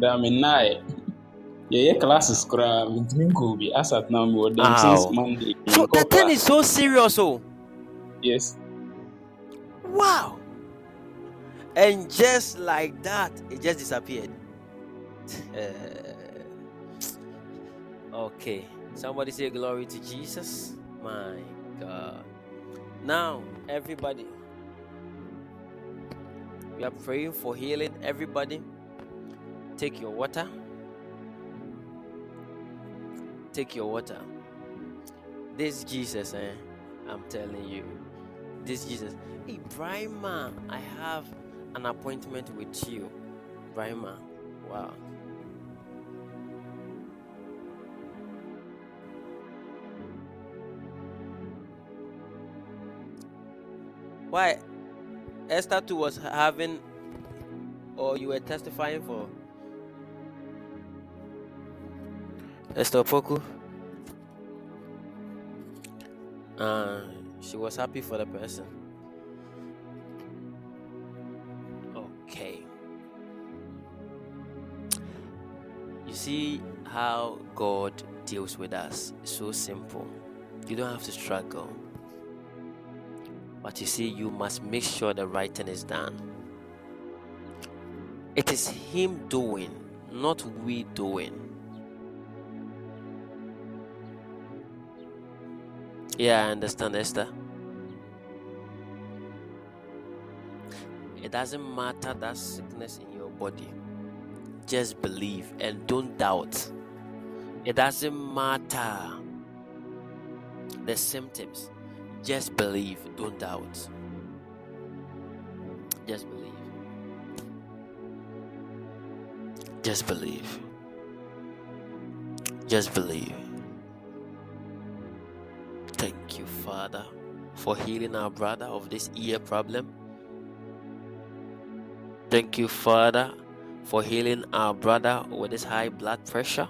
da me nnaeɛ yɛyɛ classes koraa mentumi nkɔɔ bi asat now mewɔ ah, dɛm Ow. since oh. monday So menkɔ the thing is so serious, oh. yes Wow. And just like that, it just disappeared. Eh. okay. Somebody say glory to Jesus. My God. Now, everybody, we are praying for healing. Everybody, take your water. Take your water. This Jesus, eh? I'm telling you. This Jesus. Hey, Brahma, I have an appointment with you. Brahma. Wow. Why? Esther too was having, or you were testifying for Esther Poku? Uh, she was happy for the person. Okay. You see how God deals with us. It's so simple. You don't have to struggle. But you see, you must make sure the right thing is done. It is Him doing, not we doing. Yeah, I understand, Esther. It doesn't matter that sickness in your body. Just believe and don't doubt. It doesn't matter the symptoms. Just believe, don't doubt. Just believe. Just believe. Just believe. Father, for healing our brother of this ear problem. Thank you, Father, for healing our brother with his high blood pressure.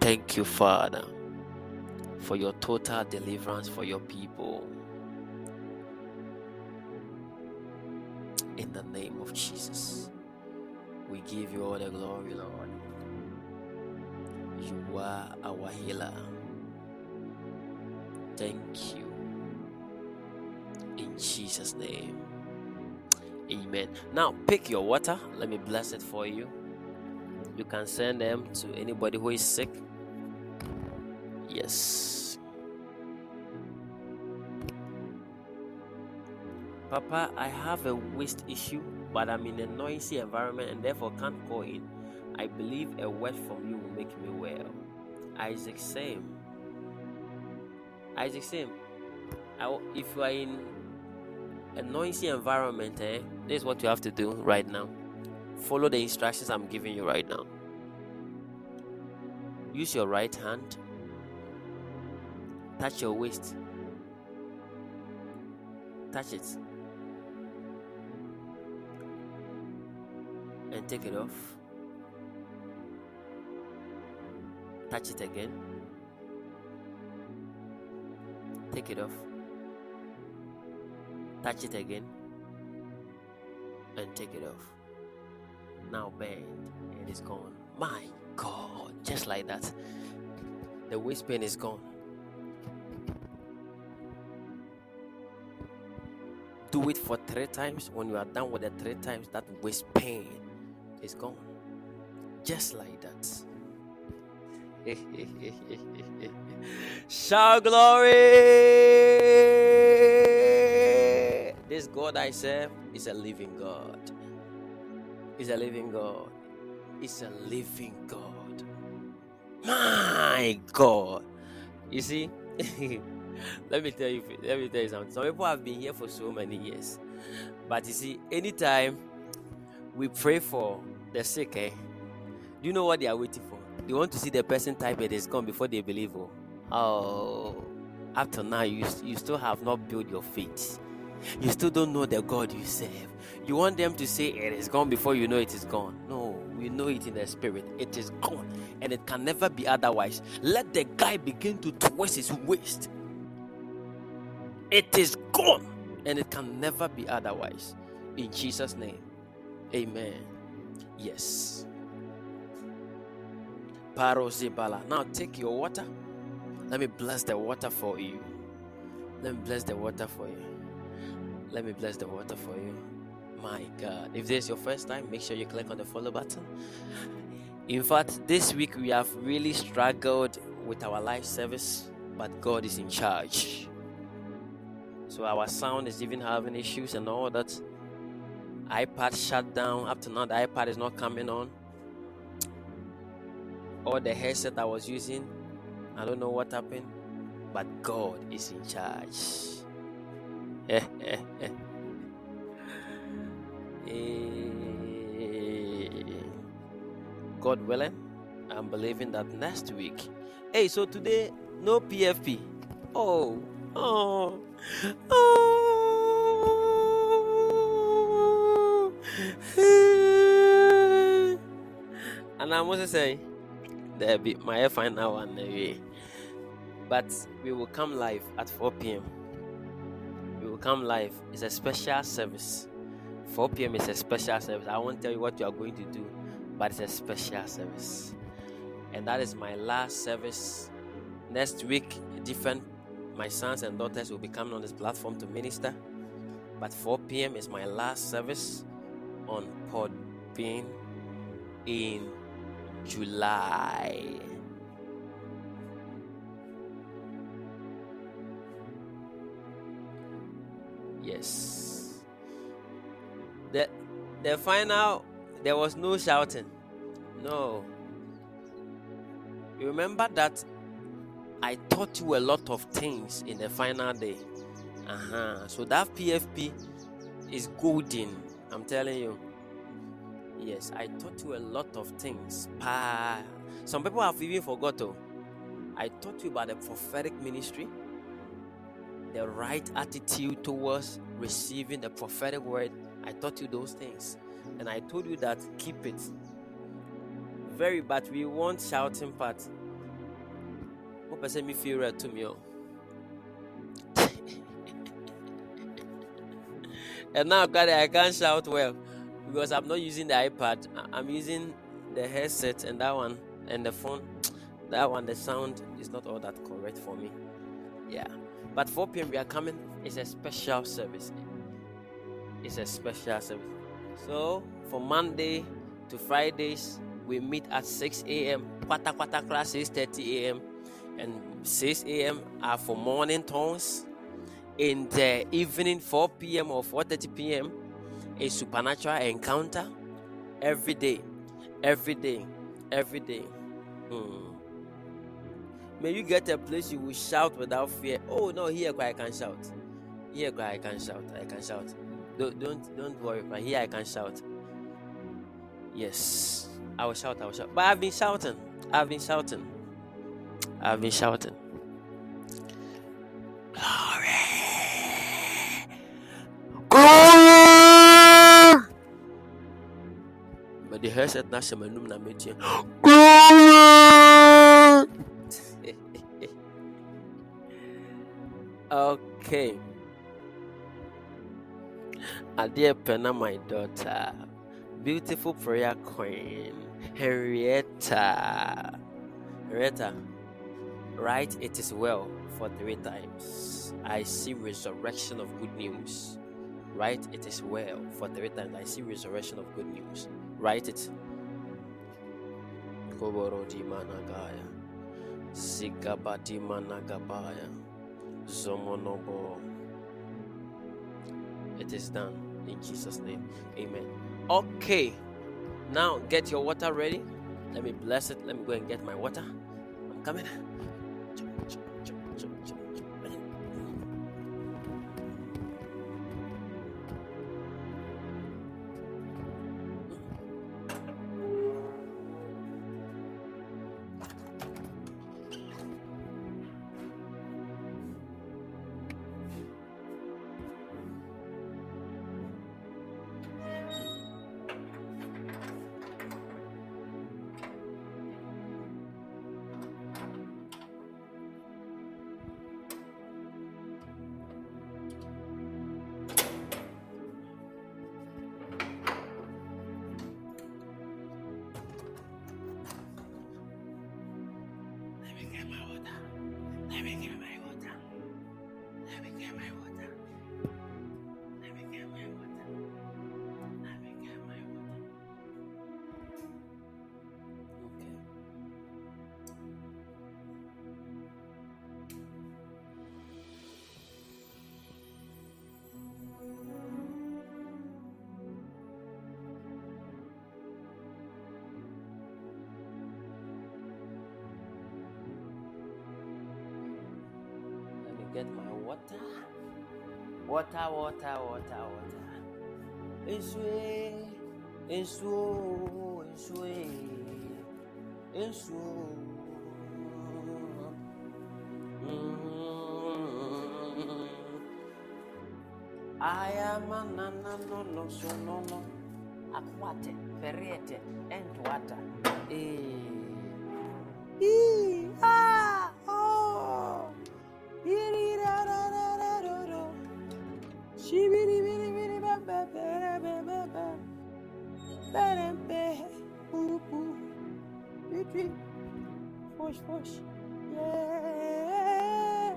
Thank you, Father, for your total deliverance for your people. In the name of Jesus, we give you all the glory, Lord. You are our healer. Thank you. In Jesus' name. Amen. Now pick your water. Let me bless it for you. You can send them to anybody who is sick. Yes. Papa, I have a waist issue, but I'm in a noisy environment and therefore can't go in. I believe a word from you will make me well. Isaac, same. Isaac, same. I, if you are in a noisy environment, eh, this is what you have to do right now. Follow the instructions I'm giving you right now. Use your right hand, touch your waist, touch it, and take it off. Touch it again, take it off touch it again and take it off. Now bend it is gone. My god just like that. The waist pain is gone. Do it for three times. When you are done with the three times that waist pain is gone. Just like that (laughs) shout glory. This god i serve is a living god. Is a living god. Is a living god. My god. You see (laughs) let me tell you let me tell you something. Some people have been here for so many years. But you see anytime we pray for the sick eh, do you know what they are waiting for? They want to see the person type it is gone before they believe oh oh up to now you, you still have not built your faith. You still don't know the god you serve. You want them to say it is gone before you know it is gone. No we know it in the spirit. It is gone and it can never be otherwise. Let the guy begin to twist his waist. It is gone and it can never be otherwise. In jesus name amen. Yes. Now take your water. Let me bless the water for you. Let me bless the water for you. Let me bless the water for you. My God. If this is your first time, make sure you click on the follow button. In fact, this week we have really struggled with our live service, but God is in charge. So our sound is even having issues and all that. iPad shut down. Up to now, the iPad is not coming on All the headset I was using. I don't know what happened, but God is in charge. (laughs) Eh, eh, eh. God willing, I'm believing that next week. Hey, so today no PFP. Oh, oh, oh. (laughs) and I must say there be my final one away. But we will come live at 4 p.m. We will come live. It's a special service. 4 p.m. is a special service. I won't tell you what you are going to do, but it's a special service. And that is my last service. Next week, different my sons and daughters will be coming on this platform to minister. But 4 p.m. is my last service on Podbean in July. Yes. The the final there was no shouting. No. You remember that I taught you a lot of things in the final day. Uh-huh. So that PFP is golden. I'm telling you. Yes, I taught you a lot of things. Pa. Some people have even forgotten. I taught you about the prophetic ministry, the right attitude towards receiving the prophetic word. I taught you those things. And I told you that keep it. Very, but we want shouting part. What person me feel right to me? oh. (laughs) and now I can't shout well because I'm not using the iPad. I'm using the headset and that one and the phone. (tsk) That one, the sound is not all that correct for me. Yeah. But 4 p.m. we are coming. It's a special service. It's a special service. So for Monday to Fridays, we meet at 6 a.m. Quarter quarter class 6:30 a.m. and 6 a.m. are for morning tongues. In the evening, 4 p.m. or 4:30 p.m. a supernatural encounter every day, every day, every day. Hmm. May you get a place you will shout without fear. Oh no, here I can shout. Here I can shout. I can shout. Don't don't don't worry, but here I can shout. Yes, I will shout. I will shout. But I've been shouting. I've been shouting. I've been shouting. Glory. Glory. But the headset na shema num na okay. Adeɛ pɛ na my daughter, beautiful prayer queen, Henrietta. Henrietta, right? It is well for three times. I see resurrection of good news. Right? It is well for three times. I see resurrection of good news. Write it. Koborodi managaya. Sigabati managabaya. It is done in Jesus' name. Amen. Okay. Now get your water ready. Let me bless it. Let me go and get my water. I'm coming. Water, water, water, water. Ensue, ensuo, ensue, ensuo. Mm. I am a nana no no so no no. Aquate, periete, and water. Eh. Ee, Fosh, fosh. Yeah.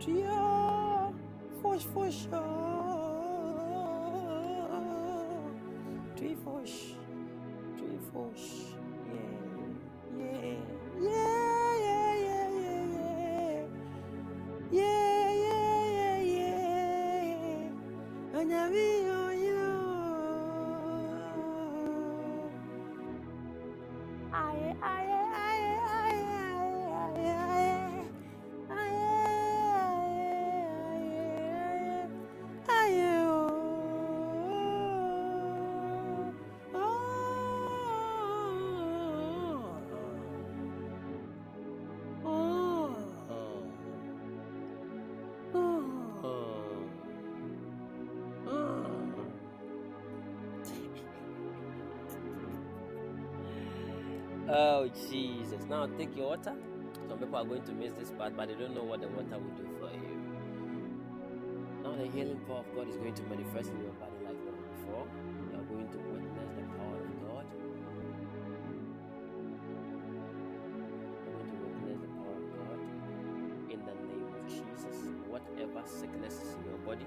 Trio. Fosh, fosh. Oh. Three fosh. Three fosh. Yeah. Yeah. Yeah, yeah, yeah, yeah, yeah. Yeah, yeah, yeah, yeah. Anyami, oh, you. Oh, Jesus. Now take your water. Some people are going to miss this part, but they don't know what the water will do for you. Now the healing power of God is going to manifest in your body like never before. You are going to witness the power of God. You're going to witness the power of God in the name of Jesus. Whatever sickness is in your body.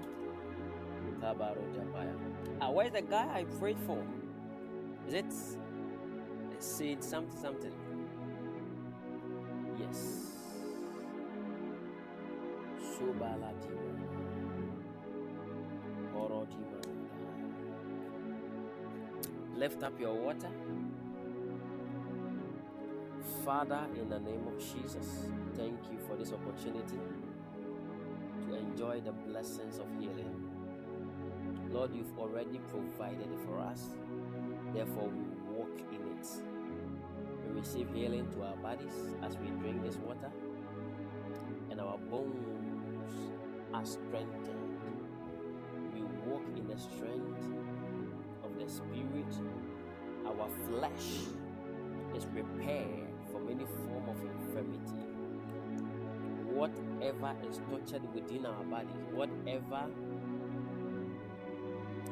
Ah, where's the guy I prayed for? Is it Said something something? Yes. Subalatima. Orotima. Lift up your water. Father, in the name of Jesus, thank you for this opportunity to enjoy the blessings of healing. Lord, you've already provided it for us. Therefore, we walk in it. Receive healing to our bodies as we drink this water, and our bones are strengthened. We walk in the strength of the Spirit. Our flesh is prepared from any form of infirmity. Whatever is tortured within our bodies, whatever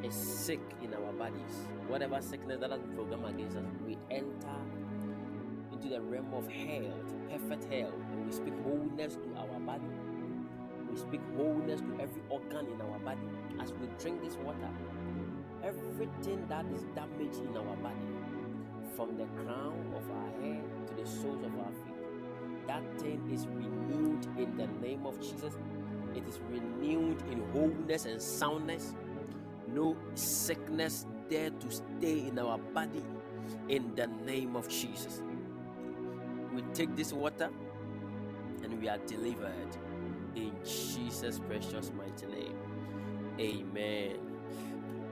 is sick in our bodies, whatever sickness that has been programmed against us, we enter into the realm of health, perfect health, and we speak wholeness to our body. We speak wholeness to every organ in our body as we drink this water. Everything that is damaged in our body, from the crown of our head to the soles of our feet, that thing is renewed in the name of Jesus. It is renewed in wholeness and soundness. No sickness dare to stay in our body in the name of Jesus. Take this water and we are delivered in Jesus' precious mighty name. Amen.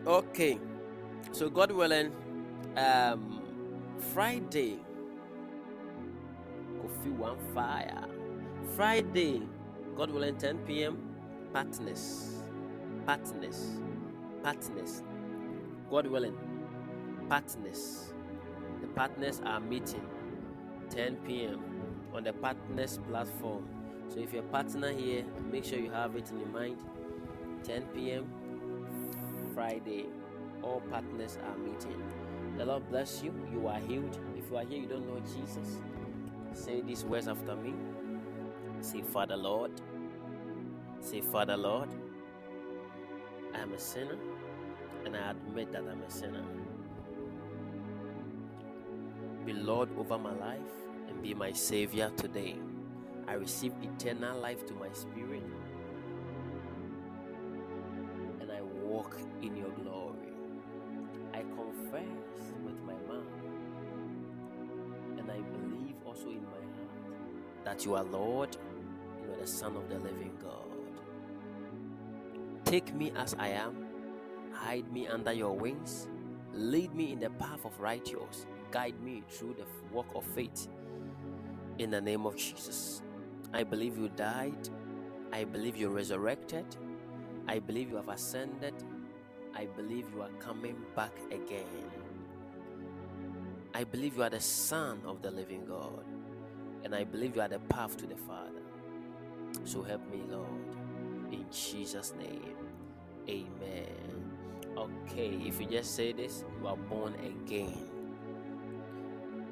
Okay, so God willing, um, Friday, Kofi One Fire. Friday, God willing, 10 p.m. Partners, partners, partners. God willing, partners. The partners are meeting 10 p.m. on the partners platform. So if you're a partner here, make sure you have it in your mind. 10 p.m. Friday, all partners are meeting. The Lord bless you. You are healed. If you are here, you don't know Jesus. Say these words after me. Say, Father Lord. Say, Father Lord. I am a sinner, and I admit that I'm a sinner. Be Lord over my life be my Savior today. I receive eternal life to my spirit and I walk in your glory. I confess with my mouth and I believe also in my heart that you are Lord, you are the Son of the living God. Take me as I am, hide me under your wings, lead me in the path of righteousness, guide me through the walk of faith. In the name of Jesus. I believe you died. I believe you resurrected. I believe you have ascended. I believe you are coming back again. I believe you are the Son of the living God. And I believe you are the path to the Father. So help me, Lord. In Jesus' name. Amen. Okay, if you just say this, you are born again.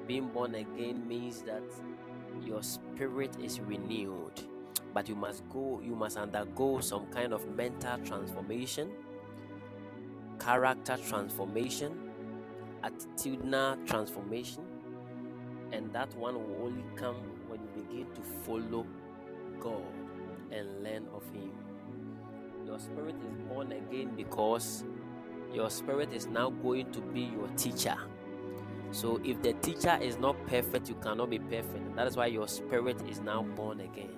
Being born again means that your spirit is renewed. But you must go you must undergo some kind of mental transformation character transformation attitudinal transformation. And that one will only come when you begin to follow god and learn of him. Your spirit is born again because your spirit is now going to be your teacher so if the teacher is not perfect, you cannot be perfect. That is why your spirit is now born again.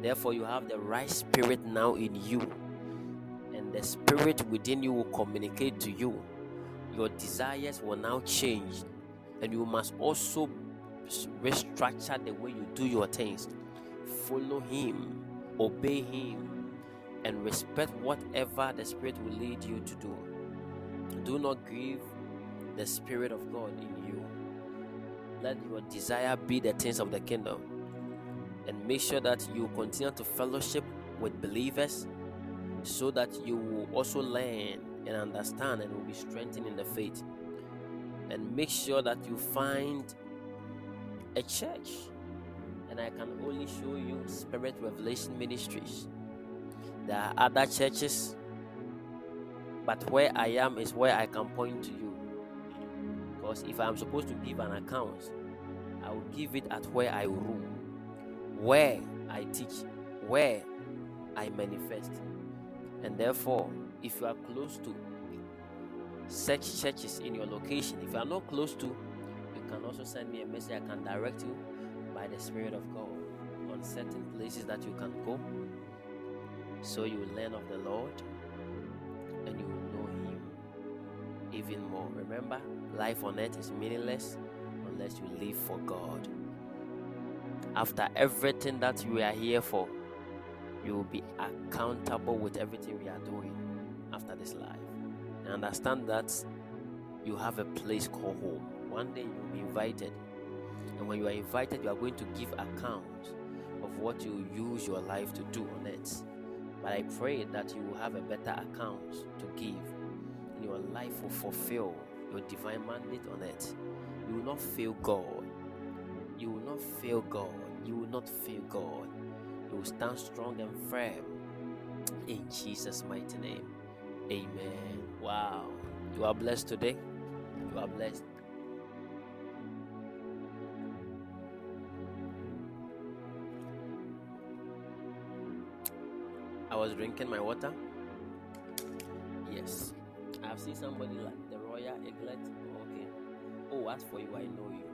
Therefore, you have the right spirit now in you, and the spirit within you will communicate to you. Your desires will now change, and you must also restructure the way you do your things. Follow Him, obey Him, and respect whatever the Spirit will lead you to do. Do not grieve the Spirit of God in you. Let your desire be the things of the kingdom. And make sure that you continue to fellowship with believers so that you will also learn and understand and will be strengthened in the faith. And make sure that you find a church. And I can only show you Spirit Revelation Ministries. There are other churches, but where I am is where I can point to you. Because if I'm supposed to give an account, I will give it at where I rule, where I teach, where I manifest. And therefore, if you are close to such churches in your location, if you are not close to, you can also send me a message. I can direct you by the Spirit of God on certain places that you can go so you will learn of the Lord and you even more. Remember, life on earth is meaningless unless you live for God. After everything that you are here for, you will be accountable with everything we are doing after this life. And understand that you have a place called home. One day you'll be invited. And when you are invited, you are going to give account of what you use your life to do on earth. But I pray that you will have a better account to give. Your life will fulfill your divine mandate on earth. You will not fail God. You will not fail God. You will not fail God. You will stand strong and firm in Jesus' mighty name. Amen. Wow. You are blessed today. You are blessed. I was drinking my water. Yes. I've seen somebody like the Royal Eaglet. Okay. Oh, as for you, I know you.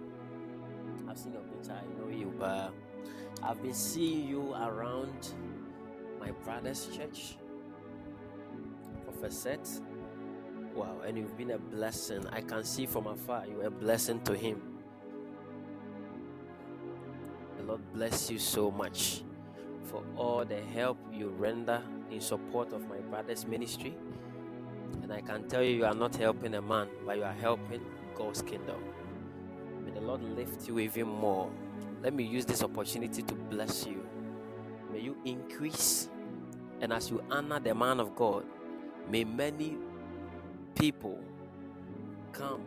I've seen your picture, I know you, but I've been seeing you around my brother's church. Prophet Wow, and you've been a blessing. I can see from afar you're a blessing to him. The Lord bless you so much for all the help you render in support of my brother's ministry. And I can tell you, you are not helping a man, but you are helping God's kingdom. May the Lord lift you even more. Let me use this opportunity to bless you. May you increase. And as you honor the man of God, may many people come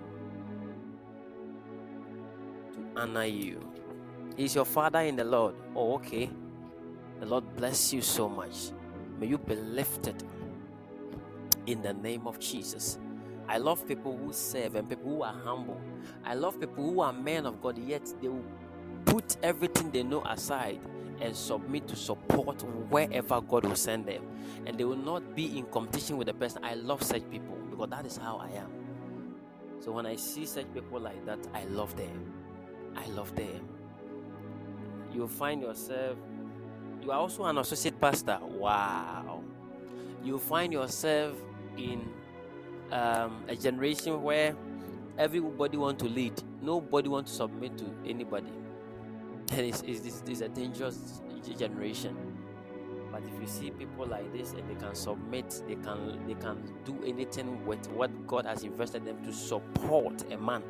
to honor you. Is your father in the Lord? Oh, okay. The Lord bless you so much. May you be lifted in the name of Jesus. I love people who serve and people who are humble. I love people who are men of God, yet they will put everything they know aside and submit to support wherever God will send them. And they will not be in competition with the person. I love such people because that is how I am. So when I see such people like that, I love them. I love them. You find yourself, you are also an associate pastor. Wow. You find yourself in um, a generation where everybody want to lead. Nobody want to submit to anybody. And it's, it's, it's, it's a dangerous generation. But if you see people like this and they can submit they can they can do anything with what god has invested them to support a man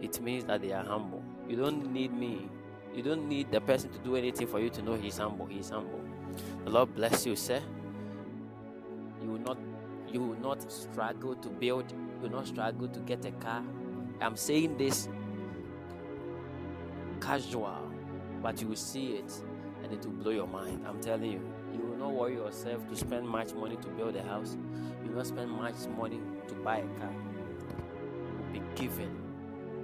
it means that they are humble. You don't need me. You don't need the person to do anything for you to know he's humble. He's humble. The lord bless you sir. You will not you will not struggle to build, you will not struggle to get a car. I'm saying this casual, but you will see it and it will blow your mind. I'm telling you. You will not worry yourself to spend much money to build a house. You will not spend much money to buy a car. You will be given.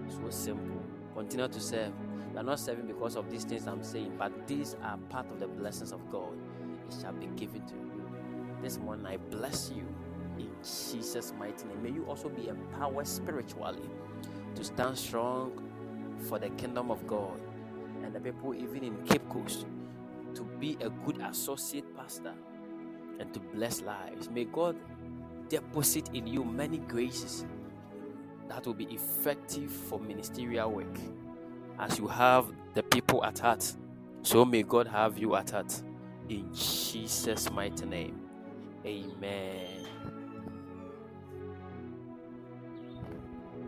So simple. Continue to serve. You are not serving because of these things I'm saying, but these are part of the blessings of God. It shall be given to you. This morning I bless you Jesus' mighty name. May you also be empowered spiritually to stand strong for the kingdom of God and the people, even in Cape Coast, to be a good associate pastor and to bless lives. May God deposit in you many graces that will be effective for ministerial work as you have the people at heart. So may God have you at heart in Jesus' mighty name. Amen.